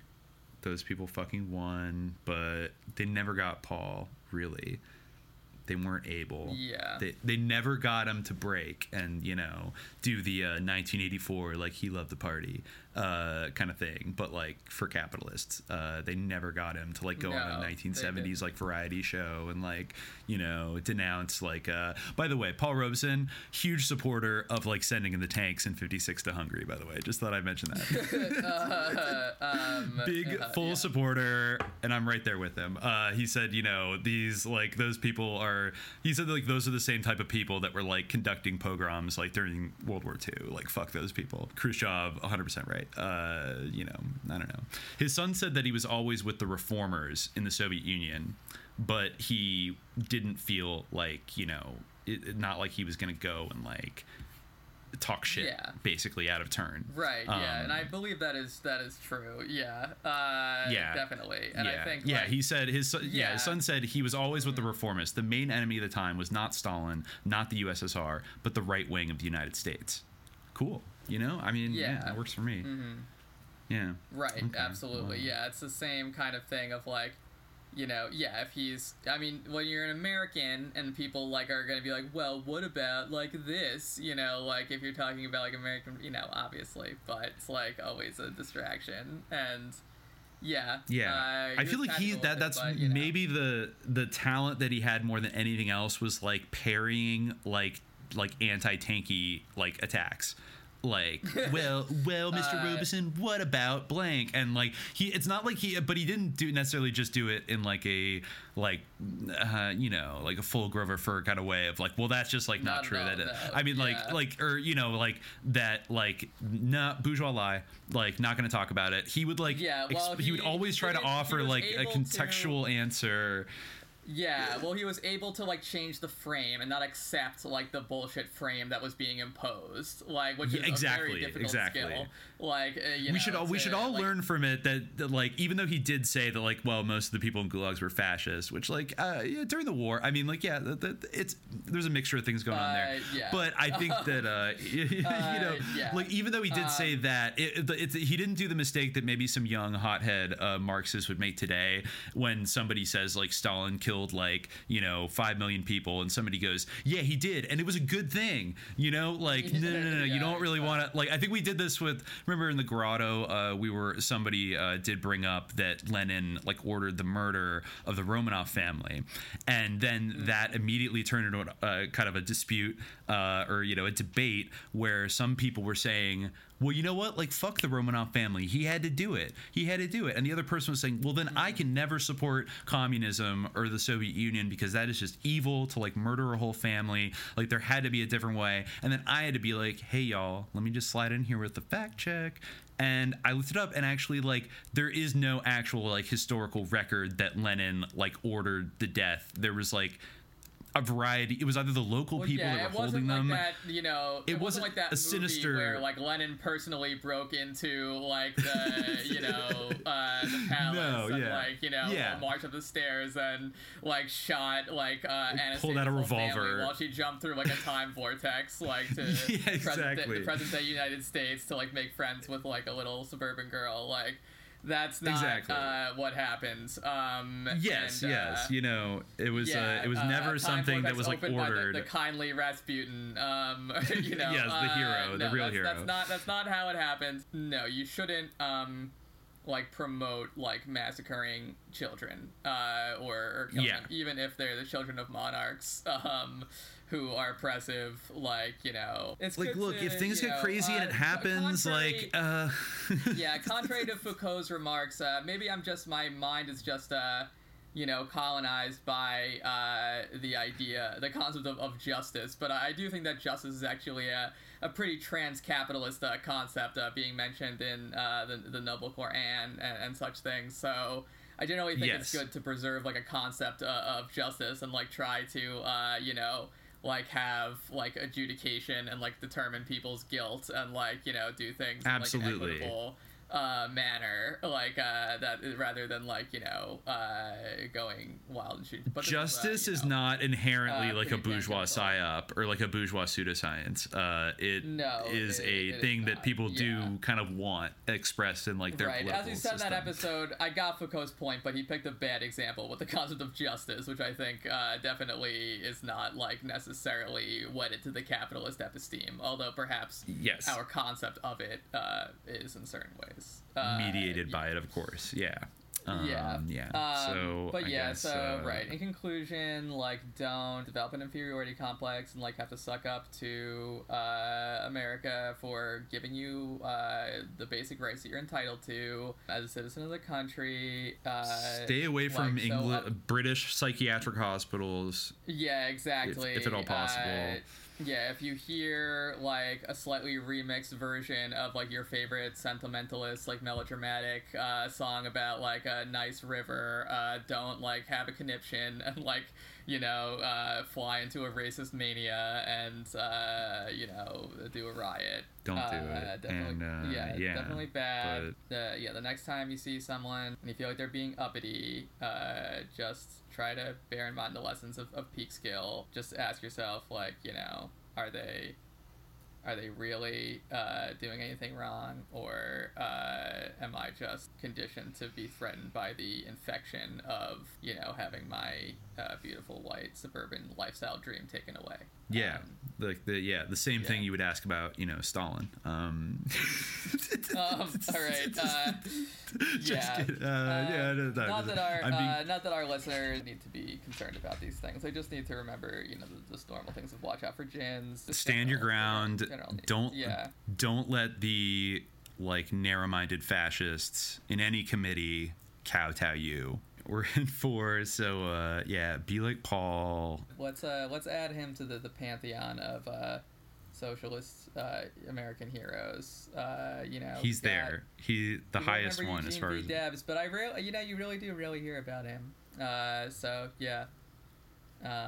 those people fucking won but they never got paul really they weren't able. Yeah. They, they never got him to break and you know do the uh, 1984 like he loved the party uh, kind of thing. But like for capitalists, uh, they never got him to like go on a 1970s like variety show and like you know denounce like. Uh, by the way, Paul Robeson, huge supporter of like sending in the tanks in 56 to Hungary. By the way, just thought I'd mention that. [laughs] um, big uh, full yeah. supporter and i'm right there with him uh, he said you know these like those people are he said like those are the same type of people that were like conducting pogroms like during world war ii like fuck those people khrushchev 100% right uh, you know i don't know his son said that he was always with the reformers in the soviet union but he didn't feel like you know it, not like he was gonna go and like talk shit Yeah. basically out of turn Right. yeah, and Um, I believe that is that is true. Yeah. Uh, Yeah. Definitely. And yeah, I think. yeah. like, he said his son, yeah. his son said he was always with the reformists. The main enemy of the time was not Stalin, not the USSR, but the right wing of the United States. Cool. You know, I mean, yeah, Yeah. Mm-hmm. works for me. Yeah. Right, Okay, absolutely. Yeah, it's the same kind of thing of like, you know, yeah, if he's I mean, when you're an American and people like are going to be like, "Well, what about like this?" you know, like if you're talking about like American, you know, obviously, but it's like always a distraction and yeah. Yeah, uh, I feel like he that that's but, you know. maybe the the talent that he had more than anything else was like parrying like like anti tanky like attacks. Like, well, well, Mr. Uh, Robeson, what about blank? And like, he, it's not like he, but he didn't do necessarily just do it in like a, like, uh, you know, like a full Grover Furr kind of way of like, well, that's just like not No, true. no, that, I mean, like, yeah. like, or you know, like that, like, nah, bourgeois lie, like, not going to talk about it. He would like, Yeah, well, he, would always try to offer like a able to- contextual answer. Yeah, well, he was able to like change the frame and not accept like the bullshit frame that was being imposed, like which Yeah, is a very difficult exactly. skill. Like uh, we know, should all we should all like, learn from it that, that like even though he did say that like well most of the people in gulags were fascist which like uh, yeah, during the war I mean like yeah the, the, it's there's a mixture of things going on there Uh, yeah. but I think that uh, [laughs] you [laughs] know yeah. like even though he did say Um, that it, it's, he didn't do the mistake that maybe some young hothead uh, Marxist would make today when somebody says like Stalin killed like you know five million people and somebody goes yeah he did and it was a good thing you know? Like no no no, no you don't really want to like I think we did this with remember in the grotto uh, we were somebody uh, did bring up that Lenin like ordered the murder of the Romanov family and then Mm. that immediately turned into a, uh, kind of a dispute uh, or you know a debate where some people were saying well you know what? Like fuck the Romanov family. He had to do it. He had to do it. And the other person was saying well then I can never support communism or the Soviet Union because that is just evil to like murder a whole family. Like there had to be a different way. And then I had to be like hey y'all let me just slide in here with the fact check. And I looked it up and actually like there is no actual like historical record that Lenin like ordered the death. There was like a variety it was either the local Well, people yeah, that it were wasn't holding like them that. You know, It it, wasn't wasn't like that a movie sinister- where like Lenin personally broke into like the [laughs] you know uh, the palace No, and yeah. like you know Yeah. marched up the stairs and like shot like uh, Pulled out a Anastasia's whole family revolver. while she jumped through like a time vortex like to [laughs] Yeah, present day, the present day United States to like make friends with like a little suburban girl like. That's not Exactly. uh, what happens. Um, yes and, yes uh, you know it was yeah, uh, it was uh, never something that was like by the- ordered The, kindly Rasputin, um, [laughs] you know, Yes, the uh, hero, the real that's, hero. That's not that's not how it happens. No, you shouldn't um, like promote like massacring children uh, or, or killing Yeah. them, even if they're the children of monarchs. [laughs] Um, who are oppressive, like you know. It's like look to, if things get know, crazy and uh, it happens contrary- like uh [laughs] yeah, contrary to Foucault's remarks, uh, maybe I'm just my mind is just uh, you know colonized by uh, the idea, the concept of, of justice. But I do think that justice is actually a, a pretty trans-capitalist uh, concept uh, being mentioned in uh, the the Noble Koran and, and such things. So. I generally think it's good to preserve like a concept uh, of justice and like try to uh, you know like have like adjudication and like determine people's guilt and like you know do things in, like, an Absolutely. equitable uh, manner, like uh, that, rather than like you know uh, going wild and shooting. But Justice uh, is know, not inherently uh, like a bourgeois psyop or like a bourgeois pseudoscience. Uh, it No, is it- a it is thing that not, people do yeah. kind of want expressed in like their right. political As we said in that episode, I got Foucault's point, but he picked a bad example with the concept of justice, which I think uh, definitely is not like necessarily wedded to the capitalist episteme, although perhaps Yes. our concept of it uh, is in certain ways uh, mediated by it, of course. Yeah. Um, yeah. Yeah. Um, so, but I yeah, guess, so uh, right. In conclusion, like, don't develop an inferiority complex and like have to suck up to uh, America for giving you uh, the basic rights that you're entitled to as a citizen of the country. Uh, Stay away from like, so, England, uh, British psychiatric hospitals. yeah, exactly. if at all possible. Yeah, if you hear like a slightly remixed version of like your favorite sentimentalist, like melodramatic uh, song about like a nice river, uh, don't like have a conniption [laughs] and like you know uh, fly into a racist mania and uh, you know do a riot. Don't do Uh, it. Definitely, And, uh, yeah, yeah, definitely bad. Uh, yeah, the next time you see someone and you feel like they're being uppity, uh, just try to bear in mind the lessons of, of Peekskill. Just ask yourself, like, you know, are they are they really uh, doing anything wrong, or uh, am I just conditioned to be threatened by the infection of you know having my uh, beautiful white suburban lifestyle dream taken away? Yeah. Um, Like the yeah the same thing you would ask about you know Stalin. Um, [laughs] um, all right. Uh, [laughs] yeah. kidding. Uh, yeah, no, no, not no. that our being- uh, not that our listeners need to be concerned about these things. They just need to remember, you know, the, just normal things of watch out for gins. stand your ground. general. Don't Yeah. don't let the like narrow-minded fascists in any committee kowtow you. We're [laughs] in for so uh, yeah. Be like Paul. Let's uh let's add him to the, the pantheon of uh socialist uh, American heroes. Uh, you know, He's we got- there. He the highest one as Eugene far V. as Debs, but I really, you know, you really do really hear about him. Uh, so yeah.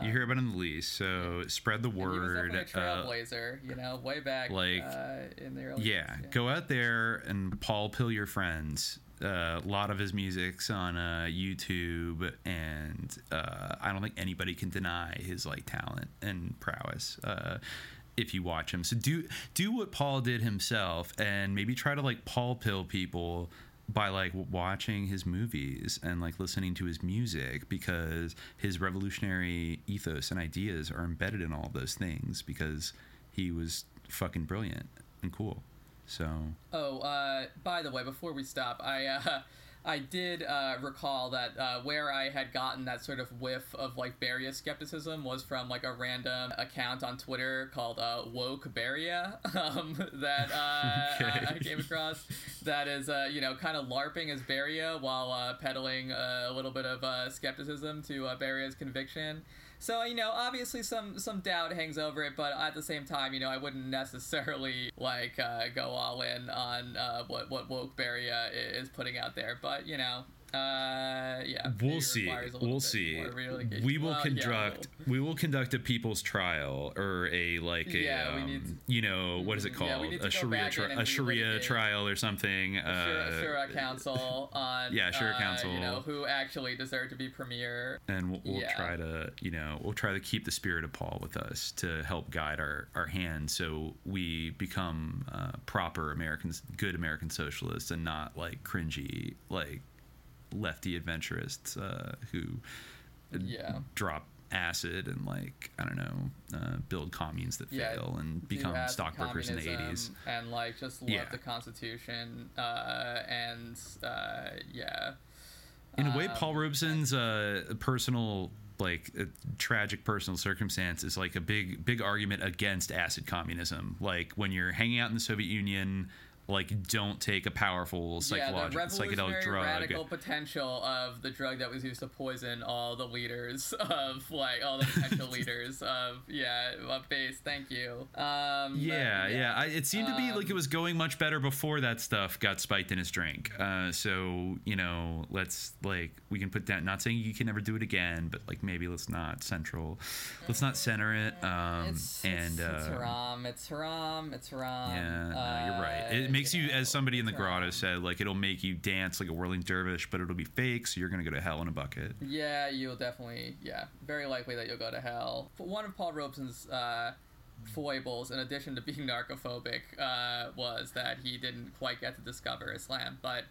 You hear about him the least. So spread the and he was word. definitely a uh, trailblazer, you know, way back like, uh, in the early yeah, years, go out there and Paul Pill your friends. A lot of his music's on uh, YouTube, and uh, I don't think anybody can deny his like talent and prowess. Uh, if you watch him, so do do what Paul did himself, and maybe try to like Paul Pill people by like watching his movies and like listening to his music because his revolutionary ethos and ideas are embedded in all those things because he was fucking brilliant and cool. So Oh, uh, by the way, before we stop, I uh, [laughs] I did uh, recall that uh, where I had gotten that sort of whiff of like Beria skepticism was from like a random account on Twitter called uh, Woke Beria [laughs] um, that uh, [laughs] Okay. I, I came across. That is, uh, you know, kind of larping as Beria while uh, peddling uh, a little bit of uh, skepticism to uh, Beria's conviction. So you know, obviously some some doubt hangs over it, but at the same time, you know, I wouldn't necessarily like uh, go all in on uh, what what woke Beria is putting out there. But you know, uh, yeah, we'll see. requires a little We'll see. We will Well, yeah, conduct. We will conduct a people's trial or a like a Yeah, um, to- you know what is it yeah, called a Sharia tri- a Sharia trial or something. Shura, uh, Shura Council on yeah, Shura uh, Council. you know who actually deserve to be premier. and we'll, we'll Yeah. try to you know we'll try to keep the spirit of paul with us to help guide our our hand so we become uh, proper americans good american socialists and not like cringy like lefty adventurists uh, who Yeah. drop acid and like i don't know uh, build communes that Yeah, fail and become stockbrokers in the 80s and like just love Yeah. the Constitution uh, and uh, yeah. in a way Um, paul robeson's uh, personal like uh, tragic personal circumstance is like a big big argument against acid communism like when you're hanging out in the soviet union like don't take a powerful yeah, the psychedelic drug radical potential of the drug that was used to poison all the leaders [laughs] of like all the potential [laughs] leaders of yeah of base. Thank you. Um, but, yeah, yeah. I, it seemed to be like it Um, was going much better before that stuff got spiked in his drink. Uh, so you know, let's like we can put that. Not saying you can never do it again, but like maybe let's not central, let's not center it. Um, It's, and it's, it's uh, haram. It's haram. It's haram. yeah, no, Uh, you're right. It makes you, know, as somebody in the grotto said, like it'll make you dance like a whirling dervish, but it'll be fake, so you're gonna go to hell in a bucket. Yeah, you'll definitely. Yeah, very likely that you'll go to hell. But one of Paul Robeson's uh, foibles, in addition to being [laughs] narcophobic, uh, was that he didn't quite get to discover Islam. But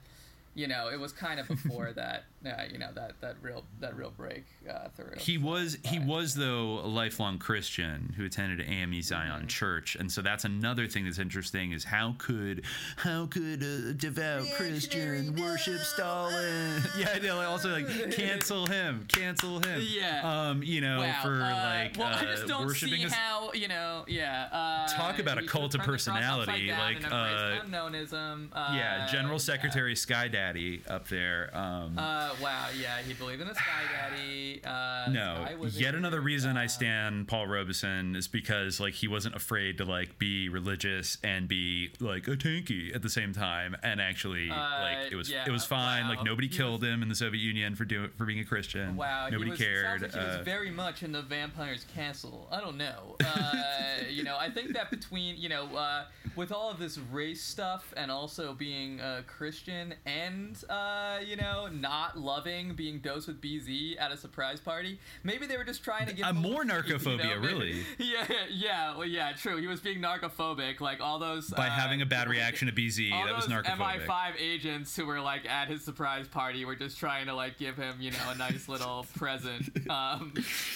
you know, it was kind of before [laughs] that. Uh, you know that that real that real break uh, through. He was he was though a lifelong Christian who attended AME Zion Mm-hmm. Church, and so that's another thing that's interesting is how could how could a devout Christian worship Stalin? [laughs] yeah, I know. Also, like cancel him, cancel him. Yeah. Um, you know, Wow. for uh, like well, uh, I just don't worshiping see how you know. Yeah. Uh, Talk about a cult of turned the cross upside personality, like, uh, unknownism. Uh, yeah, General yeah. Secretary Sky Daddy up there. Um, Uh, wow, yeah, he believed in a sky daddy. Uh, no, yet another reason I uh, stand Paul Robeson is because like he wasn't afraid to like be religious and be like a tanky at the same time, and actually Uh, like it was yeah, it was fine. wow. Like nobody He killed him in the Soviet Union for doing for being a Christian. Wow, nobody was, cared. Like he was uh, very much in the vampire's castle. I don't know. Uh, [laughs] you know, I think that between you know, uh, with all of this race stuff and also being a Christian and uh, you know not loving being dosed with BZ at a surprise party, maybe they were just trying to get more narcophobia, maybe- really. [laughs] Yeah, yeah, well, yeah, true. He was being narcophobic, like all those by uh, having a bad [laughs] reaction to BZ, all that was narcophobic. MI5 agents who were like at his surprise party were just trying to like give him, you know, a nice [laughs] little present. Um,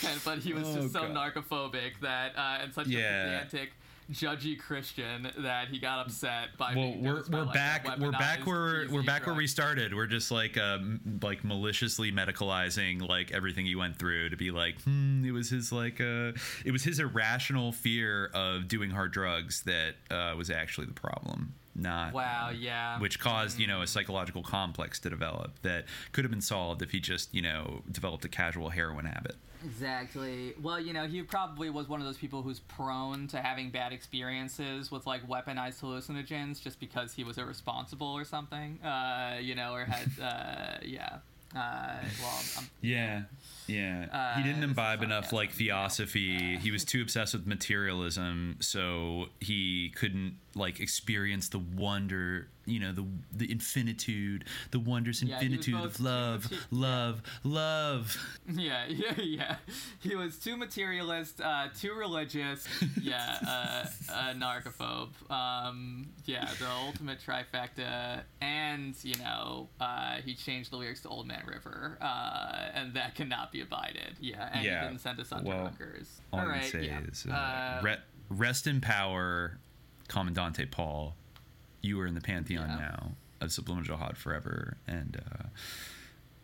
and, but he was Oh, just so God. narcophobic that, uh, and such Yeah. a pedantic, judgy Christian that he got upset by. well being we're, we're like, back we're back where we're back where we started we're just like um like maliciously medicalizing like everything he went through to be like hmm it was his like uh it was his irrational fear of doing hard drugs that uh was actually the problem not Wow, yeah. which caused you know a psychological complex to develop that could have been solved if he just you know developed a casual heroin habit Exactly. Well, you know, he probably was one of those people who's prone to having bad experiences with like weaponized hallucinogens just because he was irresponsible or something. Uh, you know, or had [laughs] uh, yeah. Uh, well, I'm, Yeah, yeah. he Uh, didn't imbibe enough like theosophy. he was too obsessed with materialism, so he couldn't like experience the wonder, you know, the the infinitude, the wondrous Yeah, infinitude of love, too mate- love, love. [laughs] yeah, [laughs] yeah, yeah. He was too materialist, uh, too religious. [laughs] Yeah, uh, a narcophobe. Um, yeah, the ultimate trifecta. And you know, uh, he changed the lyrics to "Old Man River," uh, and that cannot be abided. Yeah, and Yeah, he didn't send us on well, Rutgers. All say yeah. is uh, Uh, re- rest in power, Commandante Paul. You are in the pantheon Yeah. now of Subliminal Jihad forever, and uh,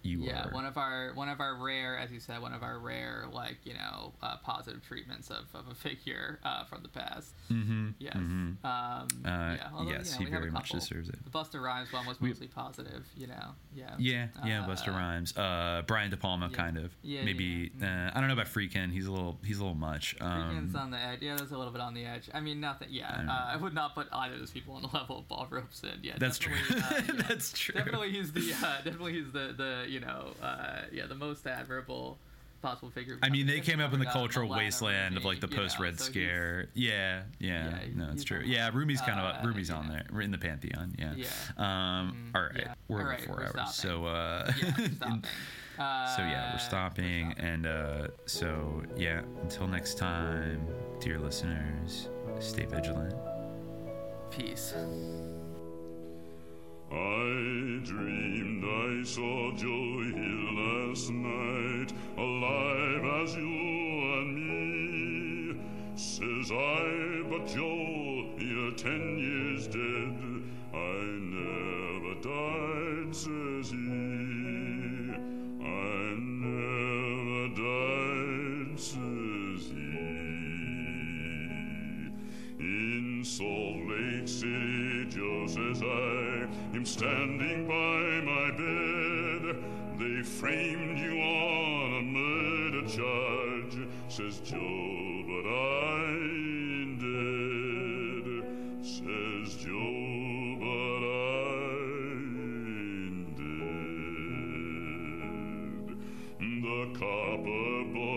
you yeah, are. one of our one of our rare, as you said, one of our rare like you know uh, positive treatments of, of a [laughs] figure uh, from the past. mm-hmm, Yes. mm-hmm. Um, Uh, yeah. Although, yes, you know, he we very much deserves it. The Busta Rhymes one was We- mostly positive. You know. Yeah. Yeah, yeah, Uh, Busta Rhymes. Uh, Brian De Palma, yeah. kind of. Yeah, Maybe yeah, Uh, I don't know about Freakin. He's a little he's a little much. Freakin's Um, on the edge. Yeah, that's a little bit on the edge. I mean, nothing. Yeah, I uh. I would not put either of those people on the [laughs] level of Paul Robeson. Yeah, that's true. uh, [laughs] yeah. that's true. Definitely, he's the uh, definitely he's the the you know uh, yeah the most admirable possible figure. I mean, they came up in the coming out of cultural wasteland of like the post Red so Scare. Yeah, yeah, Yeah, no, it's true. on Yeah. Rumi's kind of Uh, Rumi's on there. In the pantheon. Yeah. Yeah. Um. Mhm, All right. yeah. We're All over right, four we're hours. stopping. So uh. Yeah, we're [laughs] stopping. Uh, so yeah, we're stopping, and uh, so yeah. Until next time, dear listeners, stay vigilant. Peace. I dreamed I saw Joe last night, alive as you and me. Says I, but Joe, you're ten years dead. I never died, says he. Salt Lake City, just as I am standing by my bed. They framed you on a murder charge, says Joe,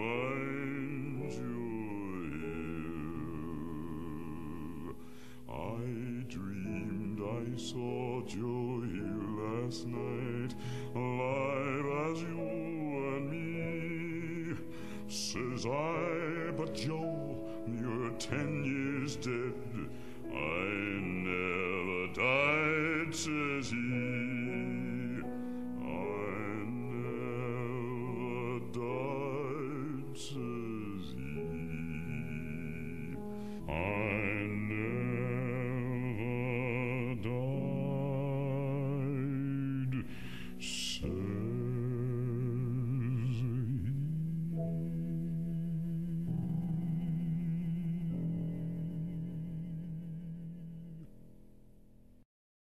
you'll find your hill. I dreamed I saw Joe Hill last night, alive as you and me. Says I, but Joe, you're ten years dead. I never died, says he. I